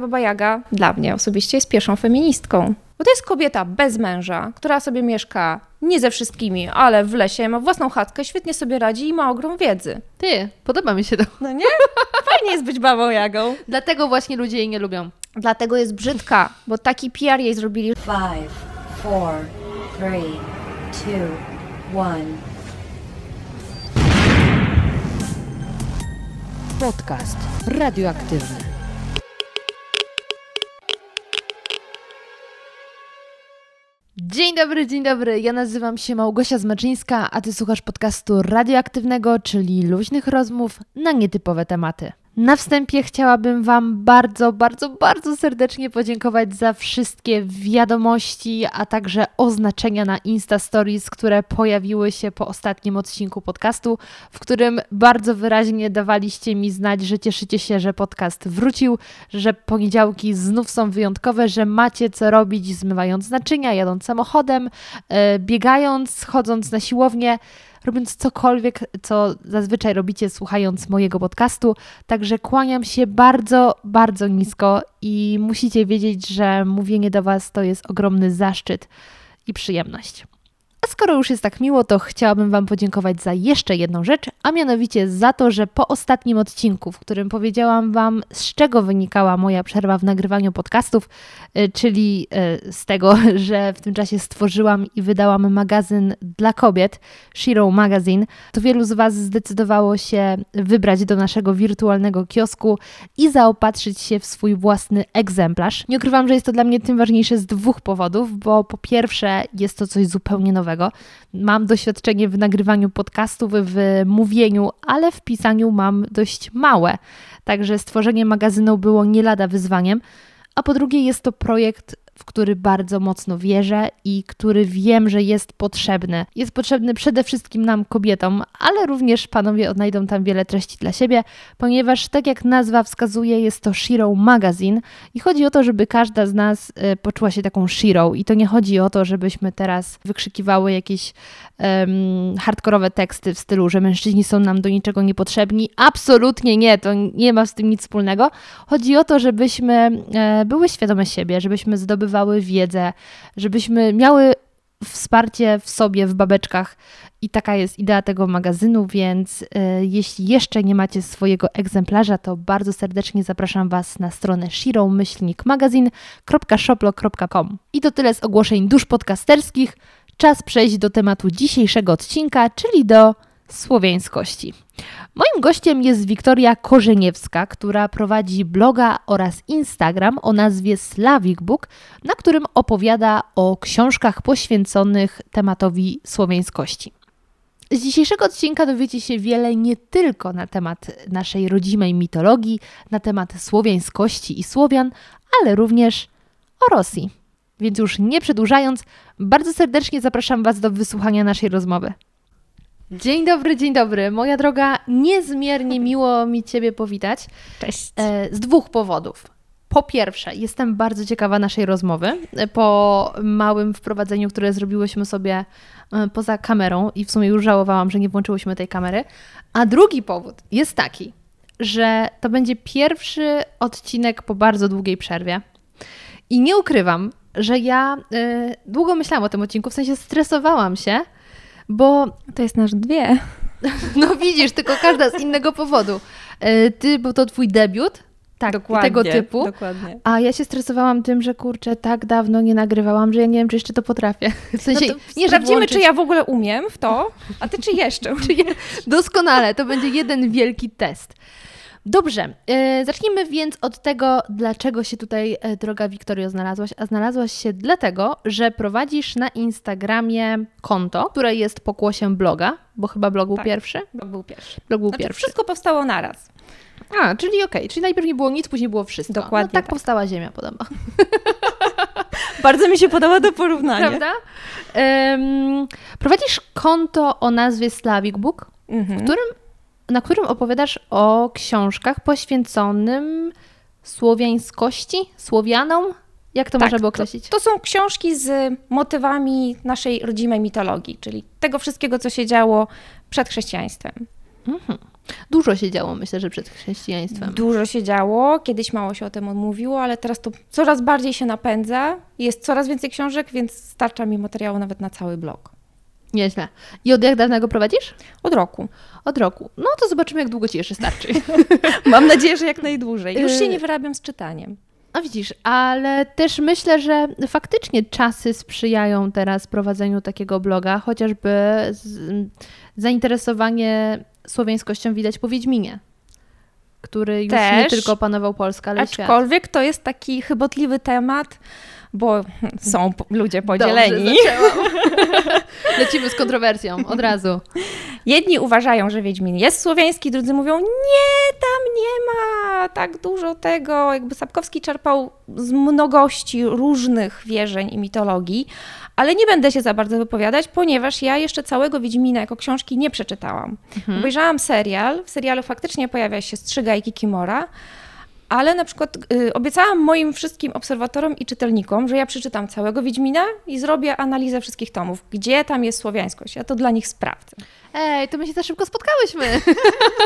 Baba Jaga dla mnie osobiście jest pierwszą feministką. Bo to jest kobieta bez męża, która sobie mieszka nie ze wszystkimi, ale w lesie, ma własną chatkę, świetnie sobie radzi i ma ogrom wiedzy. Ty, podoba mi się to. No nie? Fajnie jest być babą Jagą. Dlatego właśnie ludzie jej nie lubią. Dlatego jest brzydka, bo taki PR jej zrobili. Five, four, three, two, one. Podcast radioaktywny. Dzień dobry, dzień dobry. Ja nazywam się Małgosia Zmaczyńska, a ty słuchasz podcastu radioaktywnego, czyli luźnych rozmów na nietypowe tematy. Na wstępie chciałabym Wam bardzo, bardzo, bardzo serdecznie podziękować za wszystkie wiadomości, a także oznaczenia na Insta Stories, które pojawiły się po ostatnim odcinku podcastu, w którym bardzo wyraźnie dawaliście mi znać, że cieszycie się, że podcast wrócił, że poniedziałki znów są wyjątkowe, że macie co robić zmywając naczynia, jadąc samochodem, e, biegając, chodząc na siłownię robiąc cokolwiek, co zazwyczaj robicie słuchając mojego podcastu. Także kłaniam się bardzo, bardzo nisko i musicie wiedzieć, że mówienie do Was to jest ogromny zaszczyt i przyjemność. Skoro już jest tak miło, to chciałabym Wam podziękować za jeszcze jedną rzecz, a mianowicie za to, że po ostatnim odcinku, w którym powiedziałam Wam, z czego wynikała moja przerwa w nagrywaniu podcastów, y, czyli y, z tego, że w tym czasie stworzyłam i wydałam magazyn dla kobiet, Shiro Magazine, to wielu z Was zdecydowało się wybrać do naszego wirtualnego kiosku i zaopatrzyć się w swój własny egzemplarz. Nie ukrywam, że jest to dla mnie tym ważniejsze z dwóch powodów, bo po pierwsze jest to coś zupełnie nowego, Mam doświadczenie w nagrywaniu podcastów, w mówieniu, ale w pisaniu mam dość małe. Także stworzenie magazynu było nie lada wyzwaniem. A po drugie, jest to projekt w który bardzo mocno wierzę i który wiem, że jest potrzebny. Jest potrzebny przede wszystkim nam, kobietom, ale również panowie odnajdą tam wiele treści dla siebie, ponieważ, tak jak nazwa wskazuje, jest to Shiro Magazine i chodzi o to, żeby każda z nas y, poczuła się taką Shiro. I to nie chodzi o to, żebyśmy teraz wykrzykiwały jakieś um, hardkorowe teksty w stylu, że mężczyźni są nam do niczego niepotrzebni. Absolutnie nie, to nie ma z tym nic wspólnego. Chodzi o to, żebyśmy e, były świadome siebie, żebyśmy zdobywały wiedzę, żebyśmy miały wsparcie w sobie, w babeczkach. I taka jest idea tego magazynu, więc y, jeśli jeszcze nie macie swojego egzemplarza, to bardzo serdecznie zapraszam Was na stronę shiromyślnikmagazin.shoplo.com. I to tyle z ogłoszeń dusz podcasterskich czas przejść do tematu dzisiejszego odcinka, czyli do słowiańskości. Moim gościem jest Wiktoria Korzeniewska, która prowadzi bloga oraz Instagram o nazwie Slavic Book, na którym opowiada o książkach poświęconych tematowi słowiańskości. Z dzisiejszego odcinka dowiecie się wiele nie tylko na temat naszej rodzimej mitologii, na temat słowiańskości i Słowian, ale również o Rosji. Więc już nie przedłużając, bardzo serdecznie zapraszam Was do wysłuchania naszej rozmowy. Dzień dobry, dzień dobry. Moja droga, niezmiernie miło mi Ciebie powitać. Cześć. E, z dwóch powodów. Po pierwsze, jestem bardzo ciekawa naszej rozmowy e, po małym wprowadzeniu, które zrobiłyśmy sobie e, poza kamerą i w sumie już żałowałam, że nie włączyłyśmy tej kamery. A drugi powód jest taki, że to będzie pierwszy odcinek po bardzo długiej przerwie. I nie ukrywam, że ja długo myślałam o tym odcinku, w sensie stresowałam się, bo. To jest nasz dwie. No widzisz, tylko każda z innego powodu. Y, ty, był to twój debiut. Tak, dokładnie, tego typu. Dokładnie. A ja się stresowałam tym, że kurczę, tak dawno nie nagrywałam, że ja nie wiem, czy jeszcze to potrafię. W sensie, no nie, sprawdzimy, włączyć... czy ja w ogóle umiem w to, a ty czy jeszcze? czy. Doskonale, to będzie jeden wielki test. Dobrze, yy, zacznijmy więc od tego, dlaczego się tutaj, yy, droga Wiktorio, znalazłaś. A znalazłaś się dlatego, że prowadzisz na Instagramie konto, które jest pokłosiem bloga, bo chyba blog był tak, pierwszy. Blog był pierwszy. Blog był znaczy, pierwszy. Wszystko powstało naraz. A, czyli okej, okay. czyli najpierw nie było nic, później było wszystko. Dokładnie. No, tak, tak powstała Ziemia, podoba. Bardzo mi się podoba to porównanie. Prawda? Um, prowadzisz konto o nazwie Slavic Book, mhm. w którym na którym opowiadasz o książkach poświęconym słowiańskości, Słowianom. Jak to tak, można by określić? To, to, są książki z motywami naszej rodzimej mitologii, czyli tego wszystkiego, co się działo przed chrześcijaństwem. Mhm. Dużo się działo, myślę, że przed chrześcijaństwem. Dużo się działo, kiedyś mało się o tym odmówiło, ale teraz to coraz bardziej się napędza. Jest coraz więcej książek, więc starcza mi materiału nawet na cały blog. Nieźle. I od jak dawna go prowadzisz? Od roku. Od roku. No to zobaczymy, jak długo ci jeszcze starczy. Mam nadzieję, że jak najdłużej. Już się Y- nie wyrabiam z czytaniem. A widzisz, ale też myślę, że faktycznie czasy sprzyjają teraz prowadzeniu takiego bloga, chociażby zainteresowanie słowiańskością widać po Wiedźminie, który już nie Też. tylko opanował Polskę, ale świat. Aczkolwiek to jest taki chybotliwy temat, bo są ludzie podzieleni. Lecimy z kontrowersją od razu. Jedni uważają, że Wiedźmin jest słowiański, drudzy mówią, nie, tam nie ma tak dużo tego. Jakby Sapkowski czerpał z mnogości różnych wierzeń i mitologii, ale nie będę się za bardzo wypowiadać, ponieważ ja jeszcze całego Wiedźmina jako książki nie przeczytałam. Obejrzałam serial, w serialu faktycznie pojawia się Strzyga i Kikimora, ale na przykład y, obiecałam moim wszystkim obserwatorom i czytelnikom, że ja przeczytam całego Wiedźmina i zrobię analizę wszystkich tomów, gdzie tam jest słowiańskość. Ja to dla nich sprawdzę. Ej, to my się za szybko spotkałyśmy.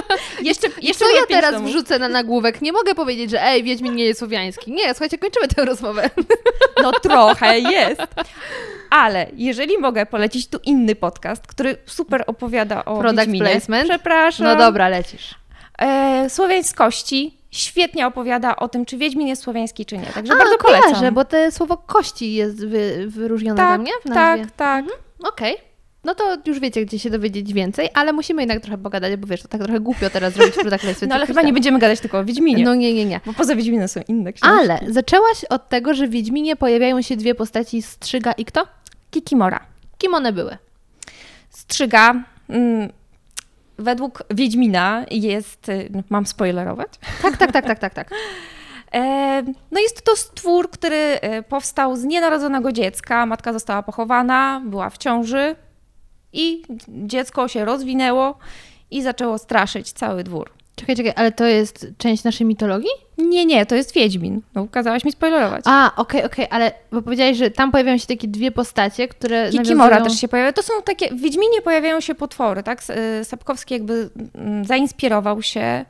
Jeszcze, Co ja teraz wrzucę na nagłówek? Nie mogę powiedzieć, że ej, Wiedźmin nie jest słowiański. Nie, słuchajcie, kończymy tę rozmowę. No trochę jest. Ale jeżeli mogę polecić tu inny podcast, który super opowiada o Product Wiedźminie. placement? Przepraszam. No dobra, lecisz. E, Słowiańskości świetnie opowiada o tym, czy Wiedźmin jest słowiański, czy nie. Także A, bardzo kojarzę, polecam. bo te słowo kości jest wy, wyróżnione dla tak, mnie w nazwie. tak, tak. Okej. No to już wiecie, gdzie się dowiedzieć więcej, ale musimy jednak trochę pogadać, bo wiesz, to tak trochę głupio teraz zrobić product placement. No ale chyba nie tam. będziemy gadać tylko o Wiedźminie. No nie, nie, nie. Bo poza Wiedźminem są inne książki. Ale zaczęłaś od tego, że w Wiedźminie pojawiają się dwie postaci, Strzyga i kto? Kikimora. Kim one były? Strzyga mm, według Wiedźmina jest... y, Mam spoilerować? Tak, tak, tak, tak, tak, tak. E, No jest to stwór, który e, powstał z nienarodzonego dziecka. Matka została pochowana, była w ciąży i dziecko się rozwinęło i zaczęło straszyć cały dwór. Czekaj, czekaj, ale to jest część naszej mitologii? Nie, nie, to jest Wiedźmin. No, kazałaś mi spoilerować. A, okej, okej, ale bo powiedziałeś, że tam pojawiają się takie dwie postacie, które Kikimora nawiązują- też się pojawia. To są takie, w Wiedźminie pojawiają się potwory, tak? Y, Sapkowski jakby mm, zainspirował się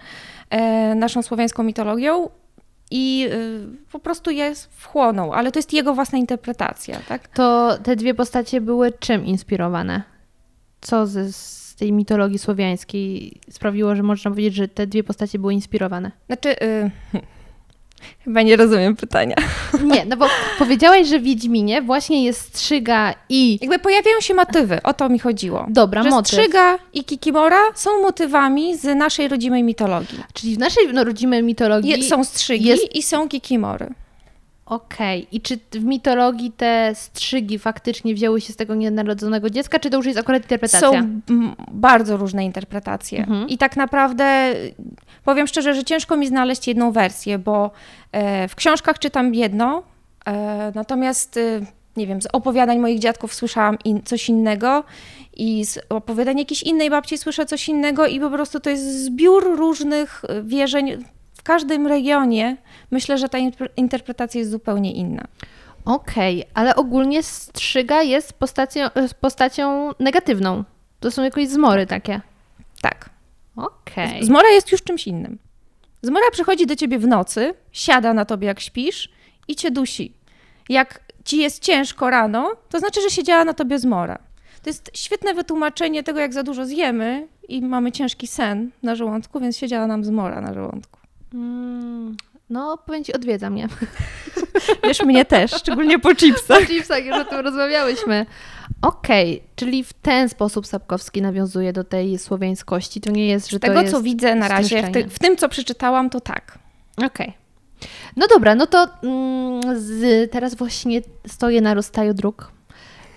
e, naszą słowiańską mitologią i y, po prostu je wchłonął, ale to jest jego własna interpretacja, tak? To te dwie postacie były czym inspirowane? Co ze, tej mitologii słowiańskiej sprawiło, że można powiedzieć, że te dwie postacie były inspirowane? Znaczy, y, chyba nie rozumiem pytania. Nie, no bo powiedziałaś, że w Wiedźminie właśnie jest strzyga i... Jakby pojawiają się motywy, o to mi chodziło. Dobra, że motyw. Strzyga i Kikimora są motywami z naszej rodzimej mitologii. Czyli w naszej no, rodzimej mitologii... Je, są strzygi jest- i są Kikimory. Okej. I czy w mitologii te strzygi faktycznie wzięły się z tego nienarodzonego dziecka, czy to już jest akurat interpretacja? Są bardzo różne interpretacje. Mhm. I tak naprawdę powiem szczerze, że ciężko mi znaleźć jedną wersję, bo e, w książkach czytam jedno, e, natomiast y, nie wiem, z opowiadań moich dziadków słyszałam in, coś innego i z opowiadań jakiejś innej babci słyszę coś innego i po prostu to jest zbiór różnych wierzeń. W każdym regionie myślę, że ta inter- interpretacja jest zupełnie inna. Okej, ale ogólnie strzyga jest postacią, e, postacią negatywną. To są jakieś zmory takie. Tak. Okej. Zmora jest już czymś innym. Zmora przychodzi do ciebie w nocy, siada na tobie jak śpisz i cię dusi. Jak ci jest ciężko rano, to znaczy, że siedziała na tobie zmora. To jest świetne wytłumaczenie tego, jak za dużo zjemy i mamy ciężki sen na żołądku, więc siedziała nam zmora na żołądku. Mm, no, powiem ci, odwiedza mnie. Wiesz, mnie też, szczególnie po chipsach. W chipsach już o tym rozmawiałyśmy. Okej, czyli w ten sposób Sapkowski nawiązuje do tej słowiańskości. To nie jest, że Z tego, co widzę na razie, w, ty, w tym, co przeczytałam, to tak. Okej. No dobra, no to mm, z, teraz właśnie stoję na rozstaju dróg.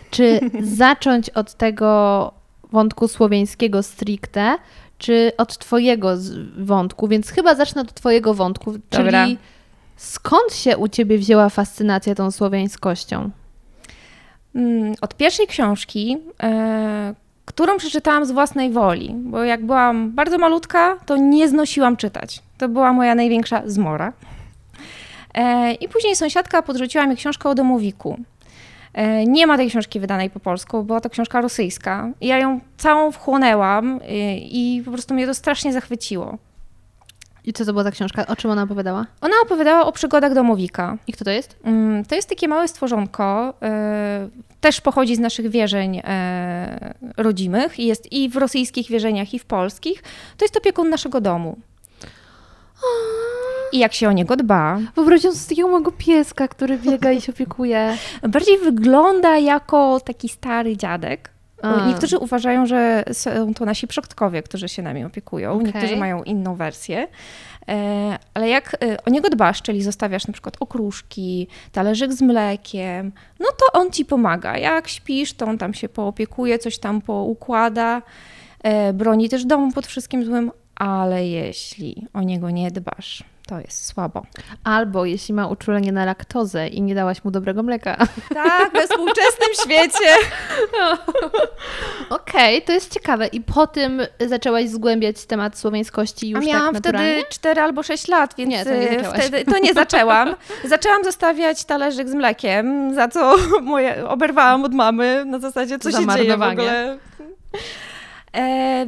Czy zacząć od tego wątku słowiańskiego stricte, czy od twojego wątku? Więc chyba zacznę od twojego wątku, Dobra. czyli skąd się u ciebie wzięła fascynacja tą słowiańskością? Mm, Od pierwszej książki, e, którą przeczytałam z własnej woli, bo jak byłam bardzo malutka, to nie znosiłam czytać. To była moja największa zmora. E, I później sąsiadka podrzuciła mi książkę o domowiku. E, Nie ma tej książki wydanej po polsku, była to książka rosyjska. I Ja ją całą wchłonęłam y, i po prostu mnie to strasznie zachwyciło. I co to była za książka? O czym ona opowiadała? Ona opowiadała o przygodach domowika. I kto to jest? Mm, To jest takie małe stworzonko, e, też pochodzi z naszych wierzeń e, rodzimych i jest i w rosyjskich wierzeniach, i w polskich. To jest opiekun naszego domu. I jak się o niego dba, Wyobraziłam sobie takiego małego pieska, który biega i się opiekuje. bardziej wygląda jako taki stary dziadek. A. Niektórzy uważają, że są to nasi przodkowie, którzy się nami opiekują. Okej. Niektórzy mają inną wersję. E, Ale jak e, o niego dbasz, czyli zostawiasz na przykład okruszki, talerzyk z mlekiem, no to on ci pomaga. Jak śpisz, to on tam się poopiekuje, coś tam poukłada. E, Broni też domu pod wszystkim złym, ale jeśli o niego nie dbasz, to jest słabo. Albo jeśli ma uczulenie na laktozę i nie dałaś mu dobrego mleka. Tak, we współczesnym świecie. Okej, to jest ciekawe. I po tym zaczęłaś zgłębiać temat słowiańskości już A miałam tak wtedy 4 albo 6 lat, więc Nie, to nie zaczęłaś. wtedy to nie zaczęłam. Zaczęłam zostawiać talerzyk z mlekiem, za co moje oberwałam od mamy na zasadzie, co się dzieje w ogóle.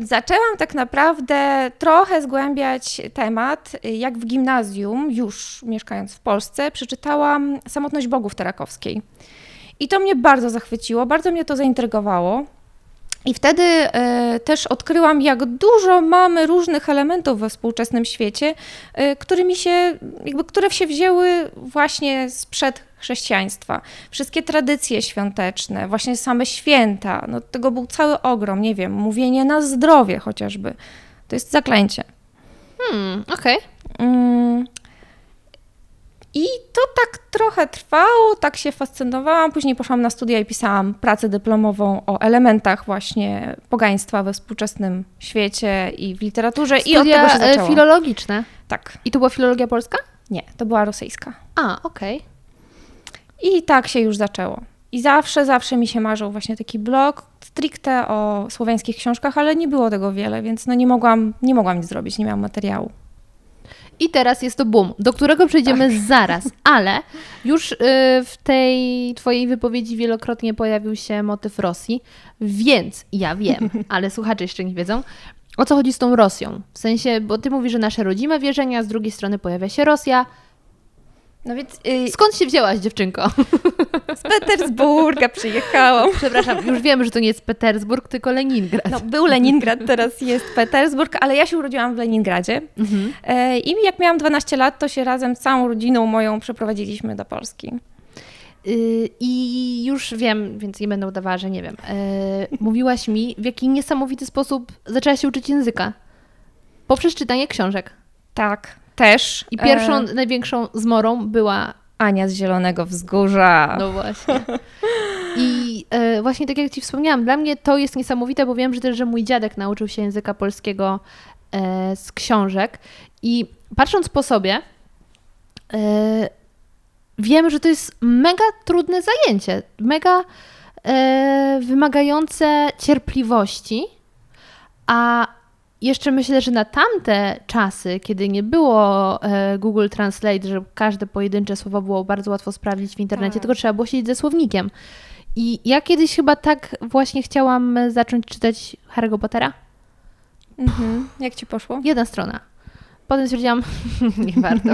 Zaczęłam tak naprawdę trochę zgłębiać temat, jak w gimnazjum, już mieszkając w Polsce, przeczytałam Samotność Bogów Terakowskiej. I to mnie bardzo zachwyciło, bardzo mnie to zaintrygowało. I wtedy e, też odkryłam, jak dużo mamy różnych elementów we współczesnym świecie, e, którymi się, jakby, które się wzięły właśnie sprzed chrześcijaństwa. Wszystkie tradycje świąteczne, właśnie same święta, no, tego był cały ogrom, nie wiem, mówienie na zdrowie chociażby. To jest zaklęcie. Hmm, okej. Mm. I to tak trochę trwało, tak się fascynowałam. Później poszłam na studia i pisałam pracę dyplomową o elementach właśnie pogaństwa we współczesnym świecie i w literaturze. I od Studia tego się e, zaczęło. filologiczne. Tak, I to była filologia polska? nie, to była rosyjska. A, okej. I tak się już zaczęło. I zawsze, zawsze mi się marzył właśnie taki blog stricte o słowiańskich książkach, ale nie było tego wiele, więc no nie mogłam, nie mogłam nic zrobić, nie miałam materiału. I teraz jest to boom, do którego przejdziemy Tak. zaraz, ale już y, w tej twojej wypowiedzi wielokrotnie pojawił się motyw Rosji, więc ja wiem, ale słuchacze jeszcze nie wiedzą, o co chodzi z tą Rosją. W sensie, bo ty mówisz, że nasze rodzime wierzenia, z drugiej strony pojawia się Rosja. No więc y, Skąd się wzięłaś, dziewczynko? z Petersburga przyjechałam. Przepraszam, już wiem, że to nie jest Petersburg, tylko Leningrad. No, był Leningrad, teraz jest Petersburg, ale ja się urodziłam w Leningradzie. Mhm. E, I jak miałam 12 lat, to się razem z całą rodziną moją przeprowadziliśmy do Polski. Y, I już wiem, więc nie będę udawała, że nie wiem. E, mówiłaś mi, w jaki niesamowity sposób zaczęłaś się uczyć języka. Poprzez czytanie książek. Tak, też. I pierwszą, E, największą zmorą była. Ania z Zielonego Wzgórza. No właśnie. I e, właśnie tak jak Ci wspomniałam, dla mnie to jest niesamowite, bo wiem, że też, że mój dziadek nauczył się języka polskiego e, z książek. I patrząc po sobie, e, wiem, że to jest mega trudne zajęcie, mega e, wymagające cierpliwości, a jeszcze myślę, że na tamte czasy, kiedy nie było e, Google Translate, że każde pojedyncze słowo było bardzo łatwo sprawdzić w internecie, Tak. tylko trzeba było siedzieć ze słownikiem. I ja kiedyś chyba tak właśnie chciałam e, zacząć czytać Harry'ego Pottera. Mhm. Jak ci poszło? Jedna strona. Potem stwierdziłam, nie warto.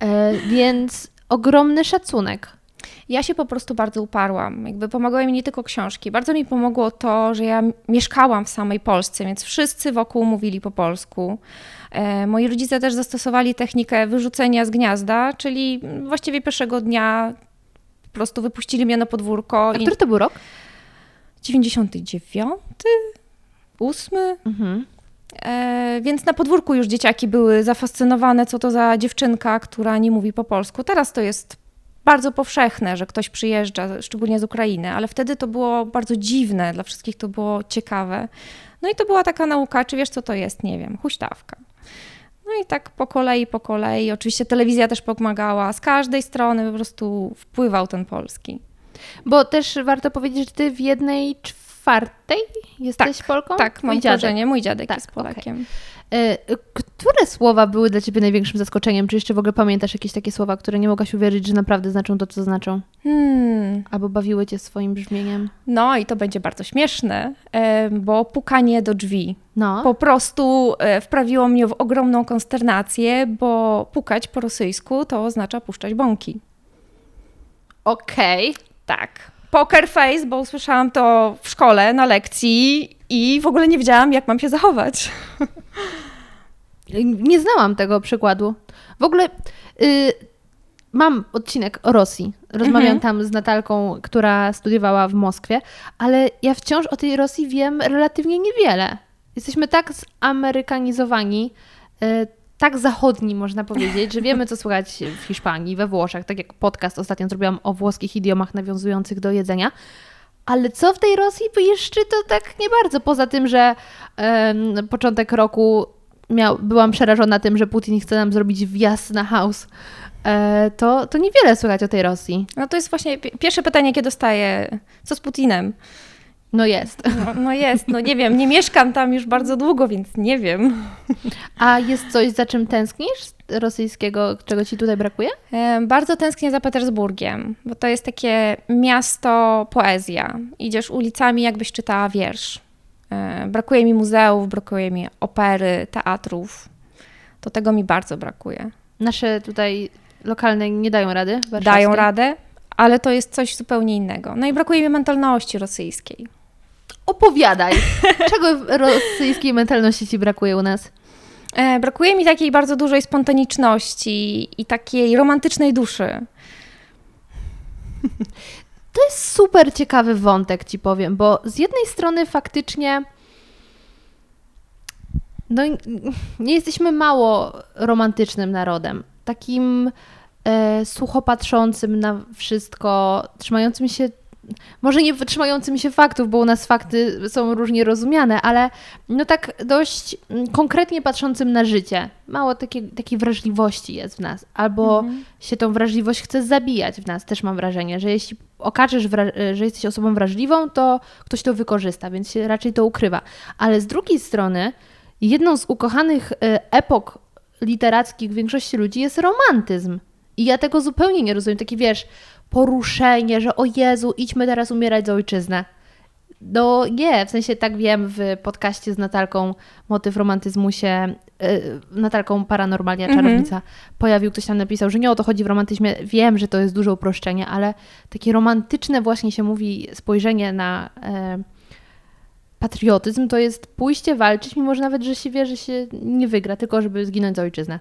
E, więc ogromny szacunek. Ja się po prostu bardzo uparłam. Jakby pomagały mi nie tylko książki. Bardzo mi pomogło to, że ja mieszkałam w samej Polsce, więc wszyscy wokół mówili po polsku. E, moi rodzice też zastosowali technikę wyrzucenia z gniazda, czyli właściwie pierwszego dnia po prostu wypuścili mnie na podwórko. A i który to był rok? 99, 8. Mhm. E, więc na podwórku już dzieciaki były zafascynowane, co to za dziewczynka, która nie mówi po polsku. Teraz to jest bardzo powszechne, że ktoś przyjeżdża, szczególnie z Ukrainy, ale wtedy to było bardzo dziwne, dla wszystkich to było ciekawe. No i to była taka nauka, czy wiesz co to jest? Nie wiem, huśtawka. No i tak po kolei, po kolei. Oczywiście telewizja też pomagała. Z każdej strony po prostu wpływał ten polski. Bo też warto powiedzieć, że ty w jednej czwartej jesteś Polką? Tak, mam dziadek. korzenie. Mój dziadek Tak, jest Polakiem. E, które słowa były dla Ciebie największym zaskoczeniem? Czy jeszcze w ogóle pamiętasz jakieś takie słowa, które nie mogłaś uwierzyć, że naprawdę znaczą to, co znaczą? Hmm. Albo bawiły Cię swoim brzmieniem? No i to będzie bardzo śmieszne, e, bo pukanie do drzwi No. po prostu e, wprawiło mnie w ogromną konsternację, bo pukać po rosyjsku to oznacza puszczać bąki. Okej. Tak. Poker face, bo usłyszałam to w szkole na lekcji i w ogóle nie wiedziałam, jak mam się zachować. Nie znałam tego przykładu. W ogóle y, mam odcinek o Rosji. Rozmawiam Mhm. tam z Natalką, która studiowała w Moskwie, ale ja wciąż o tej Rosji wiem relatywnie niewiele. Jesteśmy tak zamerykanizowani, y, tak zachodni można powiedzieć, że wiemy co słychać w Hiszpanii, we Włoszech, tak jak podcast ostatnio zrobiłam o włoskich idiomach nawiązujących do jedzenia. Ale co w tej Rosji jeszcze to tak nie bardzo. Poza tym, że em, początek roku miał, byłam przerażona tym, że Putin chce nam zrobić wjazd na house. To, to niewiele słychać o tej Rosji. No to jest właśnie pi- pierwsze pytanie, jakie dostaję. Co z Putinem? No jest. No, no jest, no nie wiem, nie mieszkam tam już bardzo długo, więc nie wiem. A jest coś, za czym tęsknisz rosyjskiego, czego ci tutaj brakuje? Bardzo tęsknię za Petersburgiem, bo to jest takie miasto poezja. Idziesz ulicami, jakbyś czytała wiersz. E, Brakuje mi muzeów, brakuje mi opery, teatrów. To tego mi bardzo brakuje. Nasze tutaj lokalne nie dają rady. warszawskie. Dają radę, ale to jest coś zupełnie innego. No i brakuje mi mentalności rosyjskiej. Opowiadaj. Czego w rosyjskiej mentalności ci brakuje u nas? E, Brakuje mi takiej bardzo dużej spontaniczności i takiej romantycznej duszy. To jest super ciekawy wątek, ci powiem, bo z jednej strony faktycznie no, nie jesteśmy mało romantycznym narodem. Takim e, sucho patrzącym na wszystko, trzymającym się, może nie trzymającym się faktów, bo u nas fakty są różnie rozumiane, ale no tak dość mm, konkretnie patrzącym na życie. Mało takiej, takiej wrażliwości jest w nas. Albo się tą wrażliwość chce zabijać w nas, też mam wrażenie, że jeśli okażesz, że jesteś osobą wrażliwą, to ktoś to wykorzysta, więc się raczej to ukrywa. Ale z drugiej strony, jedną z ukochanych e, epok literackich większości ludzi jest romantyzm. I ja tego zupełnie nie rozumiem. Taki wiesz, poruszenie, że o Jezu, idźmy teraz umierać za ojczyznę. No nie, w sensie tak wiem, w podcaście z Natalką motyw romantyzmu się, y, Natalką Paranormalnia Mhm. Czarownica, pojawił, ktoś tam napisał, że nie o to chodzi w romantyzmie. Wiem, że to jest duże uproszczenie, ale takie romantyczne właśnie się mówi spojrzenie na e, patriotyzm, to jest pójście walczyć, mimo że nawet, że się wie, że się nie wygra, tylko żeby zginąć za ojczyznę.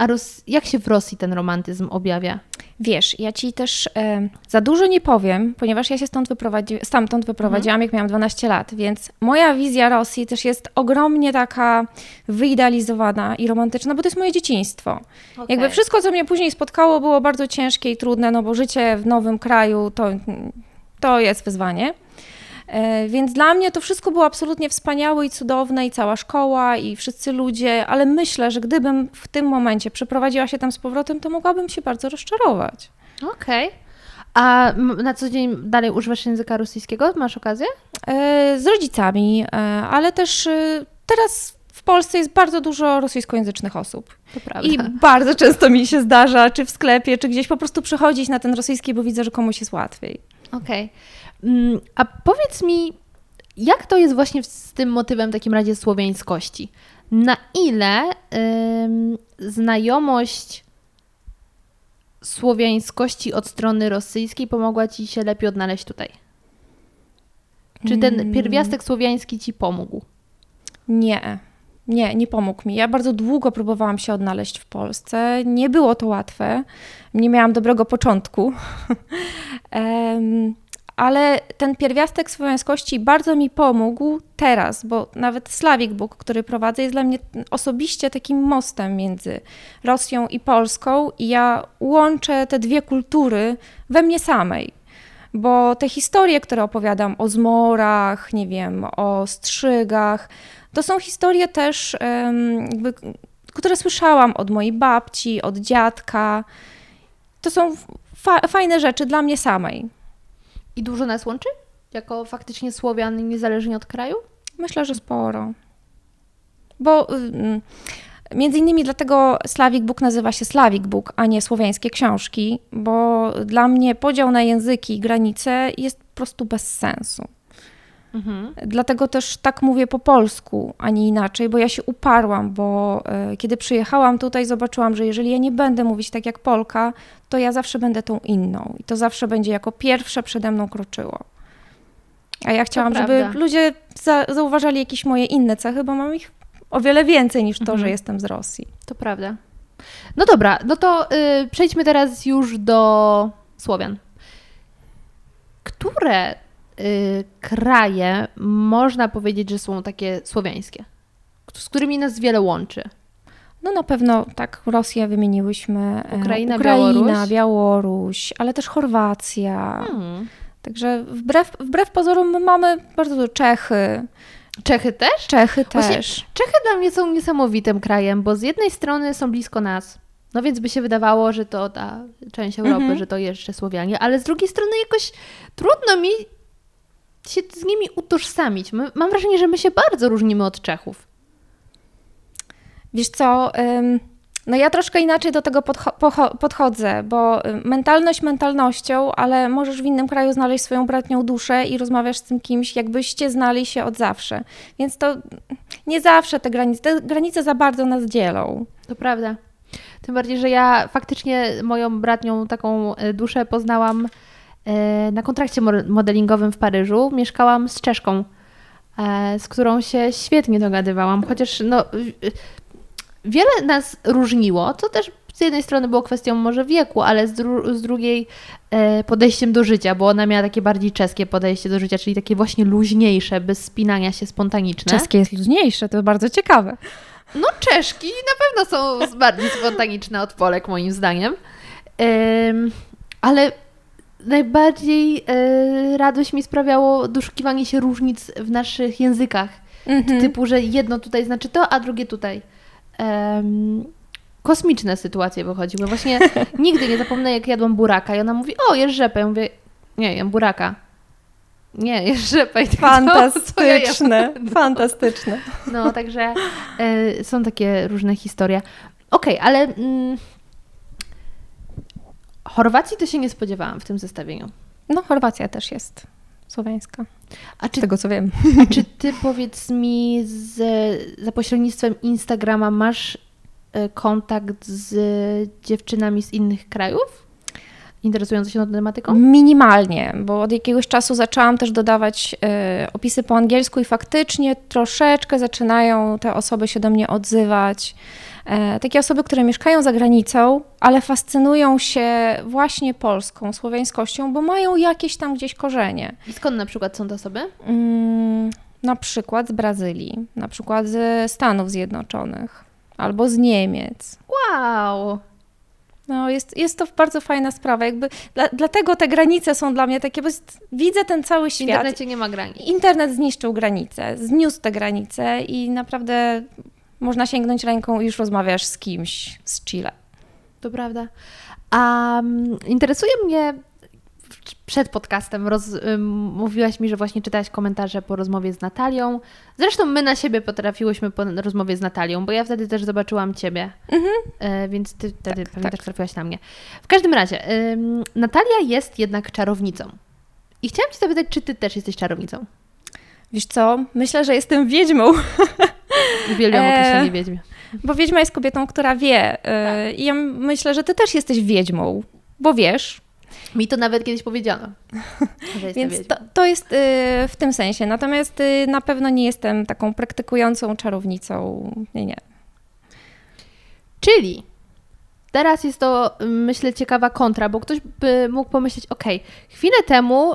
A Ros- jak się w Rosji ten romantyzm objawia? Wiesz, ja ci też e, za dużo nie powiem, ponieważ ja się stąd wyprowadzi- stamtąd wyprowadziłam, jak miałam 12 lat, więc moja wizja Rosji też jest ogromnie taka wyidealizowana i romantyczna, bo to jest moje dzieciństwo. Jakby wszystko, co mnie później spotkało, było bardzo ciężkie i trudne, no bo życie w nowym kraju to, to jest wyzwanie. E, Więc dla mnie to wszystko było absolutnie wspaniałe i cudowne, i cała szkoła, i wszyscy ludzie, ale myślę, że gdybym w tym momencie przeprowadziła się tam z powrotem, to mogłabym się bardzo rozczarować. Okej. A m- na co dzień dalej używasz języka rosyjskiego? Masz okazję? E, Z rodzicami, e, ale też teraz w Polsce jest bardzo dużo rosyjskojęzycznych osób. To prawda. I bardzo często mi się zdarza, czy w sklepie, czy gdzieś po prostu przychodzić na ten rosyjski, bo widzę, że komuś jest łatwiej. Okej. Mm, A powiedz mi, jak to jest właśnie z tym motywem w takim razie słowiańskości? Na ile ym, znajomość słowiańskości od strony rosyjskiej pomogła Ci się lepiej odnaleźć tutaj? Czy ten pierwiastek słowiański Ci pomógł? Nie, nie, nie pomógł mi. Ja bardzo długo próbowałam się odnaleźć w Polsce. Nie było to łatwe. Nie miałam dobrego początku. Em, ale ten pierwiastek słowiańskości bardzo mi pomógł teraz, bo nawet Slavic Book, który prowadzę, jest dla mnie osobiście takim mostem między Rosją i Polską i ja łączę te dwie kultury we mnie samej. Bo te historie, które opowiadam o zmorach, nie wiem, o strzygach, to są historie też, jakby, które słyszałam od mojej babci, od dziadka. To są fa- fajne rzeczy dla mnie samej. I dużo nas łączy? Jako faktycznie Słowian, niezależnie od kraju? Myślę, że sporo. Bo ym, między innymi dlatego Slavic Book nazywa się Slavic Book, a nie słowiańskie książki, bo dla mnie podział na języki i granice jest po prostu bez sensu. Mhm. Dlatego też tak mówię po polsku, a nie inaczej, bo ja się uparłam, bo e, kiedy przyjechałam tutaj, zobaczyłam, że jeżeli ja nie będę mówić tak jak Polka, to ja zawsze będę tą inną i to zawsze będzie jako pierwsze przede mną kroczyło. A ja chciałam, żeby ludzie za, zauważali jakieś moje inne cechy, bo mam ich o wiele więcej niż to, Mhm. że jestem z Rosji. To prawda. No dobra, no to y, przejdźmy teraz już do Słowian. Które y, kraje można powiedzieć, że są takie słowiańskie? Z którymi nas wiele łączy? No na pewno tak, Rosję wymieniłyśmy, e, Ukraina, Ukraina Białoruś. Białoruś, ale też Chorwacja. Hmm. Także wbrew, wbrew pozorom my mamy bardzo dużo Czechy, Czechy też? Czechy Właśnie- też. Czechy dla mnie są niesamowitym krajem, bo z jednej strony są blisko nas, no więc by się wydawało, że to ta część Europy, Mhm. że to jeszcze Słowianie, ale z drugiej strony jakoś trudno mi się z nimi utożsamić. Mam wrażenie, że my się bardzo różnimy od Czechów. Wiesz co, no ja troszkę inaczej do tego podchodzę, bo mentalność mentalnością, ale możesz w innym kraju znaleźć swoją bratnią duszę i rozmawiasz z tym kimś, jakbyście znali się od zawsze. Więc to nie zawsze te granice, te granice za bardzo nas dzielą. To prawda. Tym bardziej, że ja faktycznie moją bratnią taką e, duszę poznałam na kontrakcie mo- modelingowym w Paryżu. Mieszkałam z Czeszką, e, z którą się świetnie dogadywałam, chociaż no, wiele nas różniło, co też z jednej strony było kwestią może wieku, ale z, dru- z drugiej e, podejściem do życia, bo ona miała takie bardziej czeskie podejście do życia, czyli takie właśnie luźniejsze, bez spinania się spontaniczne. Czeskie jest luźniejsze, to bardzo ciekawe. No, Czeszki na pewno są bardziej spontaniczne od Polek, moim zdaniem. Ale najbardziej y, radość mi sprawiało doszukiwanie się różnic w naszych językach. Mhm. Typu, że jedno tutaj znaczy to, a drugie tutaj. Ym, kosmiczne sytuacje wychodziły. Właśnie nigdy nie zapomnę, jak jadłam buraka i ona mówi, o, jesz rzepę. Ja mówię, nie, jem buraka. Nie, jesz rzepę. I tak, co ja jem? Fantastyczne, fantastyczne. No, także e, są takie różne historie. Okej, ale mm, Chorwacji to się nie spodziewałam w tym zestawieniu. No Chorwacja też jest słowiańska, A z czy, tego co wiem. a czy ty powiedz mi z, za pośrednictwem Instagrama masz e, kontakt z dziewczynami z innych krajów? Interesujące się tą tematyką? Minimalnie, bo od jakiegoś czasu zaczęłam też dodawać e, opisy po angielsku i faktycznie troszeczkę zaczynają te osoby się do mnie odzywać. E, takie osoby, które mieszkają za granicą, ale fascynują się właśnie polską, słowiańskością, bo mają jakieś tam gdzieś korzenie. I skąd na przykład są te osoby? Mm, na przykład z Brazylii, na przykład ze Stanów Zjednoczonych albo z Niemiec. Wow! No, jest, jest to bardzo fajna sprawa. Jakby dla, dlatego te granice są dla mnie takie, bo jest, widzę ten cały W świat. internecie nie ma granic. Internet zniszczył granice, zniósł te granice i naprawdę można sięgnąć ręką i już rozmawiasz z kimś z Chile. To prawda. A mm, interesuje mnie, w- przed podcastem roz, mówiłaś mi, że właśnie czytałaś komentarze po rozmowie z Natalią. Zresztą my na siebie potrafiłyśmy po rozmowie z Natalią, bo ja wtedy też zobaczyłam Ciebie, e, więc Ty wtedy pewnie tak. też trafiłaś na mnie. W każdym razie, Natalia jest jednak czarownicą. I chciałam Cię zapytać, czy Ty też jesteś czarownicą? Wiesz co? Myślę, że jestem wiedźmą, Uwielbiam Eee. określenie wiedźmy. bo wiedźma jest kobietą, która wie. Yy, I ja myślę, że ty też jesteś wiedźmą, bo wiesz. Mi to nawet kiedyś powiedziano, Więc to, to jest yy, w tym sensie. Natomiast yy, na pewno nie jestem taką praktykującą czarownicą. Nie, nie. Czyli teraz jest to, myślę, ciekawa kontra, bo ktoś by mógł pomyśleć, ok, chwilę temu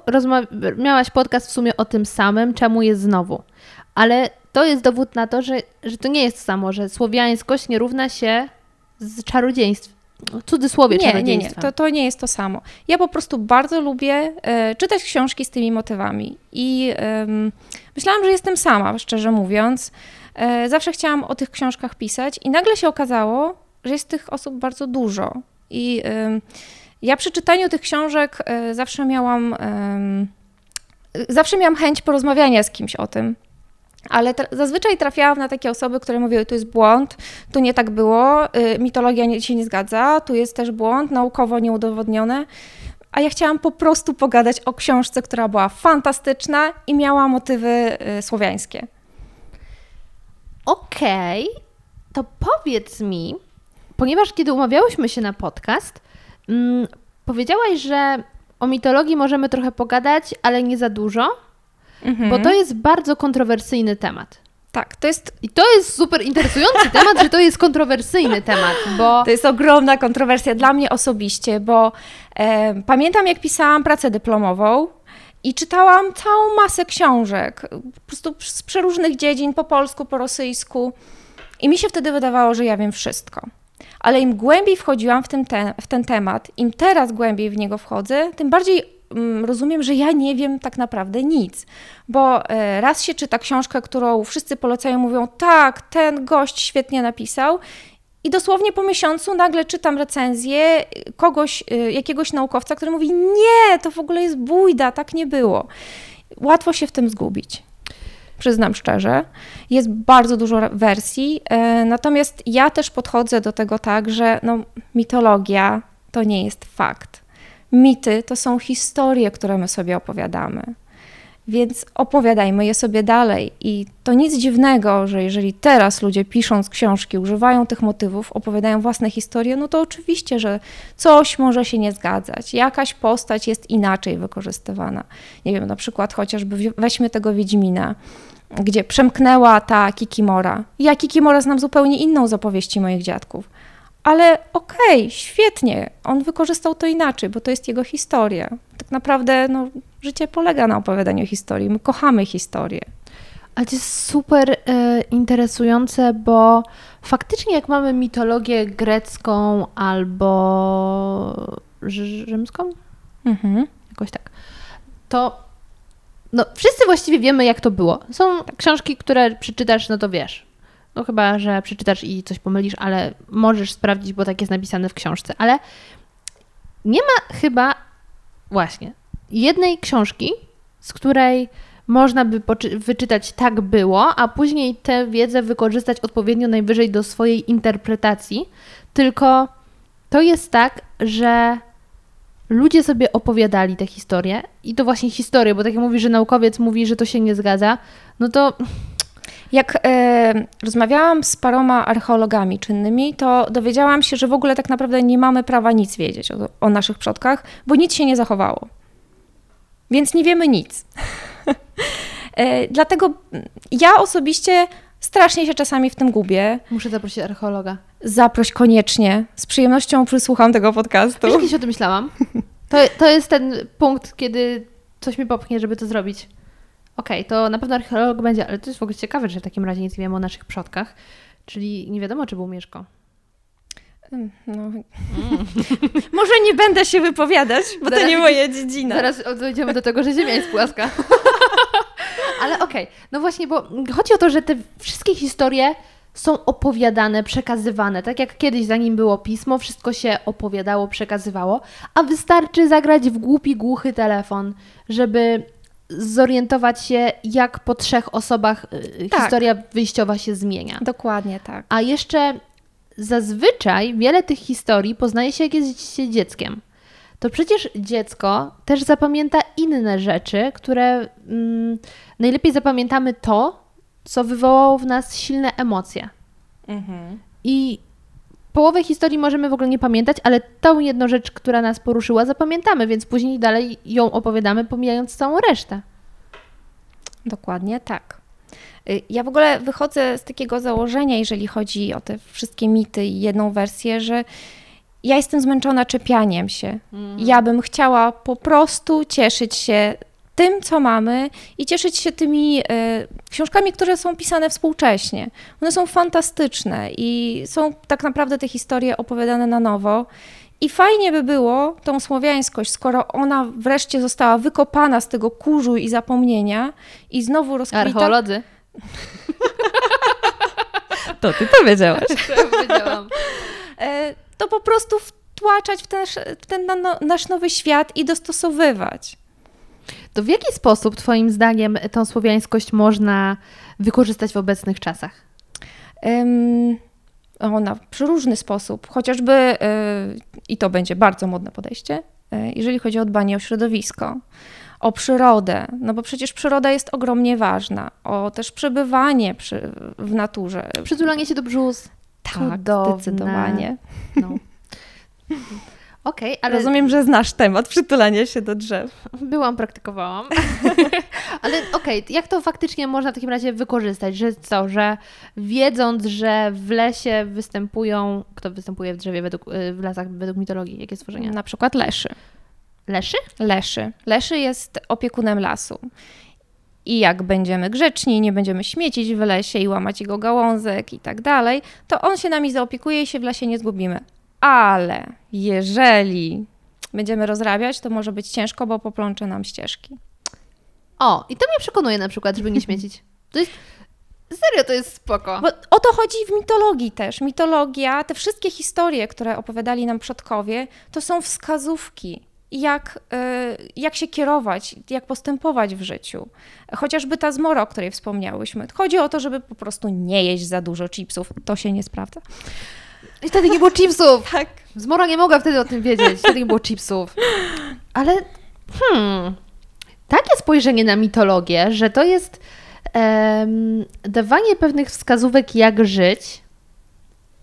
miałaś podcast w sumie o tym samym, czemu jest znowu. Ale to jest dowód na to, że, że to nie jest samo, że słowiańskość nie równa się z czarodziejstwem. W cudzysłowie Nie, nie, nie. To, to nie jest to samo. Ja po prostu bardzo lubię e, czytać książki z tymi motywami. I myślałam, że jestem sama, szczerze mówiąc. E, zawsze chciałam o tych książkach pisać i nagle się okazało, że jest tych osób bardzo dużo. I ja przy czytaniu tych książek e, zawsze miałam, zawsze miałam chęć porozmawiania z kimś o tym. Ale tra zazwyczaj trafiałam na takie osoby, które mówiły, tu jest błąd, tu nie tak było, y, mitologia nie, się nie zgadza, tu jest też błąd, naukowo nieudowodnione. A ja chciałam po prostu pogadać o książce, która była fantastyczna i miała motywy y, słowiańskie. Okej, okay. to powiedz mi, ponieważ kiedy umawiałyśmy się na podcast, mm, powiedziałaś, że o mitologii możemy trochę pogadać, ale nie za dużo, mhm. bo to jest bardzo kontrowersyjny temat. Tak, to jest. I to jest super interesujący temat, że to jest kontrowersyjny temat, bo. To jest ogromna kontrowersja dla mnie osobiście, bo e, pamiętam, jak pisałam pracę dyplomową i czytałam całą masę książek, po prostu z przeróżnych dziedzin, po polsku, po rosyjsku. I mi się wtedy wydawało, że ja wiem wszystko. Ale im głębiej wchodziłam w ten, te, w ten temat, im teraz głębiej w niego wchodzę, tym bardziej rozumiem, że ja nie wiem tak naprawdę nic. Bo e, raz się czyta książkę, którą wszyscy polecają, mówią, tak, ten gość świetnie napisał, i dosłownie po miesiącu nagle czytam recenzję kogoś, y, jakiegoś naukowca, który mówi: Nie, to w ogóle jest bójda, tak nie było. Łatwo się w tym zgubić. Przyznam szczerze, jest bardzo dużo wersji, e, natomiast ja też podchodzę do tego tak, że no, mitologia to nie jest fakt. Mity to są historie, które my sobie opowiadamy. Więc opowiadajmy je sobie dalej. I to nic dziwnego, że jeżeli teraz ludzie pisząc książki używają tych motywów, opowiadają własne historie, no to oczywiście, że coś może się nie zgadzać. Jakaś postać jest inaczej wykorzystywana. Nie wiem, na przykład chociażby weźmy tego Wiedźmina, gdzie przemknęła ta Kikimora. Ja Kikimora znam zupełnie inną z opowieści moich dziadków. Ale okej, okay, świetnie, on wykorzystał to inaczej, bo to jest jego historia. Tak naprawdę no, życie polega na opowiadaniu historii. My kochamy historię. Ale to jest super y, interesujące, bo faktycznie jak mamy mitologię grecką albo rzymską, mhm. jakoś tak, to no, wszyscy właściwie wiemy, jak to było. Są książki, które przeczytasz, no to wiesz. No chyba, że przeczytasz i coś pomylisz, ale możesz sprawdzić, bo tak jest napisane w książce. Ale nie ma chyba właśnie jednej książki, z której można by wyczytać tak było, a później tę wiedzę wykorzystać odpowiednio najwyżej do swojej interpretacji. Tylko to jest tak, że ludzie sobie opowiadali te historie i to właśnie historie, bo tak jak mówi, że naukowiec mówi, że to się nie zgadza, no to jak e, rozmawiałam z paroma archeologami czynnymi, to dowiedziałam się, że w ogóle tak naprawdę nie mamy prawa nic wiedzieć o, o naszych przodkach, bo nic się nie zachowało. Więc nie wiemy nic. e, dlatego ja osobiście strasznie się czasami w tym gubię. Muszę zaprosić archeologa. Zaproś koniecznie. Z przyjemnością przysłucham tego podcastu. Wiesz, kiedyś o tym myślałam. To, to jest ten punkt, kiedy coś mi popchnie, żeby to zrobić. Okej, okay, to na pewno archeolog będzie, ale to jest w ogóle ciekawe, że w takim razie nic nie wiemy o naszych przodkach. Czyli nie wiadomo, czy był Mieszko. No. Mm. Może nie będę się wypowiadać, bo zaraz, to nie moja dziedzina. Zaraz dojdziemy do tego, że Ziemia jest płaska. Ale okej, okay. no właśnie, bo chodzi o to, że te wszystkie historie są opowiadane, przekazywane. Tak jak kiedyś, zanim było pismo, wszystko się opowiadało, przekazywało, a wystarczy zagrać w głupi, głuchy telefon, żeby zorientować się, jak po trzech osobach y, tak. historia wyjściowa się zmienia. Dokładnie tak. A jeszcze zazwyczaj wiele tych historii poznaje się, jak jest się dzieckiem. To przecież dziecko też zapamięta inne rzeczy, które mm, najlepiej zapamiętamy to, co wywołało w nas silne emocje. Mhm. I połowę historii możemy w ogóle nie pamiętać, ale tą jedną rzecz, która nas poruszyła, zapamiętamy, więc później dalej ją opowiadamy, pomijając całą resztę. Dokładnie tak. Y, ja w ogóle wychodzę z takiego założenia, jeżeli chodzi o te wszystkie mity i jedną wersję, że ja jestem zmęczona czepianiem się. Mm. Ja bym chciała po prostu cieszyć się tym, co mamy i cieszyć się tymi y, książkami, które są pisane współcześnie. One są fantastyczne i są tak naprawdę te historie opowiadane na nowo. I fajnie by było tą słowiańskość, skoro ona wreszcie została wykopana z tego kurzu i zapomnienia i znowu rozkwita... Archeolodzy. To ty powiedziałaś. To powiedziałam. E, to po prostu wtłaczać w ten, w ten nasz nowy świat i dostosowywać. To w jaki sposób, Twoim zdaniem, tą słowiańskość można wykorzystać w obecnych czasach? Ym, o, na przeróżny sposób, chociażby, y, i to będzie bardzo modne podejście, y, jeżeli chodzi o dbanie o środowisko, o przyrodę, no bo przecież przyroda jest ogromnie ważna, o też przebywanie przy, w naturze. Przytulanie się do brzus. Tak, Cudowne. zdecydowanie. No. Okej, ale Rozumiem, że znasz temat przytulania się do drzew. byłam, praktykowałam. ale okej, jak to faktycznie można w takim razie wykorzystać? Że co, że wiedząc, że w lesie występują, kto występuje w drzewie według, y, w lasach według mitologii? Jakie stworzenia? Na przykład leszy. Leszy? Leszy. Leszy jest opiekunem lasu. I jak będziemy grzeczni, nie będziemy śmiecić w lesie i łamać jego gałązek i tak dalej, to on się nami zaopiekuje i się w lesie nie zgubimy. Ale jeżeli będziemy rozrabiać, to może być ciężko, bo poplącze nam ścieżki. O, i to mnie przekonuje na przykład, żeby nie śmiecić. To jest, serio, to jest spoko. Bo o to chodzi w mitologii też. Mitologia, te wszystkie historie, które opowiadali nam przodkowie, to są wskazówki, jak, y, jak się kierować, jak postępować w życiu. Chociażby ta zmora, o której wspomniałyśmy. Chodzi o to, żeby po prostu nie jeść za dużo chipsów. To się nie sprawdza. I wtedy nie było chipsów. Tak. Zmora nie mogła wtedy o tym wiedzieć. Wtedy nie było chipsów. Ale hmm, takie spojrzenie na mitologię, że to jest em, dawanie pewnych wskazówek, jak żyć,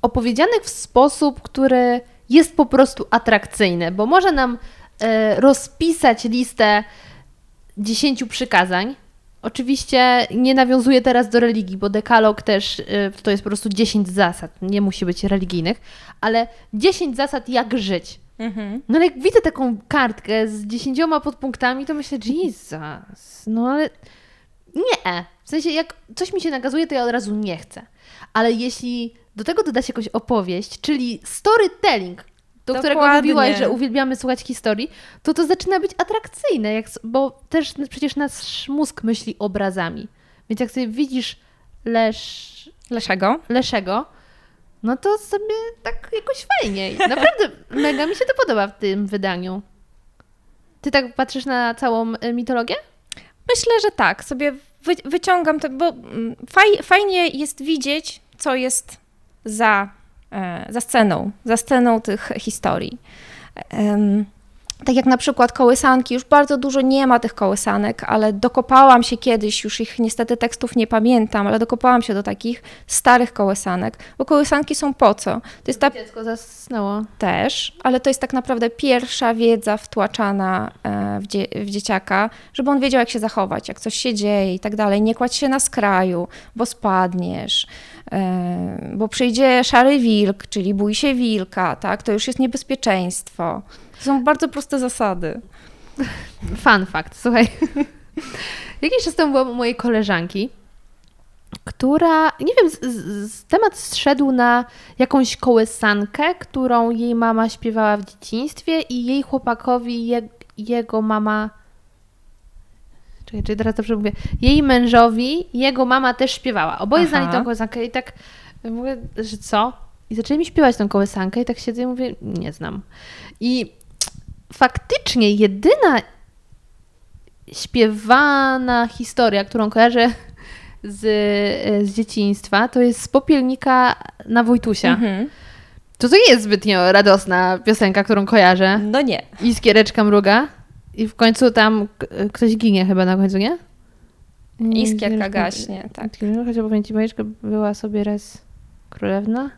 opowiedzianych w sposób, który jest po prostu atrakcyjny, bo może nam e, rozpisać listę dziesięciu przykazań. Oczywiście nie nawiązuję teraz do religii, bo dekalog też y, to jest po prostu 10 zasad, nie musi być religijnych, ale 10 zasad jak żyć. Mhm. No ale jak widzę taką kartkę z dziesięcioma podpunktami, to myślę, Jesus, no ale nie. W sensie jak coś mi się nakazuje, to ja od razu nie chcę. Ale jeśli do tego doda się jakąś opowieść, czyli storytelling, do którego Dokładnie. mówiłaś, że uwielbiamy słuchać historii, to to zaczyna być atrakcyjne, jak, bo też przecież nasz mózg myśli obrazami. Więc jak sobie widzisz lesz, Leszego? Leszego, no to sobie tak jakoś fajnie. Naprawdę mega mi się to podoba w tym wydaniu. Ty tak patrzysz na całą y, mitologię? Myślę, że tak. Sobie wy, wyciągam to, bo mm, faj, fajnie jest widzieć, co jest za, za sceną, za sceną tych historii. Tak jak na przykład kołysanki, już bardzo dużo nie ma tych kołysanek, ale dokopałam się kiedyś, już ich niestety tekstów nie pamiętam, ale dokopałam się do takich starych kołysanek, bo kołysanki są po co? To jest ta Dziecko zasnęło. też, ale to jest tak naprawdę pierwsza wiedza wtłaczana e, w, dzie w dzieciaka, żeby on wiedział, jak się zachować, jak coś się dzieje i tak dalej. Nie kładź się na skraju, bo spadniesz, e, bo przyjdzie szary wilk, czyli bój się wilka, tak? To już jest niebezpieczeństwo. To są bardzo proste zasady. Fun fact, słuchaj. Jakiś czas temu byłam u mojej koleżanki, która, nie wiem, z, z temat zszedł na jakąś kołysankę, którą jej mama śpiewała w dzieciństwie i jej chłopakowi je, jego mama... Czekaj, czy teraz dobrze mówię? Jej mężowi jego mama też śpiewała. Oboje Aha. znali tą kołysankę i tak mówię, że co? I zaczęli mi śpiewać tą kołysankę i tak siedzę i mówię, nie znam. I faktycznie jedyna śpiewana historia, którą kojarzę z, z dzieciństwa, to jest z Popielnika na Wojtusia. Mhm. To to nie jest zbytnio radosna piosenka, którą kojarzę. No nie. I skiereczka mruga. I w końcu tam ktoś ginie chyba na końcu, nie? Iskierka gaśnie, tak. Chociaż powiem ci, bajeczka była sobie raz królewna.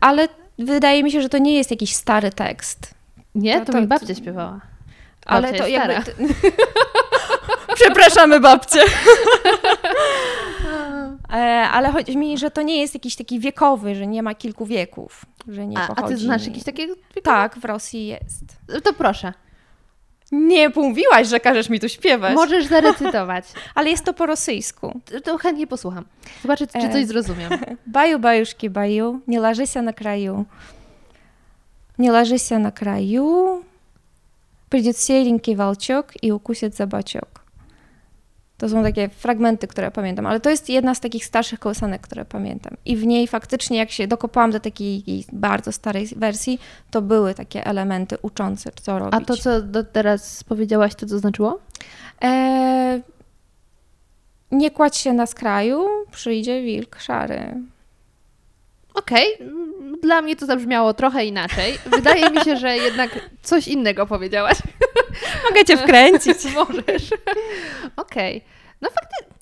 Ale wydaje mi się, że to nie jest jakiś stary tekst. Nie, To- to, to- mi babcia śpiewała. Ale Babcia to jest jakby... stara. Przepraszamy babcię. E, Ale chodzi mi, że to nie jest jakiś taki wiekowy, że nie ma kilku wieków, że nie A, a pochodzi. ty znasz jakieś takie? Tak, w Rosji jest. To proszę. Nie mówiłaś, że każesz mi tu śpiewać. Możesz zarecytować. Ale jest to po rosyjsku. To chętnie posłucham. Zobaczę, czy E. coś zrozumiem. Баю, баюшки, баю, не ложися на краю. Не ложися на краю, придет серенький волчок и укусит за бочок. To są takie fragmenty, które pamiętam, ale to jest jedna z takich starszych kołysanek, które pamiętam. I w niej faktycznie, jak się dokopałam do takiej bardzo starej wersji, to były takie elementy uczące, co robić. A to, co do teraz powiedziałaś, to co znaczyło? E, nie kładź się na skraju, przyjdzie wilk szary. Okej, okay. dla mnie to zabrzmiało trochę inaczej. Wydaje mi się, że jednak coś innego powiedziałaś. Mogę cię wkręcić. Możesz. Okej. Okay. No faktycznie.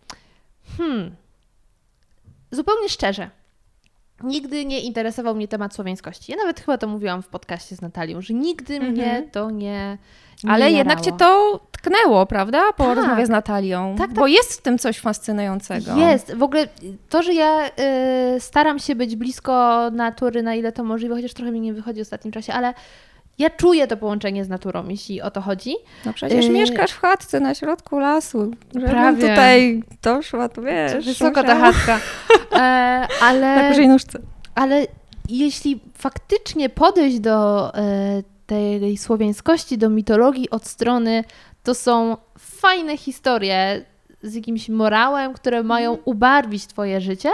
Hmm. Zupełnie szczerze. Nigdy nie interesował mnie temat słowiańskości. Ja nawet chyba to mówiłam w podcaście z Natalią, że nigdy -hmm. mnie to nie. nie Ale jarało. jednak cię to tknęło, prawda? Po tak. rozmowie z Natalią. Tak, tak, Bo jest w tym coś fascynującego. Jest. W ogóle to, że ja y, staram się być blisko natury, na ile to możliwe, chociaż trochę mi nie wychodzi w ostatnim czasie, ale ja czuję to połączenie z naturą, jeśli o to chodzi. No przecież yy... mieszkasz w chatce na środku lasu. Żebym tutaj doszła, to wiesz. Wysoko ta chatka. E, ale... Na dużej nóżce. Ale jeśli faktycznie podejść do e, tej słowiańskości, do mitologii od strony, to są fajne historie z jakimś morałem, które mają mhm. ubarwić twoje życie,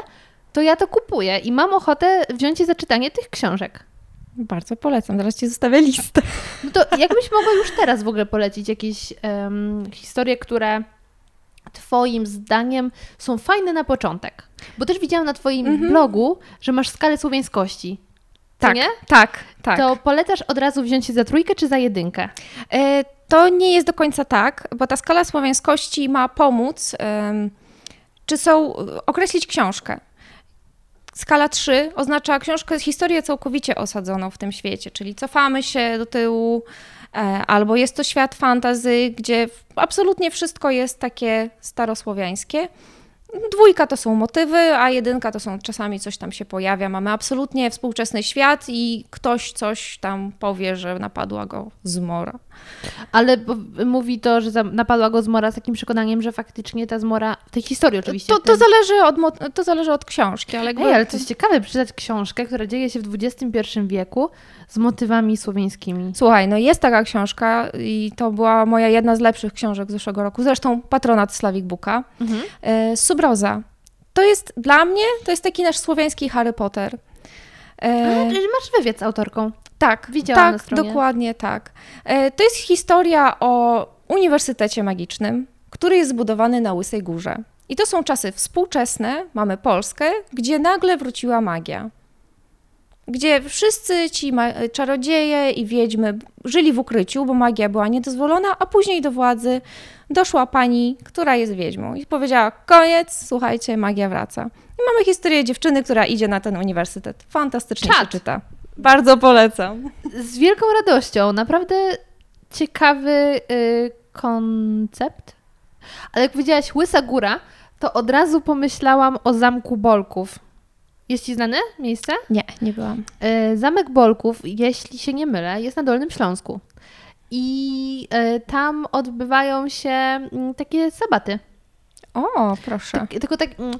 to ja to kupuję i mam ochotę wziąć się za czytanie tych książek. Bardzo polecam, zaraz ci zostawię listę. No to jakbyś mogła już teraz w ogóle polecić jakieś um, historie, które Twoim zdaniem są fajne na początek? Bo też widziałam na Twoim mm -hmm. blogu, że masz skalę słowiańskości. Tak, nie? tak, tak. To polecasz od razu wziąć się za trójkę czy za jedynkę? E, to nie jest do końca tak, bo ta skala słowiańskości ma pomóc, czy są, określić książkę. Skala 3 oznacza książkę, historię całkowicie osadzoną w tym świecie, czyli cofamy się do tyłu, e, albo jest to świat fantazy, gdzie absolutnie wszystko jest takie starosłowiańskie. Dwójka to są motywy, a jedynka to są czasami coś tam się pojawia. Mamy absolutnie współczesny świat i ktoś coś tam powie, że napadła go zmora. Ale mówi to, że napadła go zmora z takim przekonaniem, że faktycznie ta zmora, w tej historii oczywiście. To, to, zależy, od, to zależy od książki. Ale, jakby... Ej, ale to jest ciekawe, przeczytać książkę, która dzieje się w XXI wieku z motywami słowiańskimi. Słuchaj, no jest taka książka i to była moja jedna z lepszych książek z zeszłego roku. Zresztą patronat Slavik Booka. Mhm. E, Subroza. To jest dla mnie, to jest taki nasz słowiański Harry Potter. E... Masz wywiad z autorką. Tak, widziałam tak, na stronie. dokładnie tak. E, to jest historia o Uniwersytecie Magicznym, który jest zbudowany na Łysej Górze. I to są czasy współczesne, mamy Polskę, gdzie nagle wróciła magia. Gdzie wszyscy ci czarodzieje i wiedźmy żyli w ukryciu, bo magia była niedozwolona, a później do władzy doszła pani, która jest wiedźmą i powiedziała: Koniec, słuchajcie, magia wraca. I mamy historię dziewczyny, która idzie na ten uniwersytet. Fantastycznie Czad. się czyta. Bardzo polecam. Z wielką radością. Naprawdę ciekawy y, koncept. Ale jak powiedziałaś Łysa Góra, to od razu pomyślałam o Zamku Bolków. Jest Ci znane miejsce? Nie, nie byłam. Y, Zamek Bolków, jeśli się nie mylę, jest na Dolnym Śląsku. I y, tam odbywają się mm, takie sabaty. O, proszę. Tak, tylko tak mm,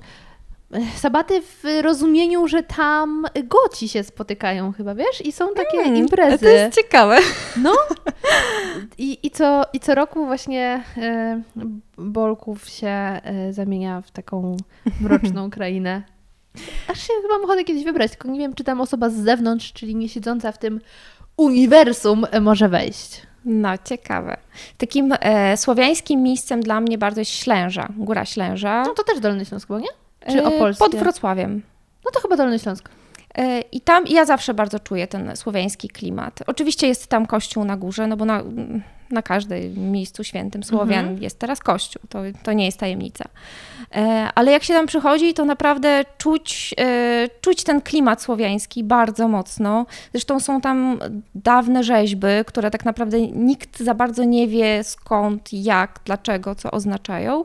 sabaty w rozumieniu, że tam goci się spotykają chyba, wiesz? I są takie mm, imprezy. To jest ciekawe. No. I, i, co, I co roku właśnie e, Bolków się e, zamienia w taką mroczną krainę. Aż się chyba mam ochotę kiedyś wybrać, tylko nie wiem, czy tam osoba z zewnątrz, czyli nie siedząca w tym uniwersum e, może wejść. No, ciekawe. Takim e, słowiańskim miejscem dla mnie bardzo jest Ślęża, Góra Ślęża. No to też Dolny Śląsk, nie? Czy e, Opolskie? Pod Wrocławiem. No to chyba Dolny Śląsk. E, I tam ja zawsze bardzo czuję ten słowiański klimat. Oczywiście jest tam kościół na górze, no bo na, na każdym miejscu świętym Słowian mhm. jest teraz kościół. To, to nie jest tajemnica. E, ale jak się tam przychodzi, to naprawdę czuć, czuć ten klimat słowiański bardzo mocno. Zresztą są tam dawne rzeźby, które tak naprawdę nikt za bardzo nie wie skąd, jak, dlaczego, co oznaczają.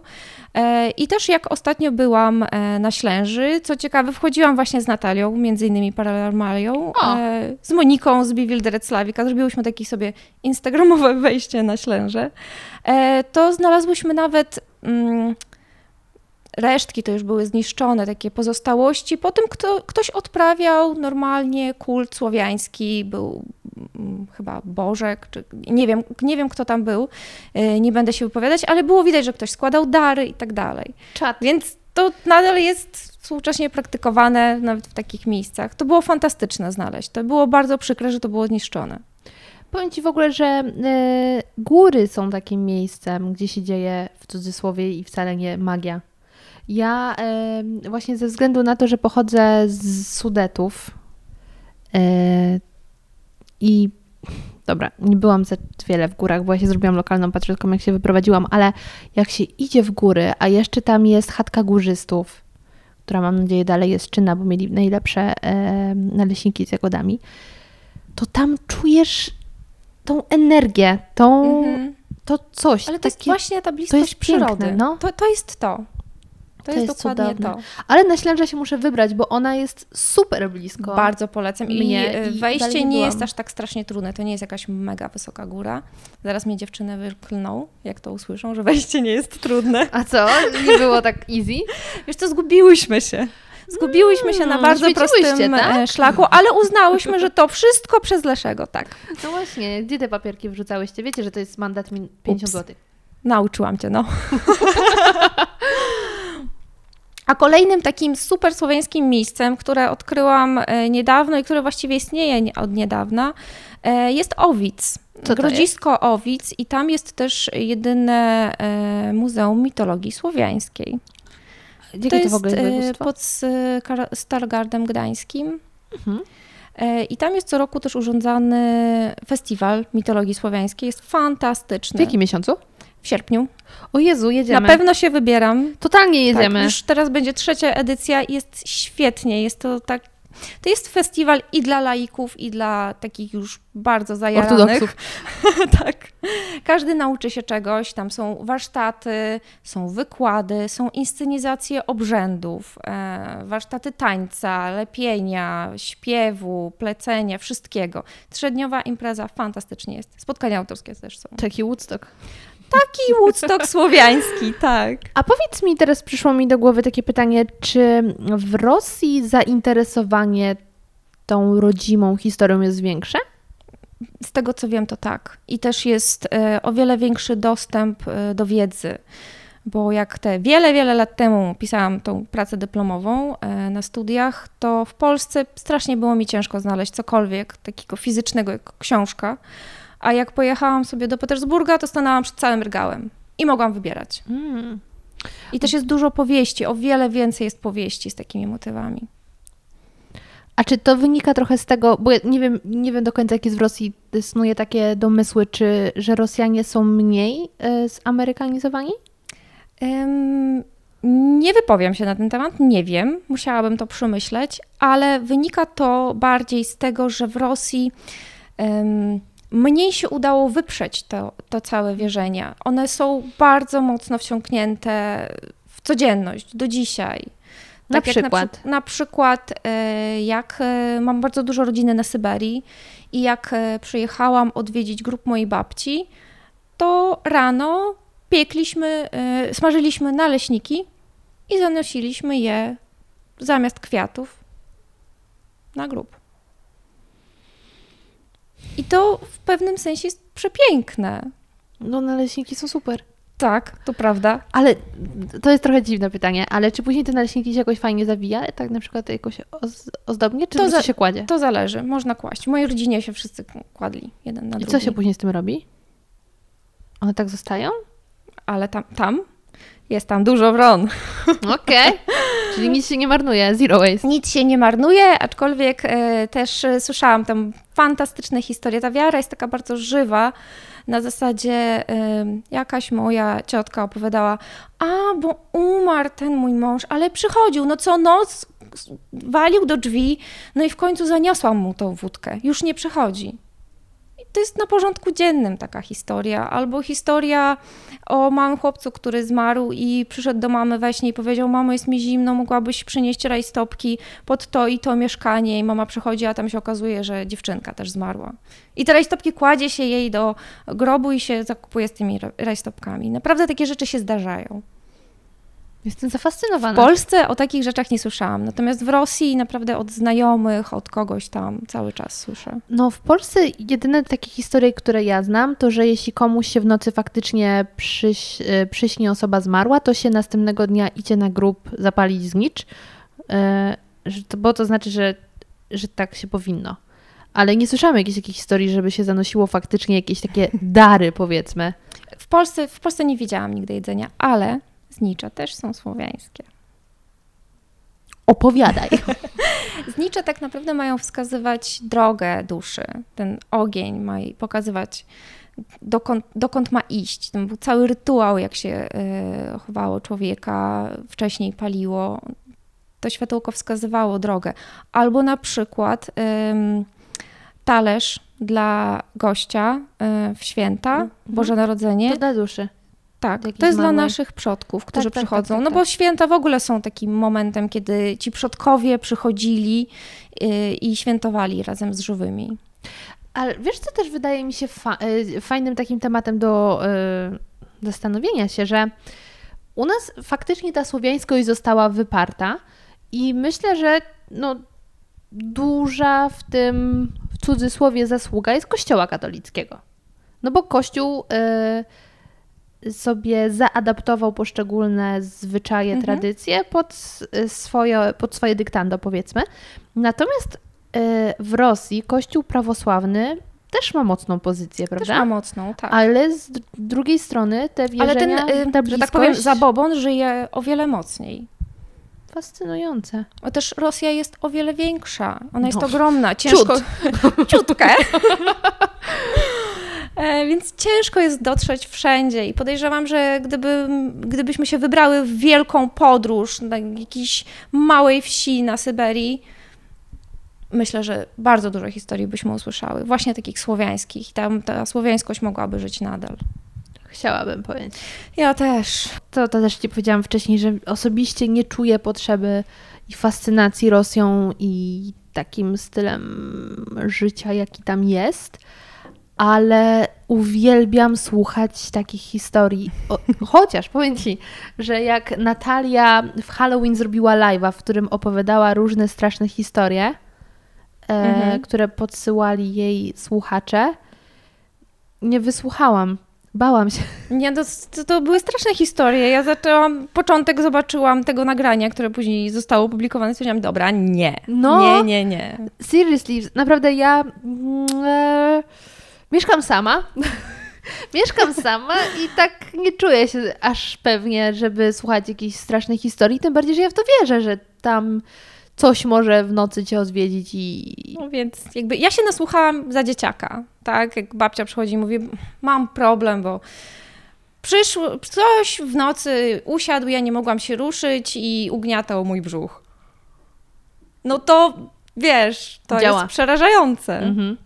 E, I też jak ostatnio byłam e, na Ślęży, co ciekawe, wchodziłam właśnie z Natalią, między innymi Paranormalią, e, z Moniką z Bewildered Slavika, zrobiłyśmy takie sobie instagramowe wejście na Ślęże, to znalazłyśmy nawet... Mm, resztki to już były zniszczone, takie pozostałości. Potem kto, ktoś odprawiał normalnie kult słowiański, był mm, chyba Bożek, czy nie wiem, nie wiem kto tam był, y, nie będę się wypowiadać, ale było widać, że ktoś składał dary i tak dalej. Czad. Więc to nadal jest współcześnie praktykowane nawet w takich miejscach. To było fantastyczne znaleźć. To było bardzo przykre, że to było zniszczone. Powiem Ci w ogóle, że e, góry są takim miejscem, gdzie się dzieje w cudzysłowie i wcale nie magia. Ja e, właśnie ze względu na to, że pochodzę z Sudetów e, i dobra, nie byłam za wiele w górach, bo ja się zrobiłam lokalną patriotką, jak się wyprowadziłam, ale jak się idzie w góry, a jeszcze tam jest chatka górzystów, która mam nadzieję dalej jest czynna, bo mieli najlepsze e, naleśniki z jagodami, to tam czujesz tą energię, tą, Mhm. to coś. Ale to jest takie, właśnie ta bliskość jest piękne, przyrody. no. To, to jest to. To, To jest, jest dokładnie cudowne. to. Ale na Ślęża się muszę wybrać, bo ona jest super blisko. Bardzo polecam. I mnie y, i wejście nie jest aż tak strasznie trudne. To nie jest jakaś mega wysoka góra. Zaraz mnie dziewczyny wyklną, jak to usłyszą, że wejście nie jest trudne. A co? Nie było tak easy? Wiesz co, zgubiłyśmy się. Zgubiłyśmy się na Mm, bardzo prostym tak? e, szlaku, ale uznałyśmy, że to wszystko przez Leszego, tak. No właśnie, gdzie te papierki wrzucałyście? Wiecie, że to jest mandat min- 50 Ups. zł. Nauczyłam cię, no. A kolejnym takim super słowiańskim miejscem, które odkryłam e, niedawno i które właściwie istnieje nie- od niedawna, e, jest Owic. Co Grodzisko Owic i tam jest też jedyne e, Muzeum Mitologii Słowiańskiej. Jakie to to, jest w ogóle jest pod Stargardem Gdańskim. Mhm. I tam jest co roku też urządzany festiwal mitologii słowiańskiej. Jest fantastyczny. W jakim miesiącu? W sierpniu. O Jezu, jedziemy. Na pewno się wybieram. Totalnie jedziemy. Tak, już teraz będzie trzecia edycja i jest świetnie. Jest to tak. To jest festiwal i dla laików, i dla takich już bardzo zajaranych. Tak. Każdy nauczy się czegoś. Tam są warsztaty, są wykłady, są inscenizacje obrzędów, e, warsztaty tańca, lepienia, śpiewu, plecenia, wszystkiego. Trzydniowa impreza fantastycznie jest. Spotkania autorskie też są. Taki Woodstock. Taki Woodstock słowiański, tak. A powiedz mi, teraz przyszło mi do głowy takie pytanie, czy w Rosji zainteresowanie tą rodzimą historią jest większe? Z tego co wiem, to tak. I też jest e, o wiele większy dostęp e, do wiedzy. Bo jak te wiele, wiele lat temu pisałam tą pracę dyplomową e, na studiach, to w Polsce strasznie było mi ciężko znaleźć cokolwiek takiego fizycznego jak książka. A jak pojechałam sobie do Petersburga, to stanęłam przed całym regałem i mogłam wybierać. Mm. I też jest dużo powieści, o wiele więcej jest powieści z takimi motywami. A czy to wynika trochę z tego, bo ja nie wiem, nie wiem do końca jak jest w Rosji, snuję takie domysły, czy że Rosjanie są mniej y, zamerykanizowani? Ym, Nie wypowiem się na ten temat, nie wiem, musiałabym to przemyśleć, ale wynika to bardziej z tego, że w Rosji ym, mniej się udało wyprzeć to, to całe wierzenia. One są bardzo mocno wciągnięte w codzienność, do dzisiaj. Na jak przykład? Na, na przykład, e, jak e, mam bardzo dużo rodziny na Syberii i jak e, przyjechałam odwiedzić grup mojej babci, to rano piekliśmy, smażyliśmy naleśniki i zanosiliśmy je zamiast kwiatów na grób. I to w pewnym sensie jest przepiękne. No naleśniki są super. Tak, to prawda. Ale to jest trochę dziwne pytanie, ale czy później te naleśniki się jakoś fajnie zawija? Tak na przykład jakoś oz, ozdobnie, czy To za- się kładzie? To zależy, można kłaść. W mojej rodzinie się wszyscy kładli jeden na I drugi. co się później z tym robi? One tak zostają? Ale tam, tam jest tam dużo wron. Okej. Czyli nic się nie marnuje, zero waste. Nic się nie marnuje, aczkolwiek e, też e, słyszałam tam fantastyczne historie. Ta wiara jest taka bardzo żywa. Na zasadzie jakaś moja ciotka opowiadała, a bo umarł ten mój mąż, ale przychodził, no co noc walił do drzwi, no i w końcu zaniosłam mu tą wódkę. Już nie przychodzi. To jest na porządku dziennym taka historia. Albo historia o małym chłopcu, który zmarł i przyszedł do mamy we śnie i powiedział: Mamo, jest mi zimno, mogłabyś przynieść rajstopki pod to i to mieszkanie. I mama przychodzi, a tam się okazuje, że dziewczynka też zmarła. I te rajstopki kładzie się jej do grobu i się zakupuje z tymi ra- rajstopkami. Naprawdę takie rzeczy się zdarzają. Jestem W zafascynowana. Polsce o takich rzeczach nie słyszałam, natomiast w Rosji naprawdę od znajomych, od kogoś tam cały czas słyszę. No w Polsce jedyne takie historie, które ja znam, to że jeśli komuś się w nocy faktycznie przyś, e, przyśni osoba zmarła, to się następnego dnia idzie na grób zapalić znicz, e, bo to znaczy, że, że tak się powinno. Ale nie słyszałam jakiejś takiej historii, żeby się zanosiło faktycznie jakieś takie dary, powiedzmy. W Polsce, w Polsce nie widziałam nigdy jedzenia, ale znicze też są słowiańskie. Opowiadaj. Znicze tak naprawdę mają wskazywać drogę duszy. Ten ogień ma jej pokazywać, dokąd, dokąd ma iść. Tam był cały rytuał, jak się e, chowało człowieka, wcześniej paliło. To światełko wskazywało drogę. Albo na przykład em, talerz dla gościa e, w święta, Boże Narodzenie. To dla duszy. Tak, to jest dla małej- naszych przodków, którzy tak, tak, przychodzą. tak, no tak. bo święta w ogóle są takim momentem, kiedy ci przodkowie przychodzili yy, i świętowali razem z żywymi. Ale wiesz, co też wydaje mi się fa- y, fajnym takim tematem do y, zastanowienia się, że u nas faktycznie ta słowiańskość została wyparta i myślę, że no, duża w tym w cudzysłowie zasługa jest Kościoła katolickiego. No bo Kościół y, sobie zaadaptował poszczególne zwyczaje, Mhm. tradycje pod, s- swoje, pod swoje dyktando, powiedzmy. Natomiast y, w Rosji Kościół prawosławny też ma mocną pozycję, Też prawda? ma mocną, tak. Ale z drugiej strony te wierzenia, Ale ten, yy, ta że tak powiem, bliskość- zabobon żyje o wiele mocniej. Fascynujące. Bo też Rosja jest o wiele większa. Ona jest No. ogromna, ciężko. Ciutkę. E, Więc ciężko jest dotrzeć wszędzie i podejrzewam, że gdyby, gdybyśmy się wybrały w wielką podróż na jakiejś małej wsi na Syberii, myślę, że bardzo dużo historii byśmy usłyszały, właśnie takich słowiańskich. I tam ta słowiańskość mogłaby żyć nadal. Chciałabym powiedzieć. Ja też. To, to też Ci powiedziałam wcześniej, że osobiście nie czuję potrzeby i fascynacji Rosją i takim stylem życia, jaki tam jest, ale uwielbiam słuchać takich historii. O, chociaż powiem Ci, że jak Natalia w Halloween zrobiła live'a, w którym opowiadała różne straszne historie, e, Mhm. które podsyłali jej słuchacze, nie wysłuchałam. Bałam się. Nie, to, to, były straszne historie. Ja zaczęłam, początek zobaczyłam tego nagrania, które później zostało opublikowane i stwierdziłam, dobra, nie. No. Nie, nie, nie. Seriously, naprawdę ja mm, e, mieszkam sama. mieszkam sama i tak nie czuję się aż pewnie, żeby słuchać jakiejś strasznej historii. Tym bardziej, że ja w to wierzę, że tam coś może w nocy cię odwiedzić i. No więc jakby ja się nasłuchałam za dzieciaka, tak? Jak babcia przychodzi i mówi, mam problem, bo przyszło, coś w nocy usiadł, ja nie mogłam się ruszyć i ugniatał mój brzuch. No to wiesz, to Działa. jest przerażające. Mhm.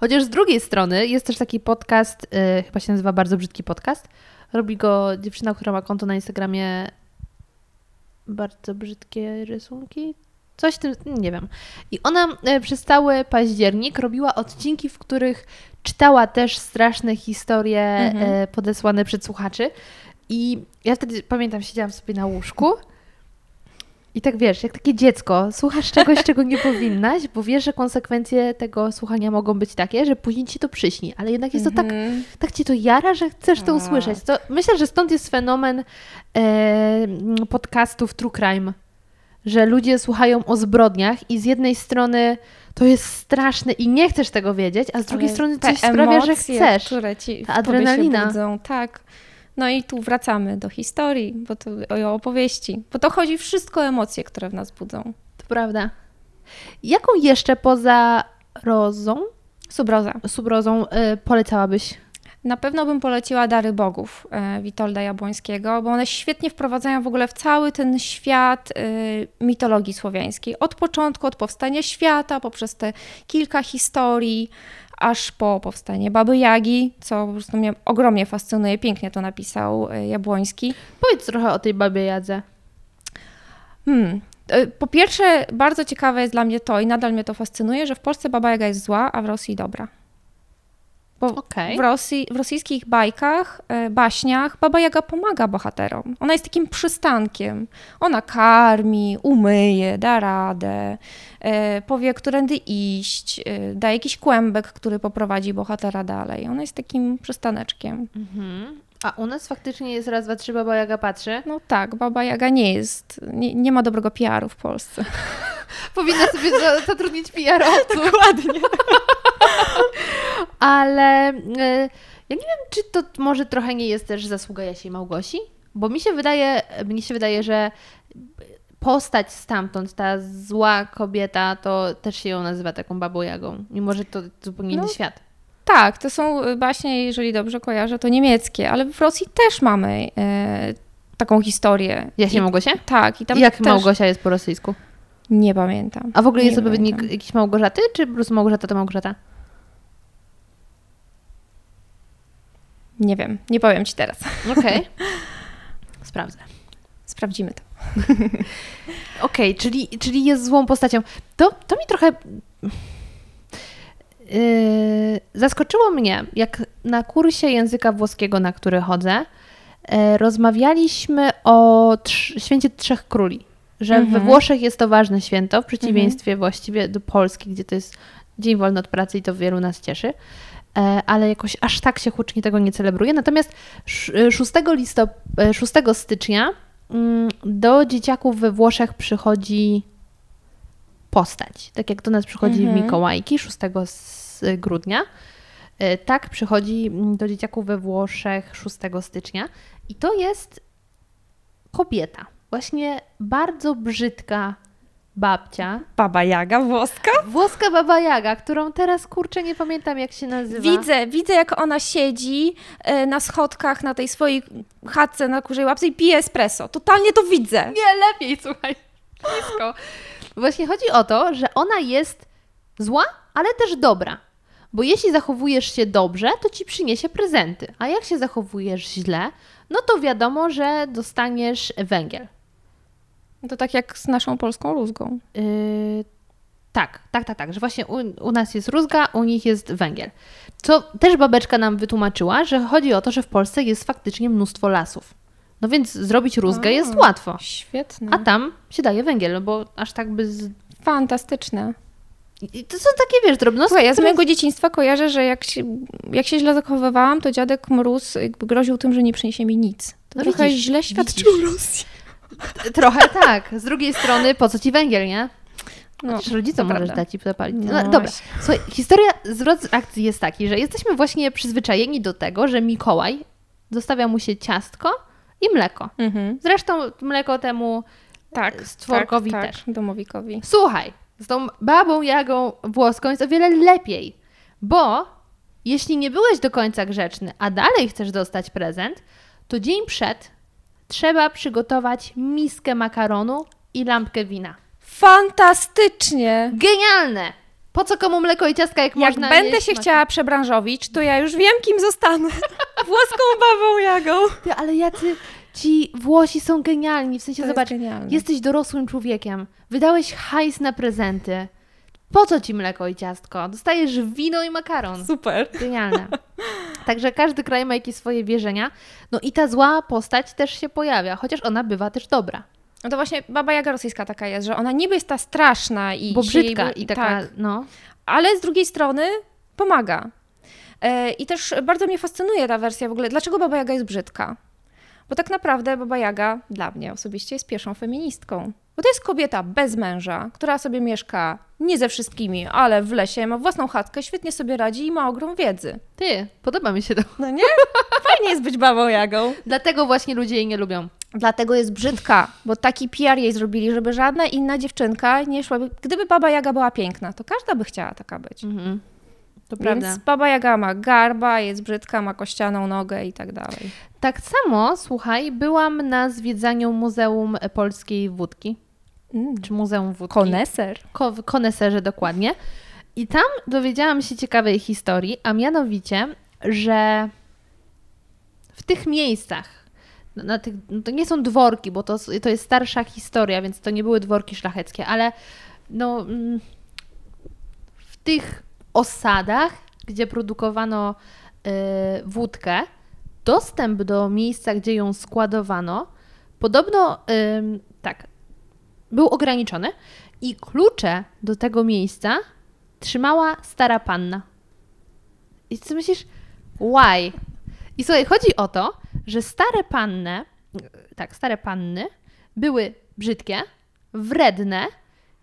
Chociaż z drugiej strony jest też taki podcast, y, chyba się nazywa Bardzo Brzydki Podcast. Robi go dziewczyna, która ma konto na Instagramie Bardzo Brzydkie Rysunki. Coś w tym, nie wiem. I ona y, przez cały październik robiła odcinki, w których czytała też straszne historie Mhm. y, podesłane przed słuchaczy. I ja wtedy pamiętam, siedziałam sobie na łóżku i tak wiesz, jak takie dziecko, słuchasz czegoś, czego nie powinnaś, bo wiesz, że konsekwencje tego słuchania mogą być takie, że później ci to przyśni, ale jednak jest to tak, Mhm. tak cię to jara, że chcesz to Tak. usłyszeć. To myślę, że stąd jest fenomen e, podcastów True Crime, że ludzie słuchają o zbrodniach i z jednej strony to jest straszne i nie chcesz tego wiedzieć, a z drugiej Ale strony coś sprawia, że chcesz. Które ci Ta adrenalina. Budzą, tak. No i tu wracamy do historii, bo to o opowieści. Bo to chodzi wszystko o emocje, które w nas budzą. To prawda. Jaką jeszcze poza rozą, Subroza. subrozą y, polecałabyś? Na pewno bym poleciła Dary Bogów e, Witolda Jabłońskiego, bo one świetnie wprowadzają w ogóle w cały ten świat e, mitologii słowiańskiej. Od początku, od powstania świata, poprzez te kilka historii, aż po powstanie Baby Jagi, co po prostu mnie ogromnie fascynuje. Pięknie to napisał e, Jabłoński. Powiedz trochę o tej babie Jadze. Hmm. E, Po pierwsze, bardzo ciekawe jest dla mnie to i nadal mnie to fascynuje, że w Polsce Baba Jaga jest zła, a w Rosji dobra. Bo Okej. w, Rosji, w rosyjskich bajkach, e, baśniach Baba Jaga pomaga bohaterom. Ona jest takim przystankiem. Ona karmi, umyje, da radę, e, powie, którędy iść, e, da jakiś kłębek, który poprowadzi bohatera dalej. Ona jest takim przystaneczkiem. Mhm. A u nas faktycznie jest raz, dwa, trzy, Baba Jaga patrzy. No tak, Baba Jaga nie jest, nie, nie ma dobrego PR-u w Polsce. Powinna sobie za- zatrudnić PR-owców. Dokładnie. Ale y, ja nie wiem, czy to może trochę nie jest też zasługa Jasi Małgosi, bo mi się wydaje, mnie się wydaje, że postać stamtąd, ta zła kobieta, to też się ją nazywa taką babą Jagą, mimo że to zupełnie inny No, świat. Tak, to są baśnie, jeżeli dobrze kojarzę, to niemieckie, ale w Rosji też mamy e, taką historię. Jasie I- Małgosie? Tak, i tam Jak też... Małgosia jest po rosyjsku? Nie pamiętam. A w ogóle Nie jest odpowiednik jakiś Małgorzaty, czy po prostu Małgorzata to Małgorzata? Nie wiem, nie powiem ci teraz. Okej. Sprawdzę. Sprawdzimy to. Okej, czyli, czyli jest złą postacią. To, to mi trochę. Yy, zaskoczyło mnie, jak na kursie języka włoskiego, na który chodzę, yy, rozmawialiśmy o trz- święcie Trzech Króli. Że we Mhm. Włoszech jest to ważne święto, w przeciwieństwie właściwie do Polski, gdzie to jest dzień wolny od pracy i to wielu nas cieszy. E, Ale jakoś aż tak się hucznie tego nie celebruje. Natomiast sz- 6, listop- e, 6 stycznia mm, do dzieciaków we Włoszech przychodzi postać. Tak jak do nas przychodzi Mhm. Mikołajki 6 z grudnia, e, tak przychodzi mm, do dzieciaków we Włoszech 6 stycznia. I to jest kobieta. Właśnie bardzo brzydka babcia. Baba Jaga włoska? Włoska baba Jaga, którą teraz kurczę nie pamiętam jak się nazywa. Widzę, widzę jak ona siedzi e, na schodkach na tej swojej chatce na kurzej łapce i pije espresso. Totalnie to widzę. Nie, lepiej, słuchaj. Blisko. Właśnie chodzi o to, że ona jest zła, ale też dobra. Bo jeśli zachowujesz się dobrze, to ci przyniesie prezenty. A jak się zachowujesz źle, no to wiadomo, że dostaniesz węgiel. To tak jak z naszą polską rózgą. Yy, tak, tak, tak, tak, że właśnie u, u nas jest rózga, u nich jest węgiel. Co też babeczka nam wytłumaczyła, że chodzi o to, że w Polsce jest faktycznie mnóstwo lasów. No więc zrobić rózgę jest A. łatwo. Świetne. A tam się daje węgiel, no bo aż tak by z... Fantastyczne. I to są takie, wiesz, drobnostki, Słuchaj, ja z mojego dzieciństwa kojarzę, że jak się, jak się źle zachowywałam, to dziadek Mróz jakby groził tym, że nie przyniesie mi nic. To No trochę widzisz, źle świadczyło widzisz. Rosji. Trochę tak. Z drugiej strony, po co ci węgiel, nie? No, Chociaż rodzicom możesz prawda. dać i zapalić. No No, dobra, słuchaj, historia, zwrot z akcji jest taki, że jesteśmy właśnie przyzwyczajeni do tego, że Mikołaj zostawia mu się ciastko i mleko. Mhm. Zresztą mleko temu Tak, stworkowi tak, też. tak, domowikowi. Słuchaj, z tą babą Jagą włoską jest o wiele lepiej, bo jeśli nie byłeś do końca grzeczny, a dalej chcesz dostać prezent, to dzień przed trzeba przygotować miskę makaronu i lampkę wina. Fantastycznie! Genialne! Po co komu mleko i ciastka, jak, Jak można będę jeść się chciała przebranżowić, to ja już wiem, kim zostanę. Włoską babą Jagą. Ty, ale jacy ci Włosi są genialni, w sensie To jest zobacz, genialne. jesteś dorosłym człowiekiem, wydałeś hajs na prezenty. Po co ci mleko i ciastko? Dostajesz wino i makaron. Super. Genialne. Także każdy kraj ma jakieś swoje wierzenia. No i ta zła postać też się pojawia, chociaż ona bywa też dobra. No to właśnie Baba Jaga rosyjska taka jest, że ona niby jest ta straszna i Bo brzydka jej- i taka, tak, no. ale z drugiej strony pomaga. E, I też bardzo mnie fascynuje ta wersja w ogóle. Dlaczego Baba Jaga jest brzydka? Bo tak naprawdę Baba Jaga dla mnie osobiście jest pierwszą feministką. Bo to jest kobieta bez męża, która sobie mieszka nie ze wszystkimi, ale w lesie, ma własną chatkę, świetnie sobie radzi i ma ogrom wiedzy. Ty, podoba mi się to. No nie? Fajnie jest być Babą Jagą. Dlatego właśnie ludzie jej nie lubią. Dlatego jest brzydka, bo taki PR jej zrobili, żeby żadna inna dziewczynka nie szła. Gdyby Baba Jaga była piękna, to każda by chciała taka być. Mhm. To Więc prawda. Baba Jaga ma garba, jest brzydka, ma kościaną nogę i tak dalej. Tak samo, słuchaj, byłam na zwiedzaniu Muzeum Polskiej Wódki, Mm. czy Muzeum Wódki. Koneser. Ko- koneserze dokładnie. I tam dowiedziałam się ciekawej historii, a mianowicie, że w tych miejscach, na- na tych, no to nie są dworki, bo to, to jest starsza historia, więc to nie były dworki szlacheckie, ale no, mm, w tych osadach gdzie produkowano y, wódkę, dostęp do miejsca, gdzie ją składowano, podobno tak, był ograniczony i klucze do tego miejsca trzymała stara panna. I co myślisz? Why? I słuchaj, chodzi o to, że stare panny, tak, stare panny były brzydkie, wredne,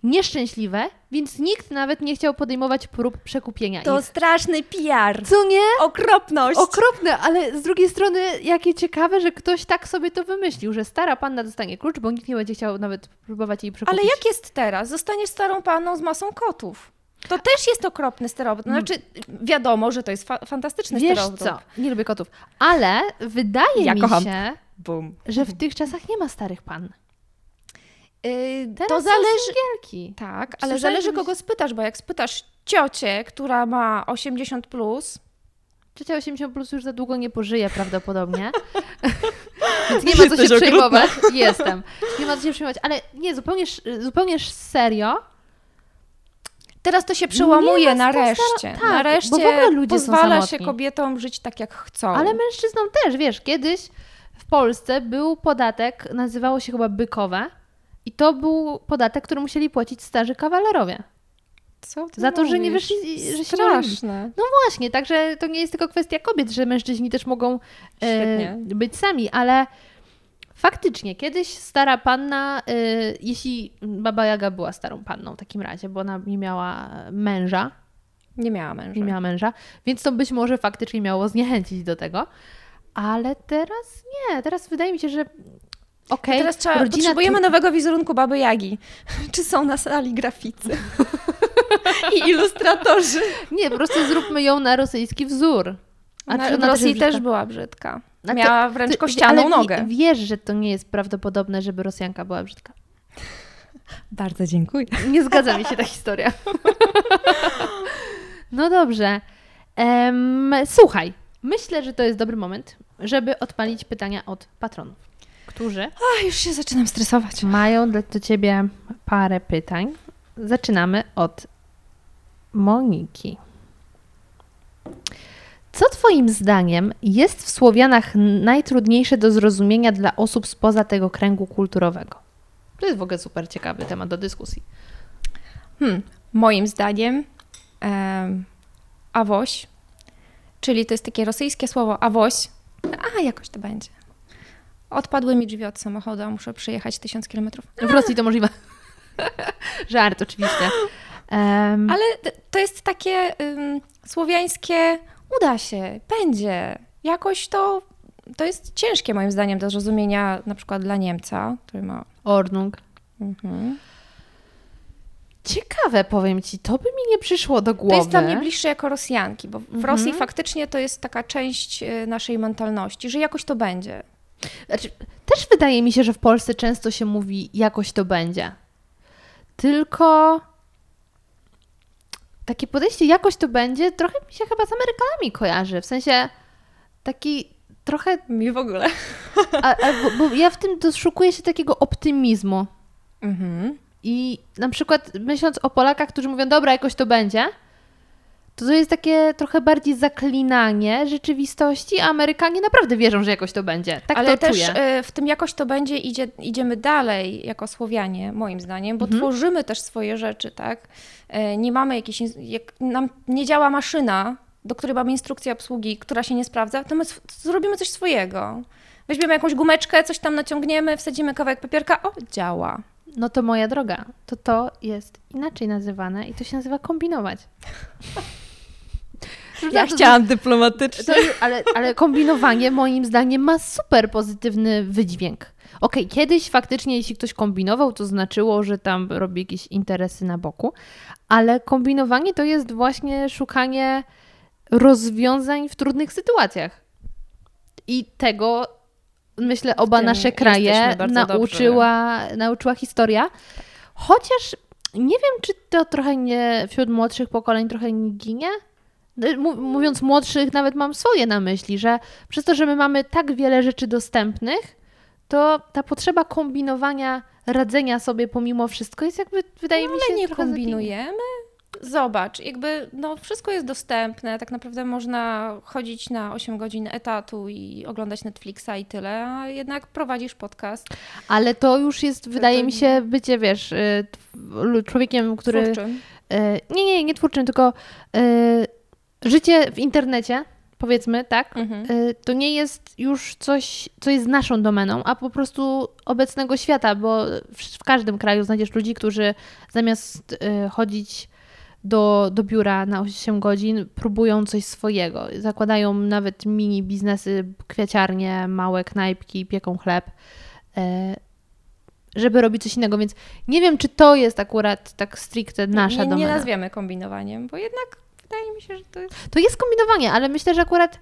nieszczęśliwe, więc nikt nawet nie chciał podejmować prób przekupienia To ich. straszny PR. Co nie? Okropność. Okropne, ale z drugiej strony jakie ciekawe, że ktoś tak sobie to wymyślił, że stara panna dostanie klucz, bo nikt nie będzie chciał nawet próbować jej przekupić. Ale jak jest teraz? Zostaniesz starą panną z masą kotów. To też jest okropny stereotyp. Znaczy, wiadomo, że to jest fa- fantastyczny Wiesz stereotyp. co, nie lubię kotów, ale wydaje Ja mi kocham. się, Bum. że w tych czasach nie ma starych pann. Yy, Teraz to są zależy. singielki. Tak, ale zależy kogo spytasz, bo jak spytasz ciocię, która ma 80 plus, Ciocia 80 plus już za długo nie pożyje prawdopodobnie. Więc nie ma co się okrutna. przejmować. Jestem. Nie ma co się przejmować, ale nie, zupełnie, zupełnie serio. teraz to się przełamuje Nie tą nareszcie. tak, nareszcie bo w ogóle ludzie są pozwala się kobietom żyć tak, jak chcą. Ale mężczyznom też, wiesz, kiedyś w Polsce był podatek, nazywało się chyba bykowe. I to był podatek, który musieli płacić starzy kawalerowie. Co ty Za to, że nie mówisz? wyszli, że się. Straszne. No właśnie, także to nie jest tylko kwestia kobiet, że mężczyźni też mogą e, być sami, ale faktycznie kiedyś stara panna, e, jeśli Baba Jaga była starą panną w takim razie, bo ona nie miała męża, Nie miała męża. nie miała męża, więc to być może faktycznie miało zniechęcić do tego, ale teraz nie, teraz wydaje mi się, że okej, Teraz trzeba, rodzina potrzebujemy tu- nowego wizerunku Baby Jagi. Czy są na sali graficy? I ilustratorzy. Nie, po prostu zróbmy ją na rosyjski wzór. A czy w ona Rosji też była brzydka. Miała wręcz Ty- kościaną ale nogę. Wie, wiesz, że to nie jest prawdopodobne, żeby Rosjanka była brzydka. Bardzo dziękuję. Nie zgadza mi się ta historia. No dobrze. Em, słuchaj, myślę, że to jest dobry moment, żeby odpalić pytania od patronów, którzy A, już się zaczynam stresować. mają do Ciebie parę pytań. Zaczynamy od Moniki. Co Twoim zdaniem jest w Słowianach najtrudniejsze do zrozumienia dla osób spoza tego kręgu kulturowego? To jest w ogóle super ciekawy temat do dyskusji. Hmm. Moim zdaniem em, awoś, czyli to jest takie rosyjskie słowo awoś. A, jakoś to będzie. Odpadły mi drzwi od samochodu, a muszę przyjechać tysiąc kilometrów. W Rosji to możliwe. Żart oczywiście. Em, Ale to jest takie ym, słowiańskie, uda się, będzie. Jakoś to, to jest ciężkie moim zdaniem do zrozumienia na przykład dla Niemca, który ma... Ordnung. Mhm. Ciekawe, powiem Ci, to by mi nie przyszło do głowy. To jest dla mnie bliższe jako Rosjanki, bo w Mhm. Rosji faktycznie to jest taka część y, naszej mentalności, że jakoś to będzie. Znaczy, też wydaje mi się, że w Polsce często się mówi, jakoś to będzie. Tylko takie podejście, jakoś to będzie, trochę mi się chyba z Amerykanami kojarzy. W sensie taki trochę. Mi w ogóle. A, a, bo, bo ja w tym doszukuję się takiego optymizmu. Mhm. I na przykład myśląc o Polakach, którzy mówią, dobra, jakoś to będzie, to to jest takie trochę bardziej zaklinanie rzeczywistości, a Amerykanie naprawdę wierzą, że jakoś to będzie. Tak Ale to też czuję. y, w tym jakoś to będzie, idzie, idziemy dalej jako Słowianie, moim zdaniem, bo Mhm. tworzymy też swoje rzeczy, tak? Y, Nie mamy jakiejś, jak nam nie działa maszyna, do której mamy instrukcję obsługi, która się nie sprawdza, to my zrobimy coś swojego. Weźmiemy jakąś gumeczkę, coś tam naciągniemy, wsadzimy kawałek papierka, o, działa. No to moja droga, to to jest inaczej nazywane i to się nazywa kombinować. Ja To- chciałam dyplomatycznie. Ale, ale kombinowanie moim zdaniem ma super pozytywny wydźwięk. Okej, kiedyś faktycznie jeśli ktoś kombinował, to znaczyło, że tam robi jakieś interesy na boku, ale kombinowanie to jest właśnie szukanie rozwiązań w trudnych sytuacjach. I tego myślę oba nasze kraje nauczyła, nauczyła historia. Chociaż nie wiem, czy to trochę nie wśród młodszych pokoleń trochę nie ginie. No, Mó- Mówiąc młodszych, nawet mam swoje na myśli, że przez to, że my mamy tak wiele rzeczy dostępnych, to ta potrzeba kombinowania, radzenia sobie pomimo wszystko jest jakby, wydaje mi się, My nie trochę zaginie. kombinujemy. zobacz, jakby no, wszystko jest dostępne, tak naprawdę można chodzić na 8 godzin etatu i oglądać Netflixa i tyle, a jednak prowadzisz podcast. Ale to już jest, wydaje to- mi się, bycie, wiesz, y, człowiekiem, który... Twórczym. y, Nie, nie, nie twórczym, tylko y, życie w internecie, powiedzmy, tak? Mhm. Y, To nie jest już coś, co jest naszą domeną, a po prostu obecnego świata, bo w, każdym kraju znajdziesz ludzi, którzy zamiast y, chodzić do, do biura na 8 godzin, próbują coś swojego. Zakładają nawet mini biznesy, kwiaciarnie, małe knajpki, pieką chleb, y, żeby robić coś innego. Więc nie wiem, czy to jest akurat tak stricte nasza nie, nie domena. nazwiemy kombinowaniem, bo jednak wydaje mi się, że to jest... To jest kombinowanie, ale myślę, że akurat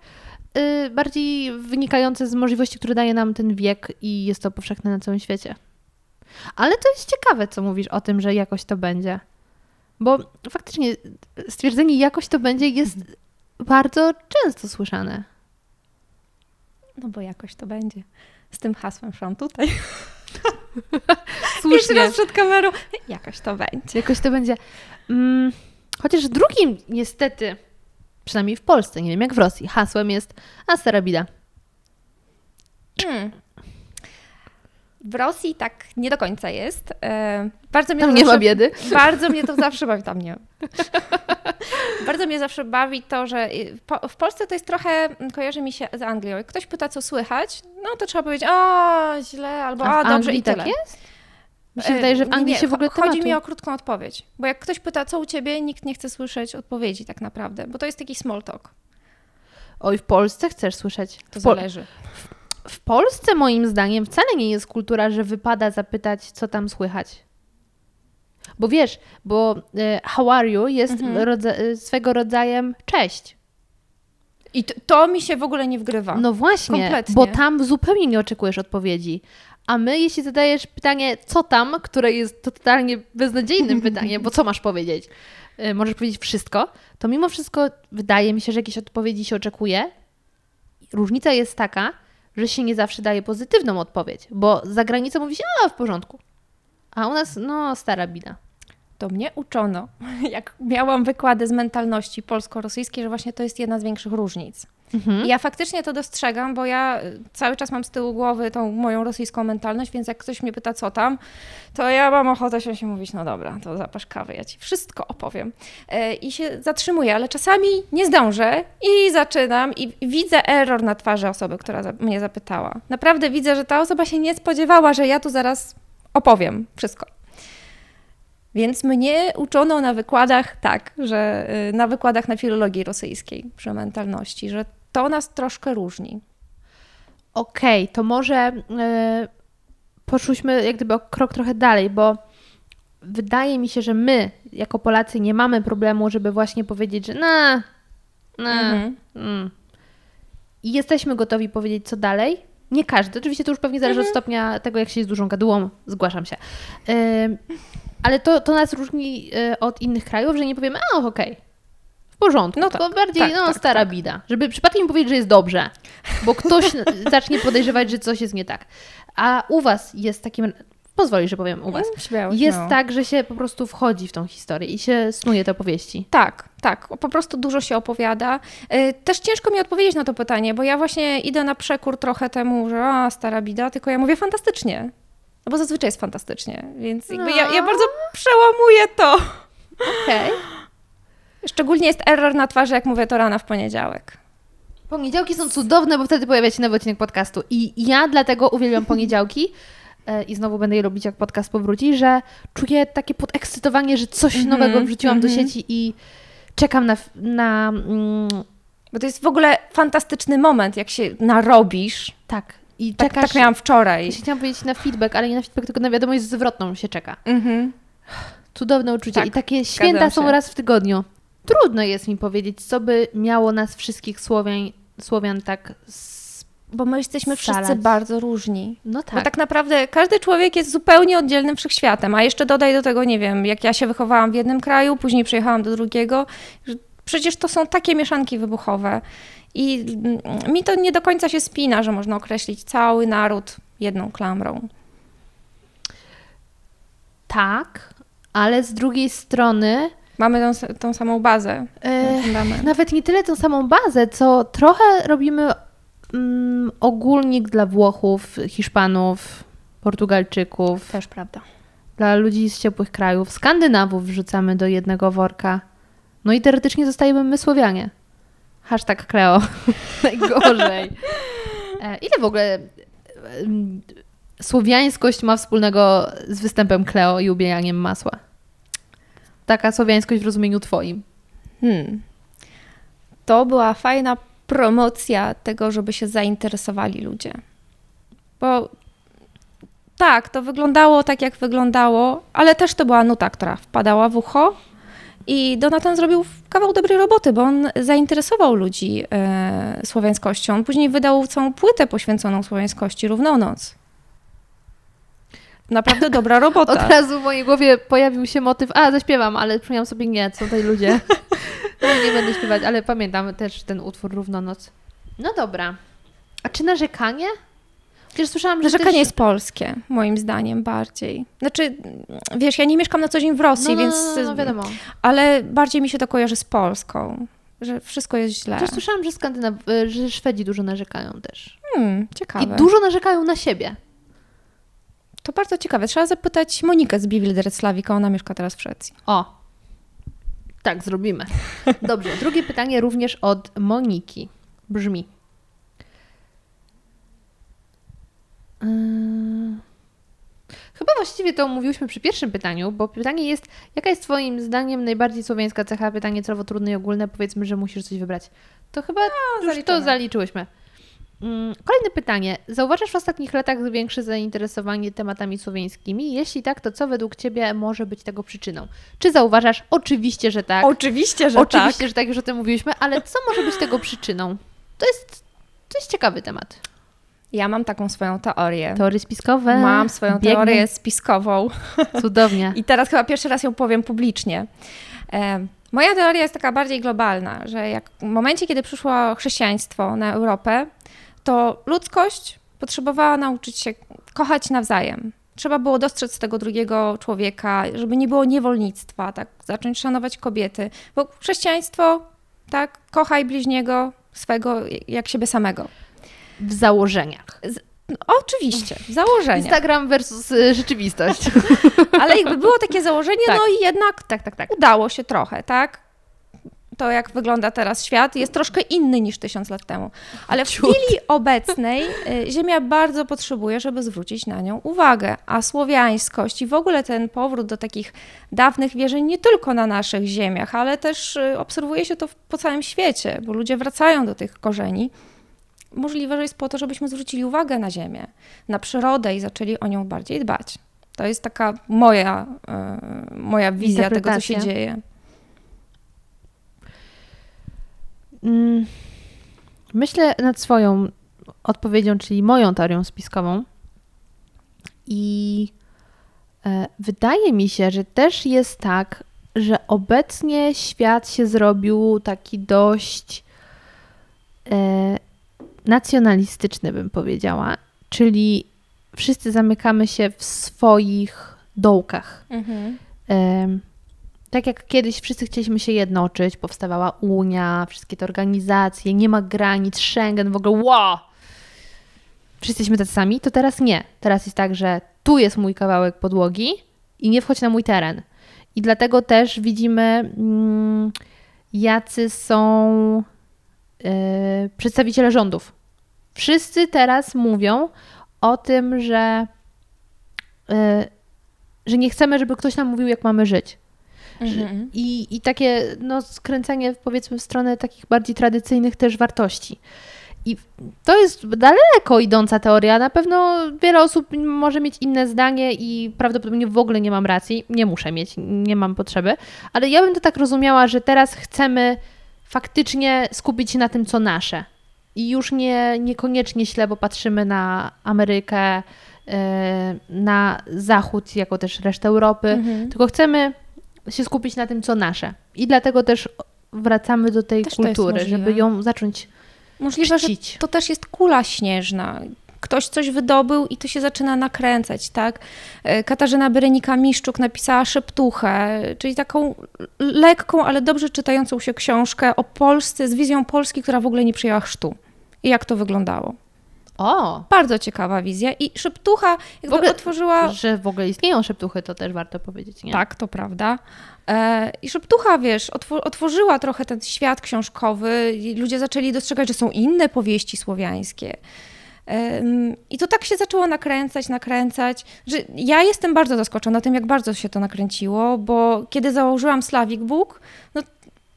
y, bardziej wynikające z możliwości, które daje nam ten wiek i jest to powszechne na całym świecie. Ale to jest ciekawe, co mówisz o tym, że jakoś to będzie. Bo faktycznie stwierdzenie jakoś to będzie jest bardzo często słyszane. No bo jakoś to będzie. Z tym hasłem szłam tutaj. Jeszcze Słusznie. raz przed kamerą. Jakoś to będzie. Jakoś to będzie. Mm, chociaż drugim niestety, przynajmniej w Polsce, nie wiem jak w Rosji, hasłem jest Asterabida. Hmm. W Rosji tak nie do końca jest. E, bardzo mnie Tam to nie ma zawsze, biedy. Bardzo mnie to zawsze bawi, tam nie. bardzo mnie zawsze bawi to, że y, po, w Polsce to jest trochę, mm, kojarzy mi się z Anglią. Jak ktoś pyta, co słychać, no to trzeba powiedzieć, o, źle, albo A w dobrze i tyle. tak jest? Mi się E, wydaje, że w nie, Anglii nie, się w ogóle cho- Chodzi tematu... mi o krótką odpowiedź. Bo jak ktoś pyta, co u ciebie, nikt nie chce słyszeć odpowiedzi tak naprawdę, bo to jest taki small talk. Oj, w Polsce chcesz słyszeć. To Pol- zależy. w Polsce moim zdaniem wcale nie jest kultura, że wypada zapytać, co tam słychać. Bo wiesz, bo e, how are you jest Mhm. rodza- e, swego rodzajem cześć. I to, to mi się w ogóle nie wgrywa. No właśnie, kompletnie. bo tam zupełnie nie oczekujesz odpowiedzi. A my, jeśli zadajesz pytanie, co tam, które jest totalnie beznadziejnym pytaniem, bo co masz powiedzieć? E, Możesz powiedzieć wszystko, to mimo wszystko wydaje mi się, że jakieś odpowiedzi się oczekuje. Różnica jest taka, że się nie zawsze daje pozytywną odpowiedź, bo za granicą mówi się, a w porządku. A u nas, no, stara bida. To mnie uczono, jak miałam wykłady z mentalności polsko-rosyjskiej, że właśnie to jest jedna z większych różnic. Mhm. Ja faktycznie to dostrzegam, bo ja y, cały czas mam z tyłu głowy tą moją rosyjską mentalność, więc jak ktoś mnie pyta, co tam, to ja mam ochotę się mówić, no dobra, to zapasz kawę, ja ci wszystko opowiem. E, I się zatrzymuję, ale czasami nie zdążę i zaczynam i widzę error na twarzy osoby, która mnie zapytała. Naprawdę widzę, że ta osoba się nie spodziewała, że ja tu zaraz opowiem wszystko. Więc mnie uczono na wykładach tak, że y, na wykładach na filologii rosyjskiej przy mentalności, że to nas troszkę różni. Okej, to może e, poszłyśmy jak gdyby o krok trochę dalej, bo wydaje mi się, że my jako Polacy nie mamy problemu, żeby właśnie powiedzieć, że na, na, Mhm. mm. i jesteśmy gotowi powiedzieć co dalej. Nie każdy, oczywiście to już pewnie zależy od stopnia tego, jak się jest dużą gadułą, zgłaszam się. Ym, ale to, to nas różni y, od innych krajów, że nie powiemy, a okej, w porządku, No tak, bardziej tak, no, tak, stara tak. bida, żeby przypadkiem powiedzieć, że jest dobrze, bo ktoś zacznie podejrzewać, że coś jest nie tak. A u was jest takim, pozwolisz, że powiem u was, Śmiało, jest śmiało. tak, że się po prostu wchodzi w tą historię i się snuje te opowieści. Tak, tak. Po prostu dużo się opowiada. Y, Też ciężko mi odpowiedzieć na to pytanie, bo ja właśnie idę na przekór trochę temu, że a, stara bida, tylko ja mówię fantastycznie. No bo zazwyczaj jest fantastycznie, więc jakby ja, ja No. bardzo przełamuję to. Okej. Szczególnie jest error na twarzy, jak mówię to rana w poniedziałek. Poniedziałki są cudowne, bo wtedy pojawia się nowy odcinek podcastu. I ja dlatego uwielbiam poniedziałki. e, I znowu będę je robić, jak podcast powróci, że czuję takie podekscytowanie, że coś Mhm, nowego wrzuciłam do mhm. sieci i czekam na. na mm, Bo to jest w ogóle fantastyczny moment, jak się narobisz. tak. I Tak, czekasz. tak miałam wczoraj. Ja się chciałam powiedzieć na feedback, ale nie na feedback, tylko na wiadomość zwrotną się czeka. Mhm. Cudowne uczucie. Tak, I takie święta są raz w tygodniu. Trudno jest mi powiedzieć, co by miało nas wszystkich Słowian, Słowian tak. Bo my jesteśmy wszyscy bardzo różni. No Bo tak. tak naprawdę każdy człowiek jest zupełnie oddzielnym wszechświatem, a jeszcze dodaj do tego, nie wiem, jak ja się wychowałam w jednym kraju, później przyjechałam do drugiego, przecież to są takie mieszanki wybuchowe. I mm, mi to nie do końca się spina, że można określić cały naród jedną klamrą. Tak, ale z drugiej strony Mamy tą, tą samą bazę. E. Nawet nie tyle tą samą bazę, co trochę robimy mm, ogólnik dla Włochów, Hiszpanów, Portugalczyków, Też prawda. dla ludzi z ciepłych krajów, Skandynawów wrzucamy do jednego worka. No i teoretycznie zostajemy my Słowianie. Hashtag Kleo. Najgorzej. E, ile w ogóle słowiańskość ma wspólnego z występem Kleo i ubieraniem masła? Taka słowiańskość w rozumieniu twoim. Hmm. To była fajna promocja tego, żeby się zainteresowali ludzie. Bo tak, to wyglądało tak, jak wyglądało, ale też to była nuta, która wpadała w ucho. I Donatan zrobił kawał dobrej roboty, bo on zainteresował ludzi e, słowiańskością. On później wydał całą płytę poświęconą słowiańskości, Równonoc. Naprawdę dobra robota. Od razu w mojej głowie pojawił się motyw, a zaśpiewam, ale przypomniałam sobie, nie, co tutaj ludzie. No, nie będę śpiewać, ale pamiętam też ten utwór Równonoc. No dobra. A czy narzekanie? Przecież słyszałam, że Narzekanie też... jest polskie, moim zdaniem bardziej. Znaczy, wiesz, ja nie mieszkam na co dzień w Rosji, no, no, więc. no, no, wiadomo. Ale bardziej mi się to kojarzy z Polską, że wszystko jest źle. Przecież słyszałam, że, Skandynaw... że Szwedzi dużo narzekają też. Hmm, I ciekawe. dużo narzekają na siebie. To bardzo ciekawe. Trzeba zapytać Monikę z Biwildereclawika, ona mieszka teraz w Szwecji. O, tak zrobimy. Dobrze, drugie pytanie również od Moniki. Brzmi. Yy, Chyba właściwie to omówiłyśmy przy pierwszym pytaniu, bo pytanie jest, jaka jest Twoim zdaniem najbardziej słowiańska cecha? Pytanie celowo trudne i ogólne, powiedzmy, że musisz coś wybrać. To chyba już to zaliczyłyśmy. Mm, Kolejne pytanie. Zauważasz w ostatnich latach większe zainteresowanie tematami słowiańskimi? Jeśli tak, to co według Ciebie może być tego przyczyną? Czy zauważasz? Oczywiście, że tak. Oczywiście, że Oczywiście, że tak, już o tym mówiliśmy, ale co może być tego przyczyną? To jest, to jest ciekawy temat. Ja mam taką swoją teorię. Teorie spiskowe. Mam swoją Biegnę. teorię spiskową. Cudownie. I teraz chyba pierwszy raz ją powiem publicznie. E, moja teoria jest taka bardziej globalna, że jak w momencie, kiedy przyszło chrześcijaństwo na Europę, to ludzkość potrzebowała nauczyć się kochać nawzajem. Trzeba było dostrzec tego drugiego człowieka, żeby nie było niewolnictwa, tak, zacząć szanować kobiety. Bo chrześcijaństwo, tak, kochaj bliźniego swego jak siebie samego. W założeniach. No, oczywiście, założenia. Instagram versus y, rzeczywistość. Ale jakby było takie założenie, Tak. no i jednak tak, tak, tak. udało się trochę, tak? To, jak wygląda teraz świat, jest troszkę inny niż tysiąc lat temu. Ale w Ciut. chwili obecnej y, Ziemia bardzo potrzebuje, żeby zwrócić na nią uwagę. A słowiańskość i w ogóle ten powrót do takich dawnych wierzeń nie tylko na naszych ziemiach, ale też y, obserwuje się to po całym świecie, bo ludzie wracają do tych korzeni. Możliwe, że jest po to, żebyśmy zwrócili uwagę na Ziemię, na przyrodę i zaczęli o nią bardziej dbać. To jest taka moja, y, moja wizja tego, co się dzieje. Mm, Myślę nad swoją odpowiedzią, czyli moją teorią spiskową. I e, wydaje mi się, że też jest tak, że obecnie świat się zrobił taki dość e, nacjonalistyczny, bym powiedziała. Czyli wszyscy zamykamy się w swoich dołkach. Em, Tak jak kiedyś wszyscy chcieliśmy się jednoczyć, powstawała Unia, wszystkie te organizacje, nie ma granic, Schengen, w ogóle wow! Wszyscy jesteśmy tacy sami, to teraz nie. Teraz jest tak, że tu jest mój kawałek podłogi i nie wchodź na mój teren. I dlatego też widzimy, mm, jacy są e, przedstawiciele rządów. Wszyscy teraz mówią o tym, że, e, że nie chcemy, żeby ktoś nam mówił, jak mamy żyć. Mhm. I, I takie no, skręcenie powiedzmy w stronę takich bardziej tradycyjnych też wartości. I to jest daleko idąca teoria. Na pewno wiele osób może mieć inne zdanie i prawdopodobnie w ogóle nie mam racji. Nie muszę mieć, nie mam potrzeby. Ale ja bym to tak rozumiała, że teraz chcemy faktycznie skupić się na tym, co nasze. I już nie, niekoniecznie źle, bo patrzymy na Amerykę, yy, na Zachód, jako też resztę Europy, Mhm. tylko chcemy się skupić na tym, co nasze. I dlatego też wracamy do tej Też kultury, żeby ją zacząć Możliwe, że czcić. to też jest kula śnieżna. ktoś coś wydobył i to się zaczyna nakręcać, tak? E, Katarzyna Berenika-Miszczuk napisała Szeptuchę, czyli taką lekką, ale dobrze czytającą się książkę o Polsce z wizją Polski, która w ogóle nie przyjęła chrztu. I jak to wyglądało. O! Bardzo ciekawa wizja. I Szeptucha jakby ogóle- otworzyła... Że w ogóle istnieją szeptuchy, to też warto powiedzieć, nie? Tak, to prawda. E, I Szeptucha, wiesz, otwo- otworzyła trochę ten świat książkowy i ludzie zaczęli dostrzegać, że są inne powieści słowiańskie. I to tak się zaczęło nakręcać, nakręcać, że ja jestem bardzo zaskoczona tym, jak bardzo się to nakręciło, bo kiedy założyłam Slavic Book, no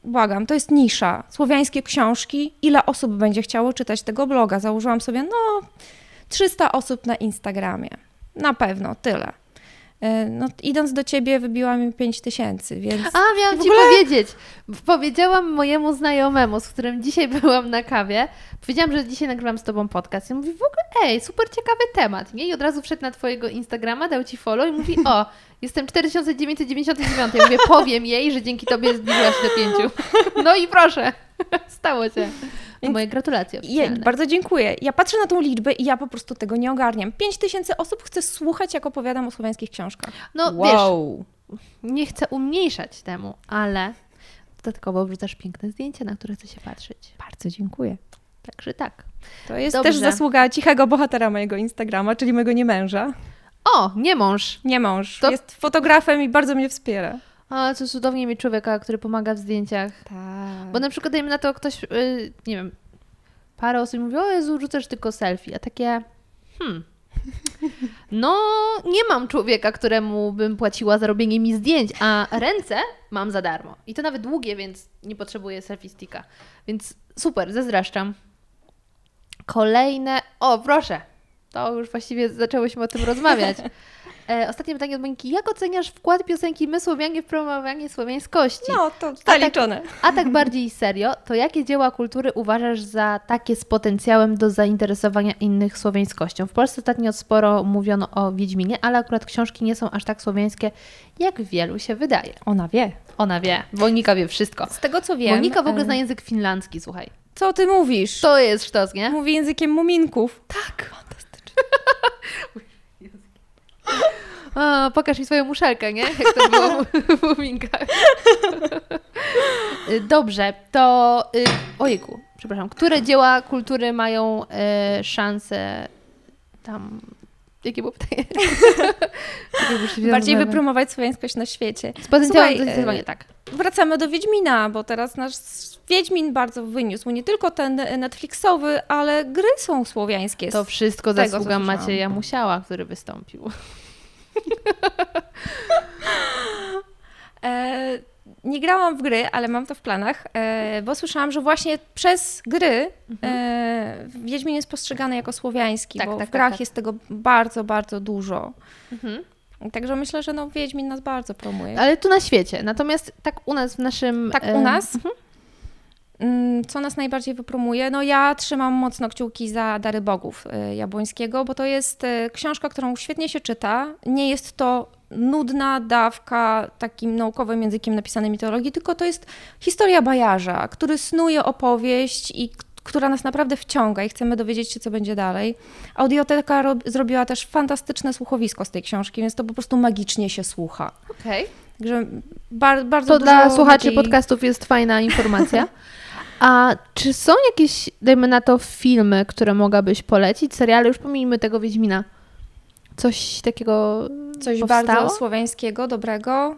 błagam, to jest nisza. Słowiańskie książki, ile osób będzie chciało czytać tego bloga? Założyłam sobie, no 300 osób na Instagramie. Na pewno, tyle. E, No, idąc do ciebie, wybiła mi 5 tysięcy, więc. A, miałam W ci ogóle- powiedzieć. Powiedziałam mojemu znajomemu, z którym dzisiaj byłam na kawie, powiedziałam, że dzisiaj nagrywam z tobą podcast. I mówi, w ogóle, ej, super ciekawy temat, nie? I od razu wszedł na twojego Instagrama, dał ci follow i mówi, o, jestem 4999. Ja mówię, powiem jej, że dzięki tobie zbliżyła się do pięciu. No i proszę, stało się. Więc- Moje gratulacje Jej, oficjalne. bardzo dziękuję. Ja patrzę na tą liczbę i ja po prostu tego nie ogarniam. 5 tysięcy osób chce słuchać, jak opowiadam o słowiańskich książkach. No wiesz, nie chcę umniejszać temu, ale dodatkowo wrzucasz piękne zdjęcia, na które chcę się patrzeć. Bardzo dziękuję. Także tak. To jest Dobrze. też zasługa cichego bohatera mojego Instagrama, czyli mojego niemęża. O, nie mąż. Nie mąż. To- Jest fotografem i bardzo mnie wspiera. A, co cudownie mieć człowieka, który pomaga w zdjęciach. Tak. Bo na przykład dajmy na to ktoś, y, nie wiem, parę osób mówi, o Jezu, rzucasz tylko selfie, a takie, hmm, no nie mam człowieka, któremu bym płaciła za robienie mi zdjęć, a ręce mam za darmo. I to nawet długie, więc nie potrzebuję selfie sticka. Więc super, zezdraszczam. Kolejne, o proszę, to już właściwie zaczęłyśmy o tym rozmawiać. E, ostatnie pytanie od Moniki. Jak oceniasz wkład piosenki My Słowianie w promowanie słowiańskości? No, to tak- zaliczone. A tak bardziej serio, to jakie dzieła kultury uważasz za takie z potencjałem do zainteresowania innych słowiańskością? W Polsce ostatnio sporo mówiono o Wiedźminie, ale akurat książki nie są aż tak słowiańskie, jak wielu się wydaje. Ona wie. Ona wie, Monika wie wszystko. Z tego co wiem. Monika w ogóle e, zna język finlandzki, słuchaj. Co ty mówisz? To jest sztos, nie? Mówi językiem muminków. Tak. O, pokaż mi swoją muszelkę, nie? Jak to było w Muminkach. Y, Dobrze, to... Y, ojejku, przepraszam. Które dzieła kultury mają y, szansę tam... Jakie było pytanie? Bardziej wypromować słowiańskość na świecie. Z potencjałem Słuchaj, zdecydowanie tak. Wracamy do Wiedźmina, bo teraz nasz Wiedźmin bardzo wyniósł. Nie tylko ten Netflixowy, ale gry są słowiańskie. To wszystko tego, zasługa. Macieja Musiała, który wystąpił. E, nie grałam w gry, ale mam to w planach, e, bo słyszałam, że właśnie przez gry e, Wiedźmin jest postrzegany jako słowiański, Tak, bo tak, w tak, grach tak. jest tego bardzo, bardzo dużo. Mhm. Także myślę, że no, Wiedźmin nas bardzo promuje. Ale tu na świecie. Natomiast tak u nas w naszym... Tak e, u nas? Mm, Co nas najbardziej wypromuje? No ja trzymam mocno kciuki za Dary Bogów y, Jabłońskiego, bo to jest y, książka, którą świetnie się czyta. Nie jest to nudna dawka takim naukowym językiem napisanej mitologii, tylko to jest historia bajarza, który snuje opowieść i która nas naprawdę wciąga i chcemy dowiedzieć się, co będzie dalej. Audioteka rob- zrobiła też fantastyczne słuchowisko z tej książki, więc to po prostu magicznie się słucha. Okej. Także bar- bardzo To dużo dla słuchaczy takiej- podcastów jest fajna informacja. A czy są jakieś, dajmy na to, filmy, które mogłabyś polecić? Seriale, już pomijmy tego Wiedźmina. Coś takiego Coś powstało? bardzo słowiańskiego, dobrego,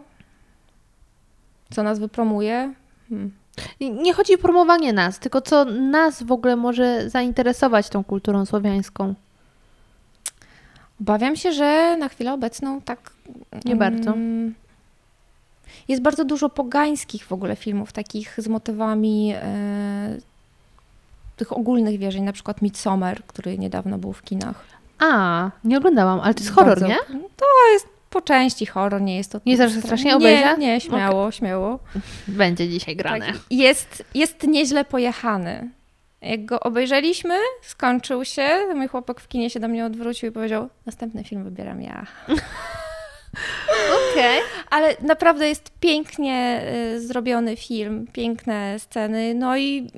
co nas wypromuje. Hmm. Nie- Nie chodzi o promowanie nas, tylko co nas w ogóle może zainteresować tą kulturą słowiańską. Obawiam się, że na chwilę obecną tak. Nie bardzo. Jest bardzo dużo pogańskich w ogóle filmów, takich z motywami e, tych ogólnych wierzeń, na przykład Midsommar, który niedawno był w kinach. A, nie oglądałam, ale to jest horror, Bardzo- nie? To jest po części horror, nie jest to. Nie zawsze strasznie Nie, obejrzę? nie, śmiało, śmiało. Będzie dzisiaj grane. Tak, jest, jest nieźle pojechany. Jak go obejrzeliśmy, skończył się, mój chłopak w kinie się do mnie odwrócił i powiedział, następny film wybieram ja. Okej. Ale naprawdę jest pięknie y, zrobiony film, piękne sceny, no i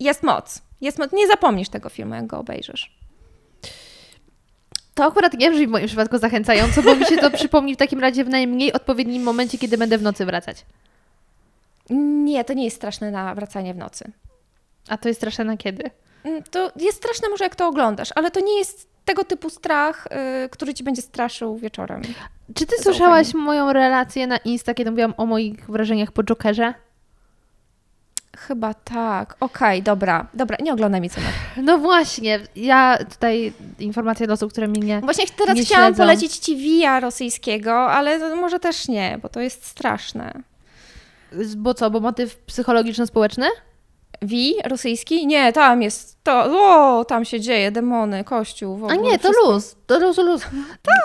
jest moc. Jest moc. Nie zapomnisz tego filmu, jak go obejrzysz. To akurat nie brzmi w moim przypadku zachęcająco, bo mi się to przypomni w takim razie w najmniej odpowiednim momencie, kiedy będę w nocy wracać. Nie, to nie jest straszne na wracanie w nocy. A to jest straszne na kiedy? Mm, To jest straszne może jak to oglądasz, ale to nie jest tego typu strach, y, który ci będzie straszył wieczorem. Czy ty słyszałaś moją relację na Insta, kiedy mówiłam o moich wrażeniach po Jokerze? Chyba tak. Okej, dobra. Dobra, nie oglądaj mi co No właśnie, ja tutaj informacja do osób, które mnie nie... Właśnie teraz Nie chciałam śledzą. polecić ci Via rosyjskiego, ale może też nie, bo to jest straszne. Bo co, bo motyw psychologiczno-społeczny? Wi rosyjski? Nie, tam jest to. O, tam się dzieje, demony, kościół. W A ogóle, nie, to wszystko. luz, to luz, luz.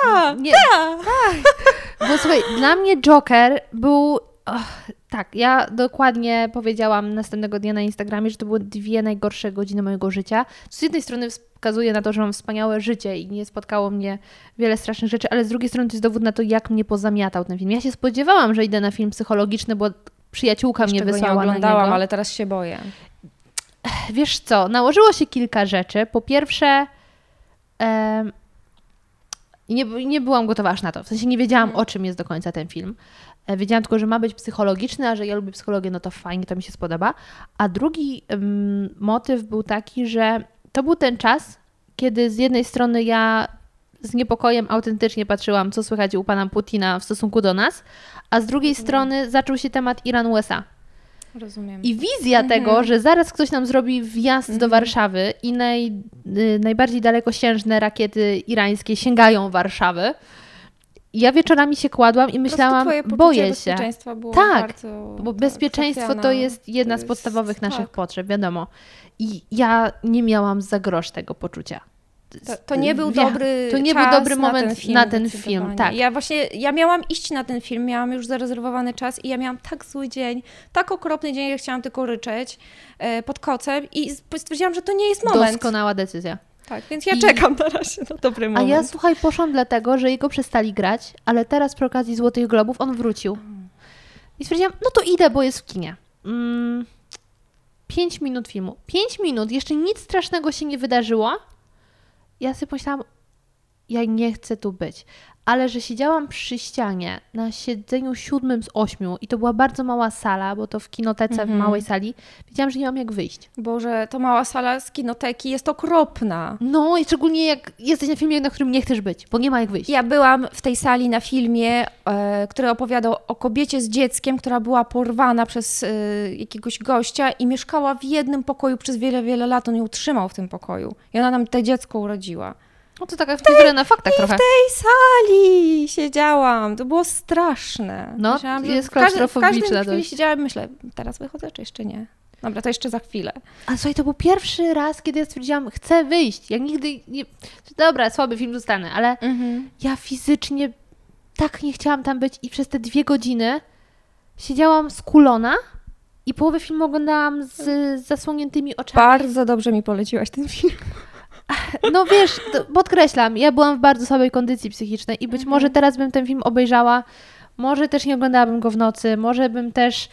Tak, nie, tak. Bo słuchaj, dla mnie Joker był... Och, tak, ja dokładnie powiedziałam następnego dnia na Instagramie, że to były dwie najgorsze godziny mojego życia. Co z jednej strony wskazuje na to, że mam wspaniałe życie i nie spotkało mnie wiele strasznych rzeczy, ale z drugiej strony to jest dowód na to, jak mnie pozamiatał ten film. Ja się spodziewałam, że idę na film psychologiczny, bo przyjaciółka Jeszcze mnie go wysłała nie oglądałam, ale teraz się boję. Wiesz co, nałożyło się kilka rzeczy. Po pierwsze, em, nie, nie byłam gotowa aż na to. W sensie nie wiedziałam, o czym jest do końca ten film. E, Wiedziałam tylko, że ma być psychologiczny, a że ja lubię psychologię, no to fajnie, to mi się spodoba. A drugi motyw był taki, że to był ten czas, kiedy z jednej strony ja z niepokojem autentycznie patrzyłam, co słychać u pana Putina w stosunku do nas, a z drugiej strony zaczął się temat Iran-USA. Rozumiem. I wizja Mhm. tego, że zaraz ktoś nam zrobi wjazd do Warszawy i naj, y, najbardziej dalekosiężne rakiety irańskie sięgają Warszawy. Ja wieczorami się kładłam i myślałam, boję się. bezpieczeństwa było Tak, bardzo, Bo tak, bezpieczeństwo to jest jedna To z jest- podstawowych naszych tak. potrzeb, wiadomo. I ja nie miałam za grosz tego poczucia. To, to nie był Wie- dobry to nie był dobry na moment ten film, na ten film, tak. Ja właśnie, ja miałam iść na ten film, miałam już zarezerwowany czas i ja miałam tak zły dzień, tak okropny dzień, że chciałam tylko ryczeć e, pod kocem i stwierdziłam, że to nie jest moment. Doskonała decyzja. Tak, więc ja I- czekam na razie na dobry A moment. ja słuchaj, poszłam dlatego, że jego przestali grać, ale teraz przy okazji Złotych Globów on wrócił. I stwierdziłam, no to idę, bo jest w kinie. Mm, pięć minut filmu. Pięć minut, jeszcze nic strasznego się nie wydarzyło. Ja sobie pomyślałam, ja nie chcę tu być. Ale że siedziałam przy ścianie na siedzeniu siódmym z ośmiu i to była bardzo mała sala, bo to w kinotece w małej sali, wiedziałam, że nie mam jak wyjść. Boże, to mała sala z kinoteki jest okropna. No i szczególnie jak jesteś na filmie, na którym nie chcesz być, bo nie ma jak wyjść. Ja byłam w tej sali na filmie, e, który opowiadał o kobiecie z dzieckiem, która była porwana przez e, jakiegoś gościa i mieszkała w jednym pokoju przez wiele, wiele lat. On ją utrzymał w tym pokoju. I ona nam to dziecko urodziła. No to taka historia na faktach trochę. W tej sali siedziałam. To było straszne. No, Myślałam, jest w w klaustrofobiczna dość. siedziałam i myślę, teraz wychodzę, czy jeszcze nie? Dobra, to jeszcze za chwilę. A słuchaj, to był pierwszy raz, kiedy ja stwierdziłam, chcę wyjść. Ja nigdy nie... Dobra, słaby film zostanę, ale ja fizycznie tak nie chciałam tam być i przez te dwie godziny siedziałam skulona i połowę filmu oglądałam z zasłoniętymi oczami. Bardzo dobrze mi poleciłaś ten film. No wiesz, podkreślam, ja byłam w bardzo słabej kondycji psychicznej i być może teraz bym ten film obejrzała, może też nie oglądałabym go w nocy, może bym też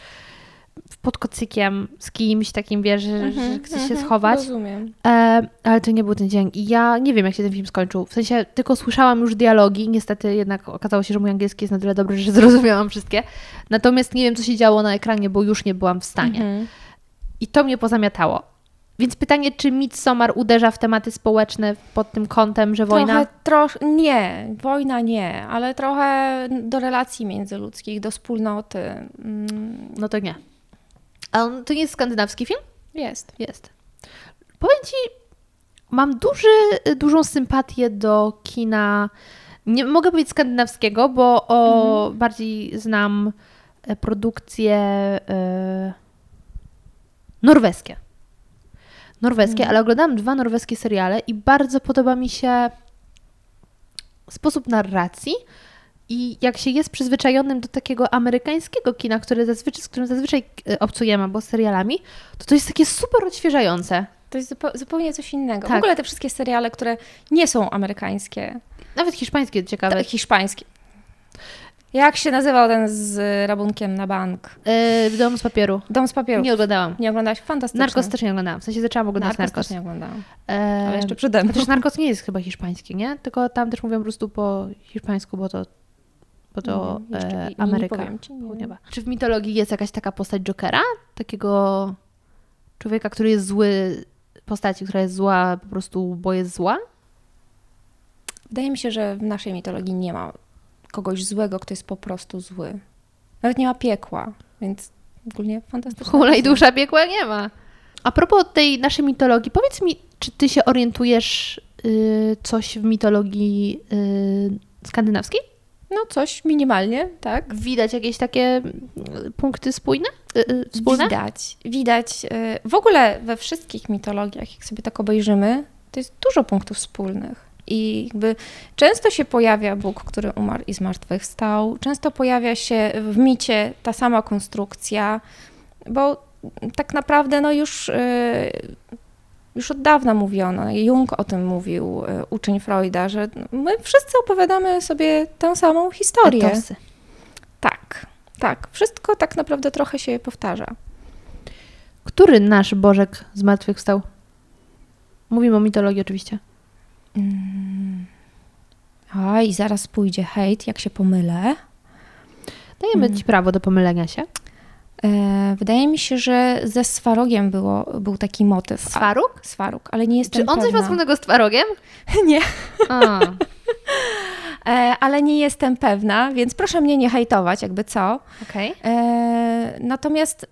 pod kocykiem z kimś takim, wiesz, że, że chce się schować. Rozumiem. E, ale to nie był ten dzień. I ja nie wiem, jak się ten film skończył. W sensie tylko słyszałam już dialogi. Niestety jednak okazało się, że mój angielski jest na tyle dobry, że zrozumiałam wszystkie. Natomiast nie wiem, co się działo na ekranie, bo już nie byłam w stanie. Mhm. I to mnie pozamiatało. Więc pytanie, czy Midsommar uderza w tematy społeczne pod tym kątem, że wojna... Trochę, trosz, nie, wojna nie, ale trochę do relacji międzyludzkich, do wspólnoty. Mm, No to nie. A on, to nie jest skandynawski film? jest. Jest. Powiem Ci, mam duży, dużą sympatię do kina, nie mogę powiedzieć skandynawskiego, bo o, bardziej znam produkcje e, norweskie. Norweskie, ale oglądałam dwa norweskie seriale i bardzo podoba mi się sposób narracji i jak się jest przyzwyczajonym do takiego amerykańskiego kina, które zazwyczaj, z którym zazwyczaj e, obcujemy, bo z serialami, to to jest takie super odświeżające. To jest zupełnie coś innego. W Tak. ogóle te wszystkie seriale, które nie są amerykańskie, Nawet hiszpańskie ciekawe. hiszpańskie. Jak się nazywał ten z rabunkiem na bank? Yy, Dom z papieru. Dom z papieru. Nie oglądałam. Nie oglądałaś? Fantastycznie. Narcos też nie oglądałam. W sensie zaczęłam oglądać Narcos. też nie oglądałam. Ale jeszcze przede mną. Chociaż Narcos nie jest chyba hiszpański, nie? Tylko tam też mówią po prostu po hiszpańsku, bo to, bo to Nie, e, nie- nie Ameryka powiem ci, nie. Czy w mitologii jest jakaś taka postać Jokera? Takiego człowieka, który jest zły, postaci, która jest zła po prostu, bo jest zła? Wydaje mi się, że w naszej mitologii nie ma kogoś złego, kto jest po prostu zły. Nawet nie ma piekła, więc ogólnie fantastyczna. Kula i dusza piekła nie ma. A propos tej naszej mitologii, powiedz mi, czy ty się orientujesz y, coś w mitologii y, skandynawskiej? No coś minimalnie, tak? Widać jakieś takie y, punkty spójne? Y, wspólne? Widać, widać. W ogóle we wszystkich mitologiach, jak sobie tak obejrzymy, to jest dużo punktów wspólnych. I jakby często się pojawia Bóg, który umarł i zmartwychwstał. Często pojawia się w micie ta sama konstrukcja, bo tak naprawdę no już, y, już od dawna mówiono, Jung o tym mówił, y, uczeń Freuda, że my wszyscy opowiadamy sobie tę samą historię. Etosy. Tak, tak. Wszystko tak naprawdę trochę się powtarza. Który nasz Bożek zmartwychwstał? Mówimy o mitologii oczywiście. A i zaraz pójdzie hejt, jak się pomylę. Dajemy Mm. Ci prawo do pomylenia się. E, wydaje mi się, że ze Swarogiem było, był taki motyw. Swaruk? Swaruk, ale nie jestem Czy on coś ma pewna. wspólnego z Twarogiem? Nie, e, ale nie jestem pewna, więc proszę mnie nie hejtować, jakby co. okej. E, natomiast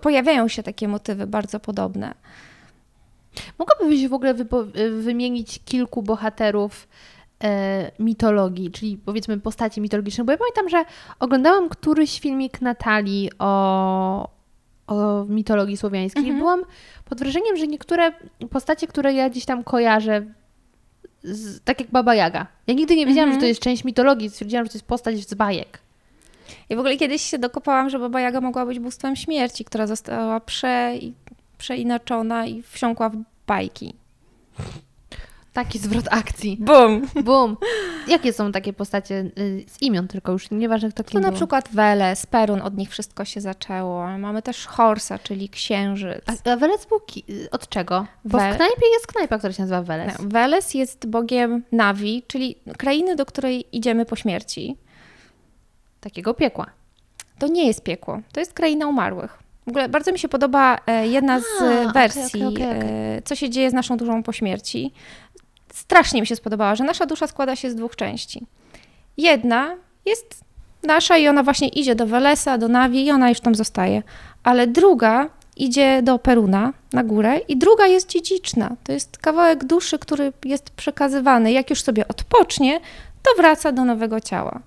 pojawiają się takie motywy bardzo podobne. Mogłabyś w ogóle wymienić kilku bohaterów e, mitologii, czyli powiedzmy postaci mitologiczne, bo ja pamiętam, że oglądałam któryś filmik Natalii o, o mitologii słowiańskiej i Mhm. byłam pod wrażeniem, że niektóre postacie, które ja gdzieś tam kojarzę, z, tak jak Baba Jaga. Ja nigdy nie wiedziałam, Mhm. że to jest część mitologii, stwierdziłam, że to jest postać z bajek. Ja w ogóle kiedyś się dokopałam, że Baba Jaga mogła być bóstwem śmierci, która została prze, przeinaczona i wsiąkła w bajki. Taki zwrot akcji. Bum! Bum. Jakie są takie postacie y, z imion tylko już, nieważne kto To kim na był. przykład Weles, Perun, od nich wszystko się zaczęło. Mamy też Horsa, czyli księżyc. A, a Welec był ki- od czego? Bo Wel- w knajpie jest knajpa, która się nazywa Welec. No, Weles jest bogiem Navi, czyli krainy, do której idziemy po śmierci. Takiego piekła. To nie jest piekło, to jest kraina umarłych. W ogóle bardzo mi się podoba e, jedna z A, e, wersji, okej, okej, okej. e, co się dzieje z naszą duszą po śmierci. Strasznie mi się spodobała, że nasza dusza składa się z dwóch części. Jedna jest nasza i ona właśnie idzie do Welesa, do Navi i ona już tam zostaje. Ale druga idzie do Peruna na górę i druga jest dziedziczna. To jest kawałek duszy, który jest przekazywany. Jak już sobie odpocznie, to wraca do nowego ciała.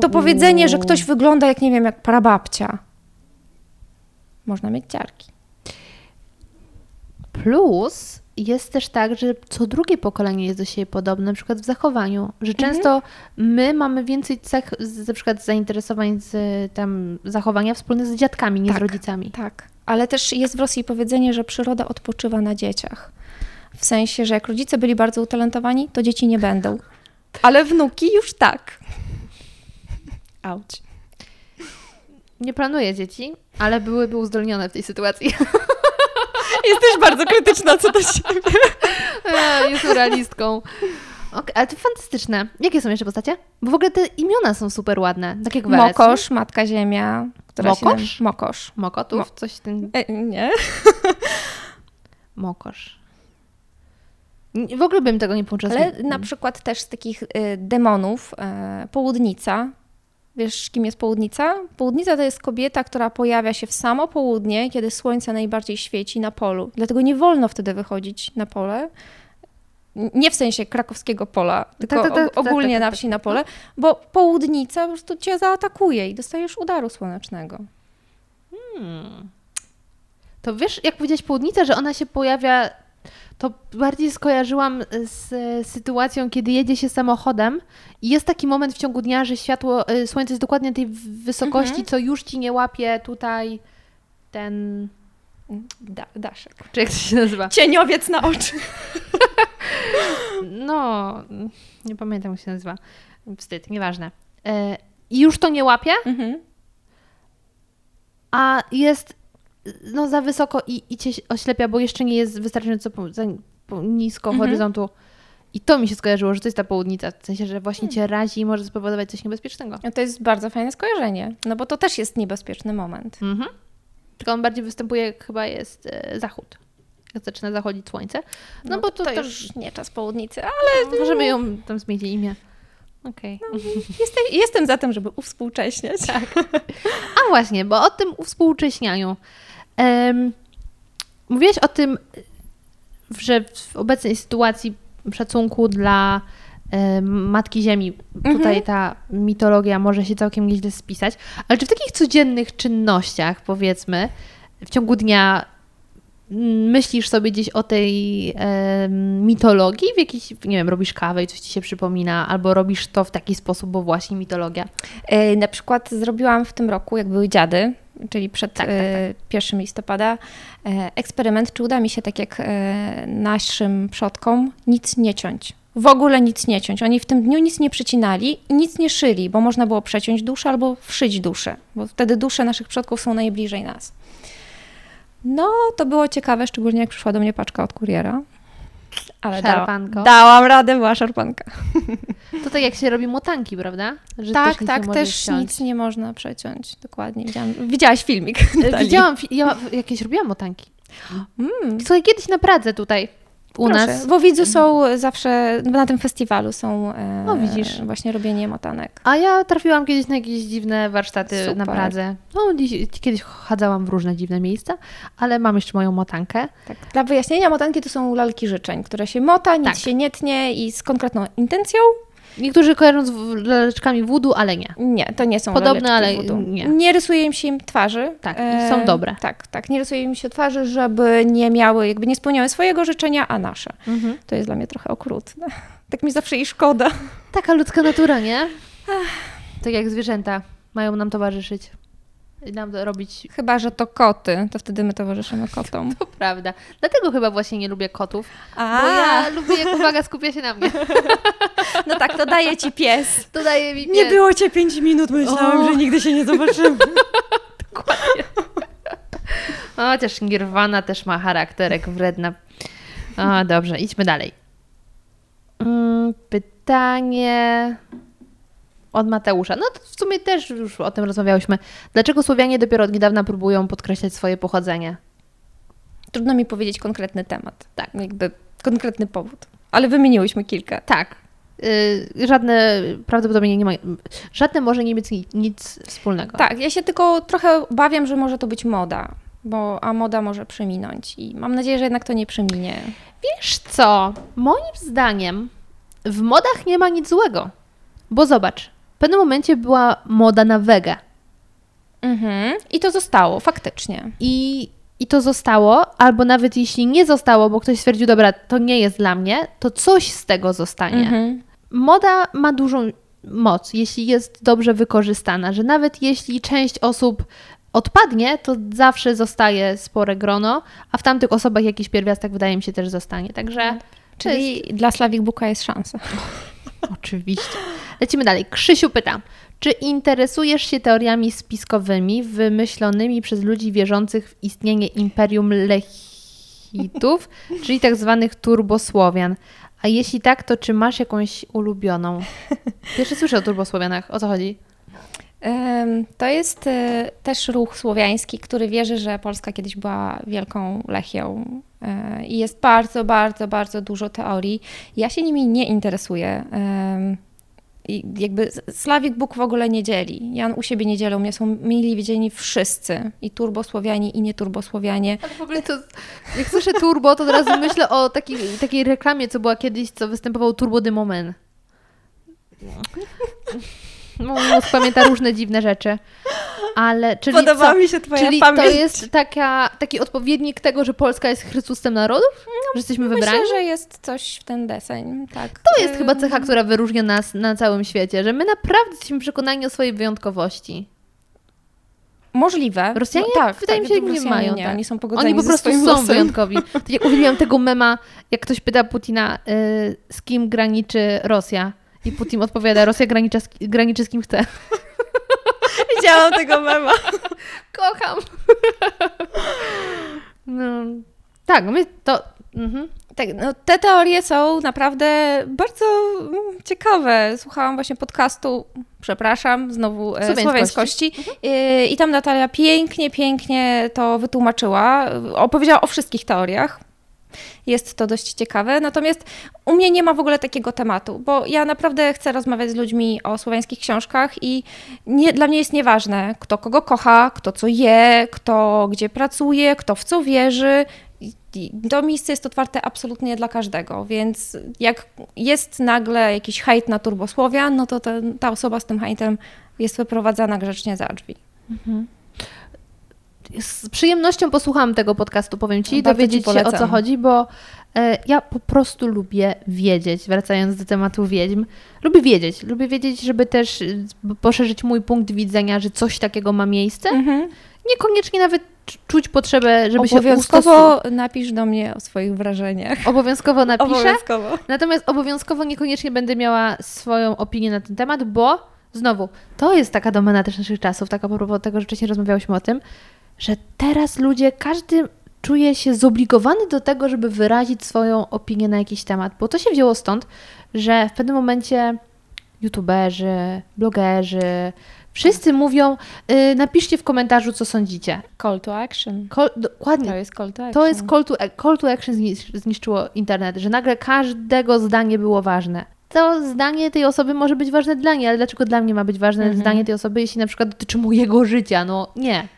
To powiedzenie, że ktoś wygląda jak, nie wiem, jak prababcia. Można mieć ciarki. Plus jest też tak, że co drugie pokolenie jest do siebie podobne, na przykład w zachowaniu, że Mhm. często my mamy więcej cech, z, na przykład zainteresowań z tam zachowania wspólnych z dziadkami, nie z Tak. rodzicami. Tak. Ale też jest w Rosji powiedzenie, że przyroda odpoczywa na dzieciach. W sensie, że jak rodzice byli bardzo utalentowani, to dzieci nie będą. Ale wnuki już tak. Auć. Nie planuję dzieci, ale byłyby uzdolnione w tej sytuacji. Jesteś bardzo krytyczna co do siebie. E, Jestem realistką. Okay, ale to fantastyczne. Jakie są jeszcze postacie? Bo w ogóle te imiona są super ładne. Tak jak Welec. Mokosz, Matka Ziemia. Która Mokosz? Mokosz. Mokotów? Mo- Coś ten... E, nie. Mokosz. W ogóle bym tego nie połączyła. Ale na przykład też z takich y, demonów y, południca. Wiesz, kim jest południca? Południca to jest kobieta, która pojawia się w samo południe, kiedy słońce najbardziej świeci na polu. Dlatego nie wolno wtedy wychodzić na pole. Nie w sensie krakowskiego pola, tylko tak, tak, og- tak, ogólnie tak, na tak, wsi na pole, bo południca po prostu cię zaatakuje i dostajesz udaru słonecznego. To wiesz, jak powiedziałaś południca, że ona się pojawia, to bardziej skojarzyłam z e, sytuacją, kiedy jedzie się samochodem i jest taki moment w ciągu dnia, że światło, e, słońce jest dokładnie tej wysokości, Mhm. co już ci nie łapie tutaj ten... Da, daszek. Czy jak to się nazywa? Cieniowiec na oczy. No, nie pamiętam jak się nazywa. wstyd, nieważne. E, I już to nie łapie, Mhm. a jest no, za wysoko i, i cię oślepia, bo jeszcze nie jest wystarczająco po, za, po nisko Mhm. horyzontu. I to mi się skojarzyło, że to jest ta południca, w sensie, że właśnie Hmm. cię razi i może spowodować coś niebezpiecznego. No To jest bardzo fajne skojarzenie, no bo to też jest niebezpieczny moment. Mhm. Tylko on bardziej występuje, jak chyba jest e, zachód. Jak zaczyna zachodzić słońce. No, bo to, to też już nie czas południcy, ale możemy ją tam zmienić imię. Okej. jestem, jestem za tym, żeby uwspółcześniać. Tak. A właśnie, bo o tym uwspółcześnianiu. Um, mówiłeś o tym, że w obecnej sytuacji szacunku dla Matki Ziemi, tutaj ta mitologia może się całkiem nieźle spisać, ale czy w takich codziennych czynnościach, powiedzmy, w ciągu dnia myślisz sobie gdzieś o tej em, mitologii? W jakiś, nie wiem, robisz kawę i coś ci się przypomina, albo robisz to w taki sposób, bo właśnie mitologia. E, Na przykład zrobiłam w tym roku, jak były dziady, czyli przed Tak, tak, e, 1 listopada, e, eksperyment, czy uda mi się, tak jak e, naszym przodkom, nic nie ciąć. W ogóle nic nie ciąć. Oni w tym dniu nic nie przycinali i nic nie szyli, bo można było przeciąć duszę albo wszyć duszę, bo wtedy dusze naszych przodków są najbliżej nas. No, to było ciekawe, szczególnie jak przyszła do mnie paczka od kuriera. Ale Szarpanko. dałam radę, była szarpanka. To tak jak się robi motanki, prawda? Że tak, nie tak, też nic nie można przeciąć. Dokładnie. Widziałam, widziałaś filmik. E. Widziałam, ja jakieś robiłam motanki. Mm, Słuchaj, kiedyś na Pradze tutaj u proszę. nas. WOwidzu są zawsze, na tym festiwalu są e, No, widzisz. właśnie robienie motanek. A ja trafiłam kiedyś na jakieś dziwne warsztaty Super. na Pradze. No, kiedyś chadzałam w różne dziwne miejsca, ale mam jeszcze moją motankę. Tak. Dla wyjaśnienia, motanki to są lalki życzeń, które się mota, nic Tak. się nie tnie i z konkretną intencją. Niektórzy kojarzą z laleczkami voodoo, ale nie. Nie, to nie są Podobne, ale voodoo. nie. Nie rysuje im się im twarzy. Tak, i są dobre. Tak, tak. Nie rysuje im się twarzy, żeby nie miały, jakby nie spełniały swojego życzenia, a nasze. To jest dla mnie trochę okrutne. Tak mi zawsze i szkoda. Taka ludzka natura, nie? Tak jak zwierzęta mają nam towarzyszyć. Nam robić. Chyba, że to koty, to wtedy my towarzyszymy kotom. To prawda. Dlatego chyba właśnie nie lubię kotów. A, Bo ja lubię, jak uwaga skupia się na mnie. no tak, to daje ci pies. To daje mi Nie pies. było cię pięć minut, myślałem, O. że nigdy się nie zobaczymy. O, Chociaż Nirvana też ma charakterek wredna. O, dobrze, idźmy dalej. Mm, Pytanie od Mateusza. No to w sumie też już o tym rozmawiałyśmy. Dlaczego Słowianie dopiero od niedawna próbują podkreślać swoje pochodzenie? Trudno mi powiedzieć konkretny temat, tak, jakby konkretny powód. Ale wymieniłyśmy kilka. Tak. y, żadne prawdopodobnie nie ma. Żadne może nie mieć ni- nic wspólnego. Tak, ja się tylko trochę obawiam, że może to być moda, bo a moda może przeminąć i mam nadzieję, że jednak to nie przeminie. Wiesz co? Moim zdaniem w modach nie ma nic złego. Bo zobacz, w pewnym momencie była moda na wege. Mhm. I to zostało, faktycznie. I, I to zostało, albo nawet jeśli nie zostało, bo ktoś stwierdził, dobra, to nie jest dla mnie, to coś z tego zostanie. Mhm. Moda ma dużą moc, jeśli jest dobrze wykorzystana, że nawet jeśli część osób odpadnie, to zawsze zostaje spore grono, a w tamtych osobach jakiś pierwiastek wydaje mi się też zostanie. Także Czyli dla Slavik Buka jest szansa. Oczywiście. Lecimy dalej. Krzysiu pyta, czy interesujesz się teoriami spiskowymi wymyślonymi przez ludzi wierzących w istnienie Imperium Lechitów, czyli tak zwanych turbosłowian? A jeśli tak, to czy masz jakąś ulubioną? Pierwszy słyszę o turbosłowianach. O co chodzi? To jest e, też ruch słowiański, który wierzy, że Polska kiedyś była wielką Lechią. E, I jest bardzo, bardzo, bardzo dużo teorii. Ja się nimi nie interesuję. I jakby Sławik Bóg w ogóle nie dzieli. Jan u siebie nie dzielą. Mnie są mili widzieni wszyscy. I turbosłowianie, i nieturbosłowianie. Ale w ogóle to, jak słyszę turbo, to od razu myślę o takiej, takiej reklamie, co była kiedyś, co występował Turbo de Moment. Mój mózg pamięta różne dziwne rzeczy. Ale, czyli Podoba co? mi się twoja Czyli pamięć. to jest taka, taki odpowiednik tego, że Polska jest Chrystusem narodów? że jesteśmy wybrani? Myślę, że jest coś w ten deseń. Tak. To jest chyba cecha, która wyróżnia nas na całym świecie, że my naprawdę jesteśmy przekonani o swojej wyjątkowości. Możliwe. Rosjanie, No, tak, wydaje mi tak, się, nie Rosjanie mają. Nie, tak. Oni są pogodzeni Oni po prostu są losem. wyjątkowi. Tak jak uwielbiam tego mema, jak ktoś pyta Putina, y, z kim graniczy Rosja. I Putin odpowiada, Rosja graniczy, graniczy z kim chce. Widziałam tego mema. Kocham. No, tak, my to... Mhm. Tak, no, te teorie są naprawdę bardzo mm, ciekawe. Słuchałam właśnie podcastu, przepraszam, znowu e, Słowiańskości. słowiańskości. E, I tam Natalia pięknie, pięknie to wytłumaczyła. Opowiedziała o wszystkich teoriach. Jest to dość ciekawe. Natomiast u mnie nie ma w ogóle takiego tematu, bo ja naprawdę chcę rozmawiać z ludźmi o słowiańskich książkach i nie, dla mnie jest nieważne, kto kogo kocha, kto co je, kto gdzie pracuje, kto w co wierzy. To miejsce jest otwarte absolutnie dla każdego, więc jak jest nagle jakiś hejt na turbosłowia, no to ten, ta osoba z tym hejtem jest wyprowadzana grzecznie za drzwi. Z przyjemnością posłuchałam tego podcastu, powiem Ci, Bardzo dowiedzieć ci się o co chodzi, bo e, ja po prostu lubię wiedzieć, wracając do tematu wiedźm. Lubię wiedzieć, lubię wiedzieć, żeby też y, poszerzyć mój punkt widzenia, że coś takiego ma miejsce. Mhm. Niekoniecznie nawet cz- czuć potrzebę, żeby się Obowiązkowo napisz do mnie o swoich wrażeniach. Obowiązkowo napiszę. Obowiązkowo. Natomiast obowiązkowo niekoniecznie będę miała swoją opinię na ten temat, bo znowu, to jest taka domena też naszych czasów, tak a propos tego, że wcześniej rozmawiałyśmy o tym, że teraz ludzie, każdy czuje się zobligowany do tego, żeby wyrazić swoją opinię na jakiś temat, bo to się wzięło stąd, że w pewnym momencie youtuberzy, blogerzy, wszyscy mówią, y, napiszcie w komentarzu, co sądzicie. Call to action. Call, dokładnie, To jest call to action. to jest call to, call to action znisz- zniszczyło internet, że nagle każdego zdanie było ważne. To zdanie tej osoby może być ważne dla niej, ale dlaczego dla mnie ma być ważne Mhm. zdanie tej osoby, jeśli na przykład dotyczy mojego życia? No nie.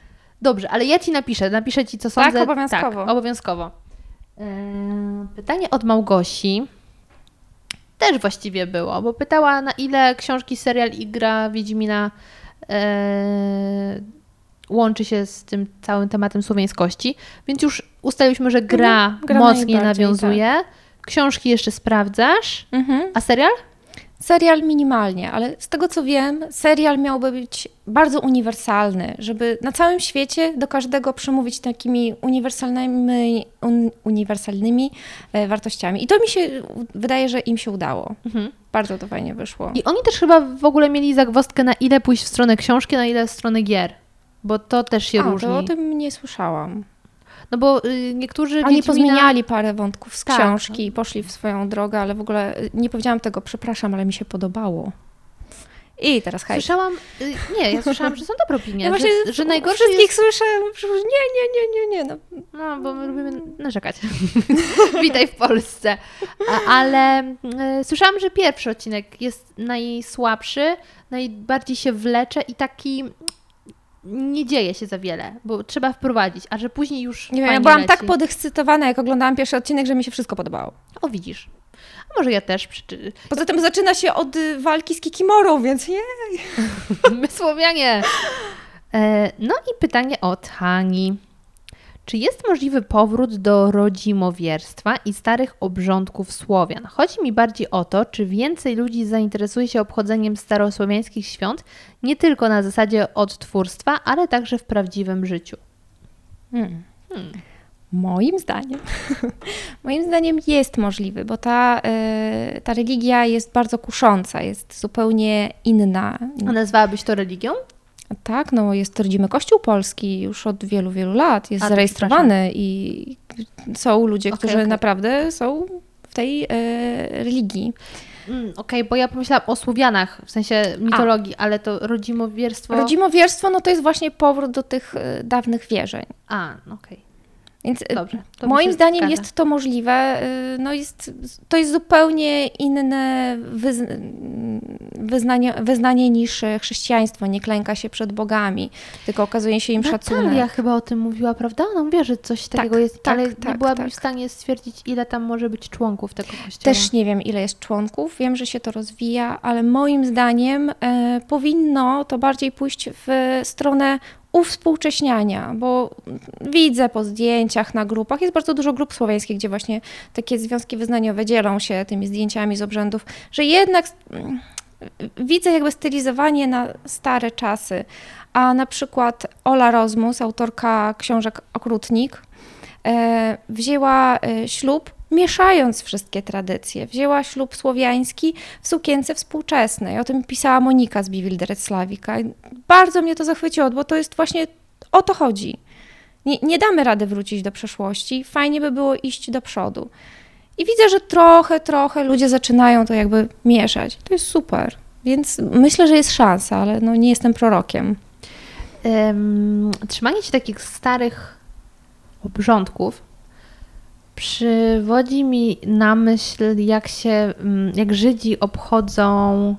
Dobrze, ale ja ci napiszę, napiszę ci co Tak, sądzę. obowiązkowo. Tak, obowiązkowo. Eee, Pytanie od Małgosi też właściwie było, bo pytała na ile książki, serial i gra Wiedźmina eee, łączy się z tym całym tematem słowiańskości, więc już ustaliśmy, że gra, Mhm, gra mocniej najbardziej, nawiązuje. Książki jeszcze sprawdzasz, Mhm. a serial? Serial minimalnie, ale z tego co wiem, serial miałby być bardzo uniwersalny, żeby na całym świecie do każdego przemówić takimi uniwersalnymi, un, uniwersalnymi e, wartościami. I to mi się wydaje, że im się udało. Bardzo to fajnie wyszło. I oni też chyba w ogóle mieli zagwozdkę na ile pójść w stronę książki, na ile w stronę gier. Bo to też się A, różni. to o tym nie słyszałam. No bo y, niektórzy Oni Wiedźmina- pozmieniali parę wątków z Tak. książki i poszli w swoją drogę, ale w ogóle y, nie powiedziałam tego, przepraszam, ale mi się podobało. I teraz hejt. Słyszałam, y, nie, ja słyszałam, że są dobre opinie, Ja że, właśnie że najgorsze wszystkich jest, słyszę, nie, nie, nie, nie, nie. No. no bo my lubimy narzekać. Witaj w Polsce. Ale słyszałam, że pierwszy odcinek jest najsłabszy, najbardziej się wlecze i taki nie dzieje się za wiele, bo trzeba wprowadzić, a że później już Nie wiem, ja byłam leci. tak podekscytowana, jak oglądałam pierwszy odcinek, że mi się wszystko podobało. O, widzisz. A może ja też przy... Poza tym zaczyna się od y, walki z Kikimorą, więc nie. My Słowianie. E, No i pytanie od Hani. Czy jest możliwy powrót do rodzimowierstwa i starych obrządków Słowian? Chodzi mi bardziej o to, czy więcej ludzi zainteresuje się obchodzeniem starosłowiańskich świąt nie tylko na zasadzie odtwórstwa, ale także w prawdziwym życiu. Hmm. Moim zdaniem, moim zdaniem jest możliwy, bo ta, y, ta religia jest bardzo kusząca, jest zupełnie inna. A nazwałabyś to religią? Tak, no jest rodzimy Kościół Polski już od wielu, wielu lat, jest A, zarejestrowany i są ludzie, Okej, którzy okej. naprawdę są w tej y, religii. Mm, Okej, bo ja pomyślałam o Słowianach, w sensie mitologii, ale to rodzimowierstwo... Rodzimowierstwo, no to jest właśnie powrót do tych y, dawnych wierzeń. A, okej. Więc y, Dobrze. moim zdaniem zgadza. jest to możliwe. y, No jest, to jest zupełnie inne wyz, wyznanie, wyznanie niż chrześcijaństwo. Nie klęka się przed bogami, tylko okazuje się im szacunek. Natalia chyba o tym mówiła, prawda? Ona mówiła, że coś takiego jest, tak, ale nie tak, byłabym tak. w stanie stwierdzić, ile tam może być członków tego kościoła. Też nie wiem, ile jest członków. Wiem, że się to rozwija, ale moim zdaniem e, powinno to bardziej pójść w stronę uwspółcześniania, bo widzę po zdjęciach na grupach, jest bardzo dużo grup słowiańskich, gdzie właśnie takie związki wyznaniowe dzielą się tymi zdjęciami z obrzędów, że jednak widzę jakby stylizowanie na stare czasy, a na przykład Ola Rozmus, autorka książek Okrutnik, e, wzięła e, ślub mieszając wszystkie tradycje. Wzięła ślub słowiański w sukience współczesnej. O tym pisała Monika z Bewildered. Bardzo mnie to zachwyciło, bo to jest właśnie o to chodzi. Nie, nie damy rady wrócić do przeszłości. Fajnie by było iść do przodu. I widzę, że trochę, trochę ludzie zaczynają to jakby mieszać. To jest super. Więc myślę, że jest szansa, ale no nie jestem prorokiem. Um, trzymanie się takich starych obrządków przywodzi mi na myśl, jak się, mm, jak Żydzi obchodzą.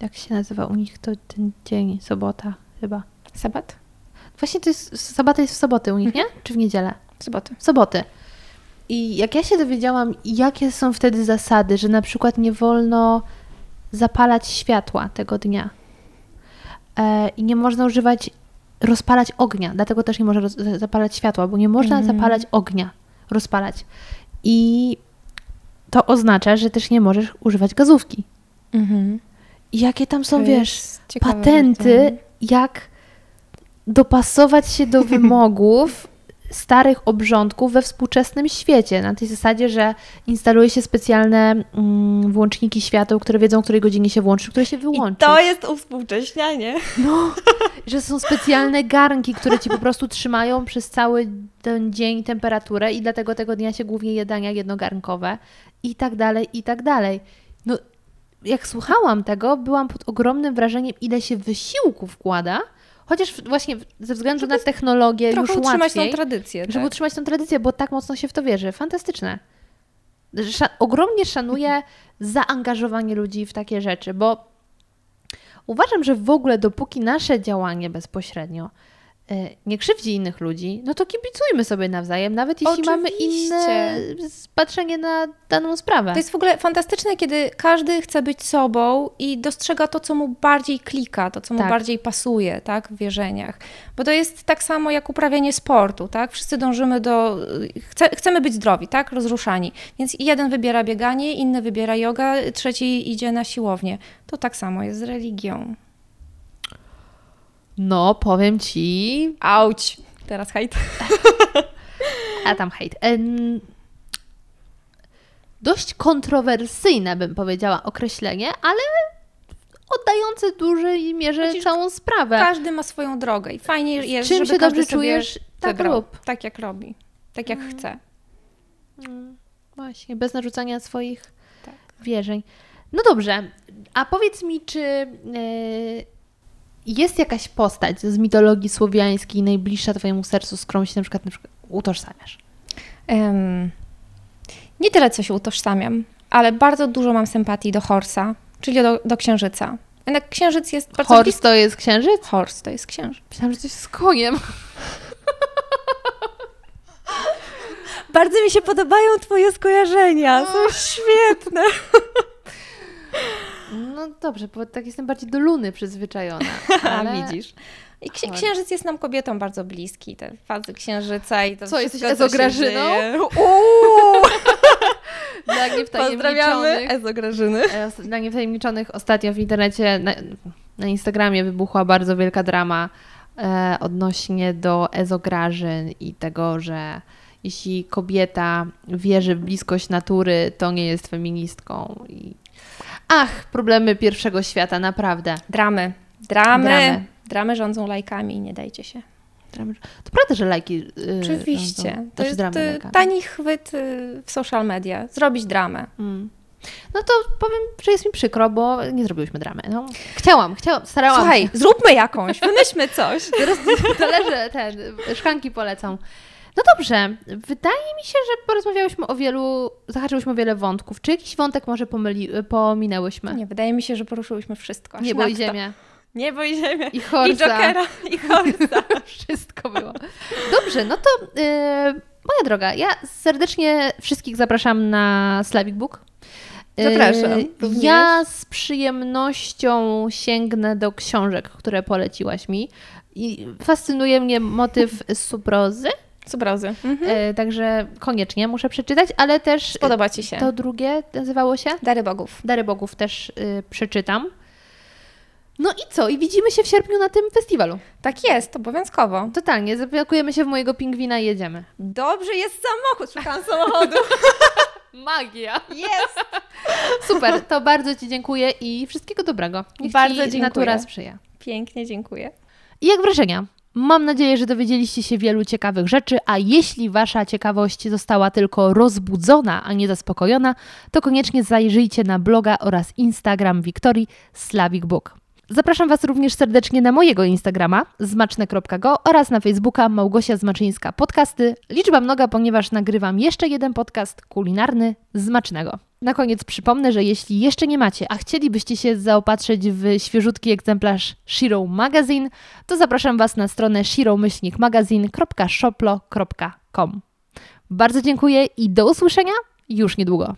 Jak się nazywa u nich to ten dzień, sobota chyba. Sabat? Właśnie to jest, sabata jest w soboty u nich, nie? Czy w niedzielę? Soboty. W soboty. I jak ja się dowiedziałam, jakie są wtedy zasady, że na przykład nie wolno zapalać światła tego dnia e, i nie można używać, rozpalać ognia, dlatego też nie można zapalać światła, bo nie można Mhm. zapalać ognia, rozpalać. I to oznacza, że też nie możesz używać gazówki. Mhm. I jakie tam są, To wiesz, patenty, jak dopasować się do wymogów starych obrządków we współczesnym świecie. Na tej zasadzie, że instaluje się specjalne mm, włączniki świateł, które wiedzą, o której godzinie się włączy, które się wyłączy. jest uwspółcześnianie. No, że są specjalne garnki, które ci po prostu trzymają przez cały ten dzień temperaturę i dlatego tego dnia się głównie jadania jednogarnkowe i tak dalej, i tak dalej. No, jak słuchałam tego, byłam pod ogromnym wrażeniem, ile się wysiłku wkłada, chociaż właśnie ze względu na technologię już Trochę utrzymać łatwiej, tą tradycję. żeby tak? utrzymać tę tradycję, bo tak mocno się w to wierzy. Fantastyczne. Sza- ogromnie szanuję zaangażowanie ludzi w takie rzeczy, bo uważam, że w ogóle dopóki nasze działanie bezpośrednio nie krzywdzi innych ludzi, no to kibicujmy sobie nawzajem, nawet jeśli mamy inne Oczywiście. patrzenie na daną sprawę. To jest w ogóle fantastyczne, kiedy każdy chce być sobą i dostrzega to, co mu bardziej klika, to, co mu Tak. bardziej pasuje, tak, w wierzeniach. Bo to jest tak samo jak uprawianie sportu, tak? Wszyscy dążymy do... Chce, chcemy być zdrowi, tak? Rozruszani. Więc jeden wybiera bieganie, inny wybiera yoga, trzeci idzie na siłownię. To tak samo jest z religią. No, powiem ci, Auć! Teraz hejt. a tam hejt. Dość kontrowersyjne, bym powiedziała, określenie, ale oddające w dużej mierze Chociaż całą sprawę. Każdy ma swoją drogę i fajnie jest, czym żeby się dobrze czujesz, tak rób. Tak jak robi. Tak jak Mm. chce. Właśnie, bez narzucania swoich Tak. wierzeń. No dobrze, a powiedz mi, czy e, jest jakaś postać z mitologii słowiańskiej najbliższa Twojemu sercu, z którą się na przykład, na przykład utożsamiasz? Em, nie tyle, co się utożsamiam, ale bardzo dużo mam sympatii do Horsa, czyli do, do Księżyca. Jednak Księżyc jest bardzo Horst bliski. to jest księżyc? Horse to jest Księżyc. Myślałam, że coś z koniem. Bardzo mi się podobają Twoje skojarzenia, są świetne. No dobrze, bo tak jestem bardziej do Luny przyzwyczajona. Ale... Widzisz. I ksi- księżyc jest nam kobietom bardzo bliski, te fazy księżyca i to Co, jesteś Ezograżyną? Uuu! Dla Pozdrawiamy Ezograżyny. e, dla niewtajemniczonych ostatnio w internecie, na, na Instagramie wybuchła bardzo wielka drama e, odnośnie do ezograżyn i tego, że jeśli kobieta wierzy w bliskość natury, to nie jest feministką. I... Ach, problemy pierwszego świata, naprawdę. Dramy. Dramy. Dramy. Dramy rządzą lajkami, nie dajcie się. Dramy. To prawda, że lajki. Yy, Oczywiście. rządzą. To Znaczy jest dramy y, tani chwyt y, w social media. Zrobić dramę. Mm. No to powiem, że jest mi przykro, bo nie zrobiłyśmy dramy. No. Chciałam, chciałam, starałam Słuchaj, zróbmy jakąś, wymyślmy coś. Teraz zależy ten, szklanki polecam. No dobrze, wydaje mi się, że porozmawiałyśmy o wielu, zahaczyłyśmy o wiele wątków. Czy jakiś wątek może pomyli, pominęłyśmy? Nie, wydaje mi się, że poruszyłyśmy wszystko. aż Niebo i ziemię. Niebo i ziemię. I I Horsa. Jokera, i Horsa. Wszystko było. Dobrze, no to yy, moja droga, ja serdecznie wszystkich zapraszam na Slavic Book. Yy, Zapraszam, również. Ja z przyjemnością sięgnę do książek, które poleciłaś mi. I fascynuje mnie motyw suprozy, Subrozy. Mhm. yy, także koniecznie muszę przeczytać, ale też Spodoba Ci się. to drugie nazywało się Dary bogów. Dary Bogów też yy, przeczytam. No i co? I widzimy się w sierpniu na tym festiwalu. Tak jest, obowiązkowo. Totalnie, zapakujemy się w mojego pingwina i jedziemy. Dobrze, jest samochód, szukałam samochodu. Magia! Jest! Super, to bardzo Ci dziękuję i wszystkiego dobrego. Niech Bardzo Ci dziękuję. natura sprzyja. Pięknie, dziękuję. I jak wrażenia? Mam nadzieję, że dowiedzieliście się wielu ciekawych rzeczy, a jeśli Wasza ciekawość została tylko rozbudzona, a nie zaspokojona, to koniecznie zajrzyjcie na bloga oraz Instagram Wiktorii Slavic Book. Zapraszam Was również serdecznie na mojego Instagrama zmaczne.go oraz na Facebooka Małgosia Zmaczyńska Podcasty. Liczba mnoga, ponieważ nagrywam jeszcze jeden podcast kulinarny Zmacznego. Na koniec przypomnę, że jeśli jeszcze nie macie, a chcielibyście się zaopatrzyć w świeżutki egzemplarz Shiro Magazine, to zapraszam Was na stronę shiro-magazine.shoplo.com. Bardzo dziękuję i do usłyszenia już niedługo.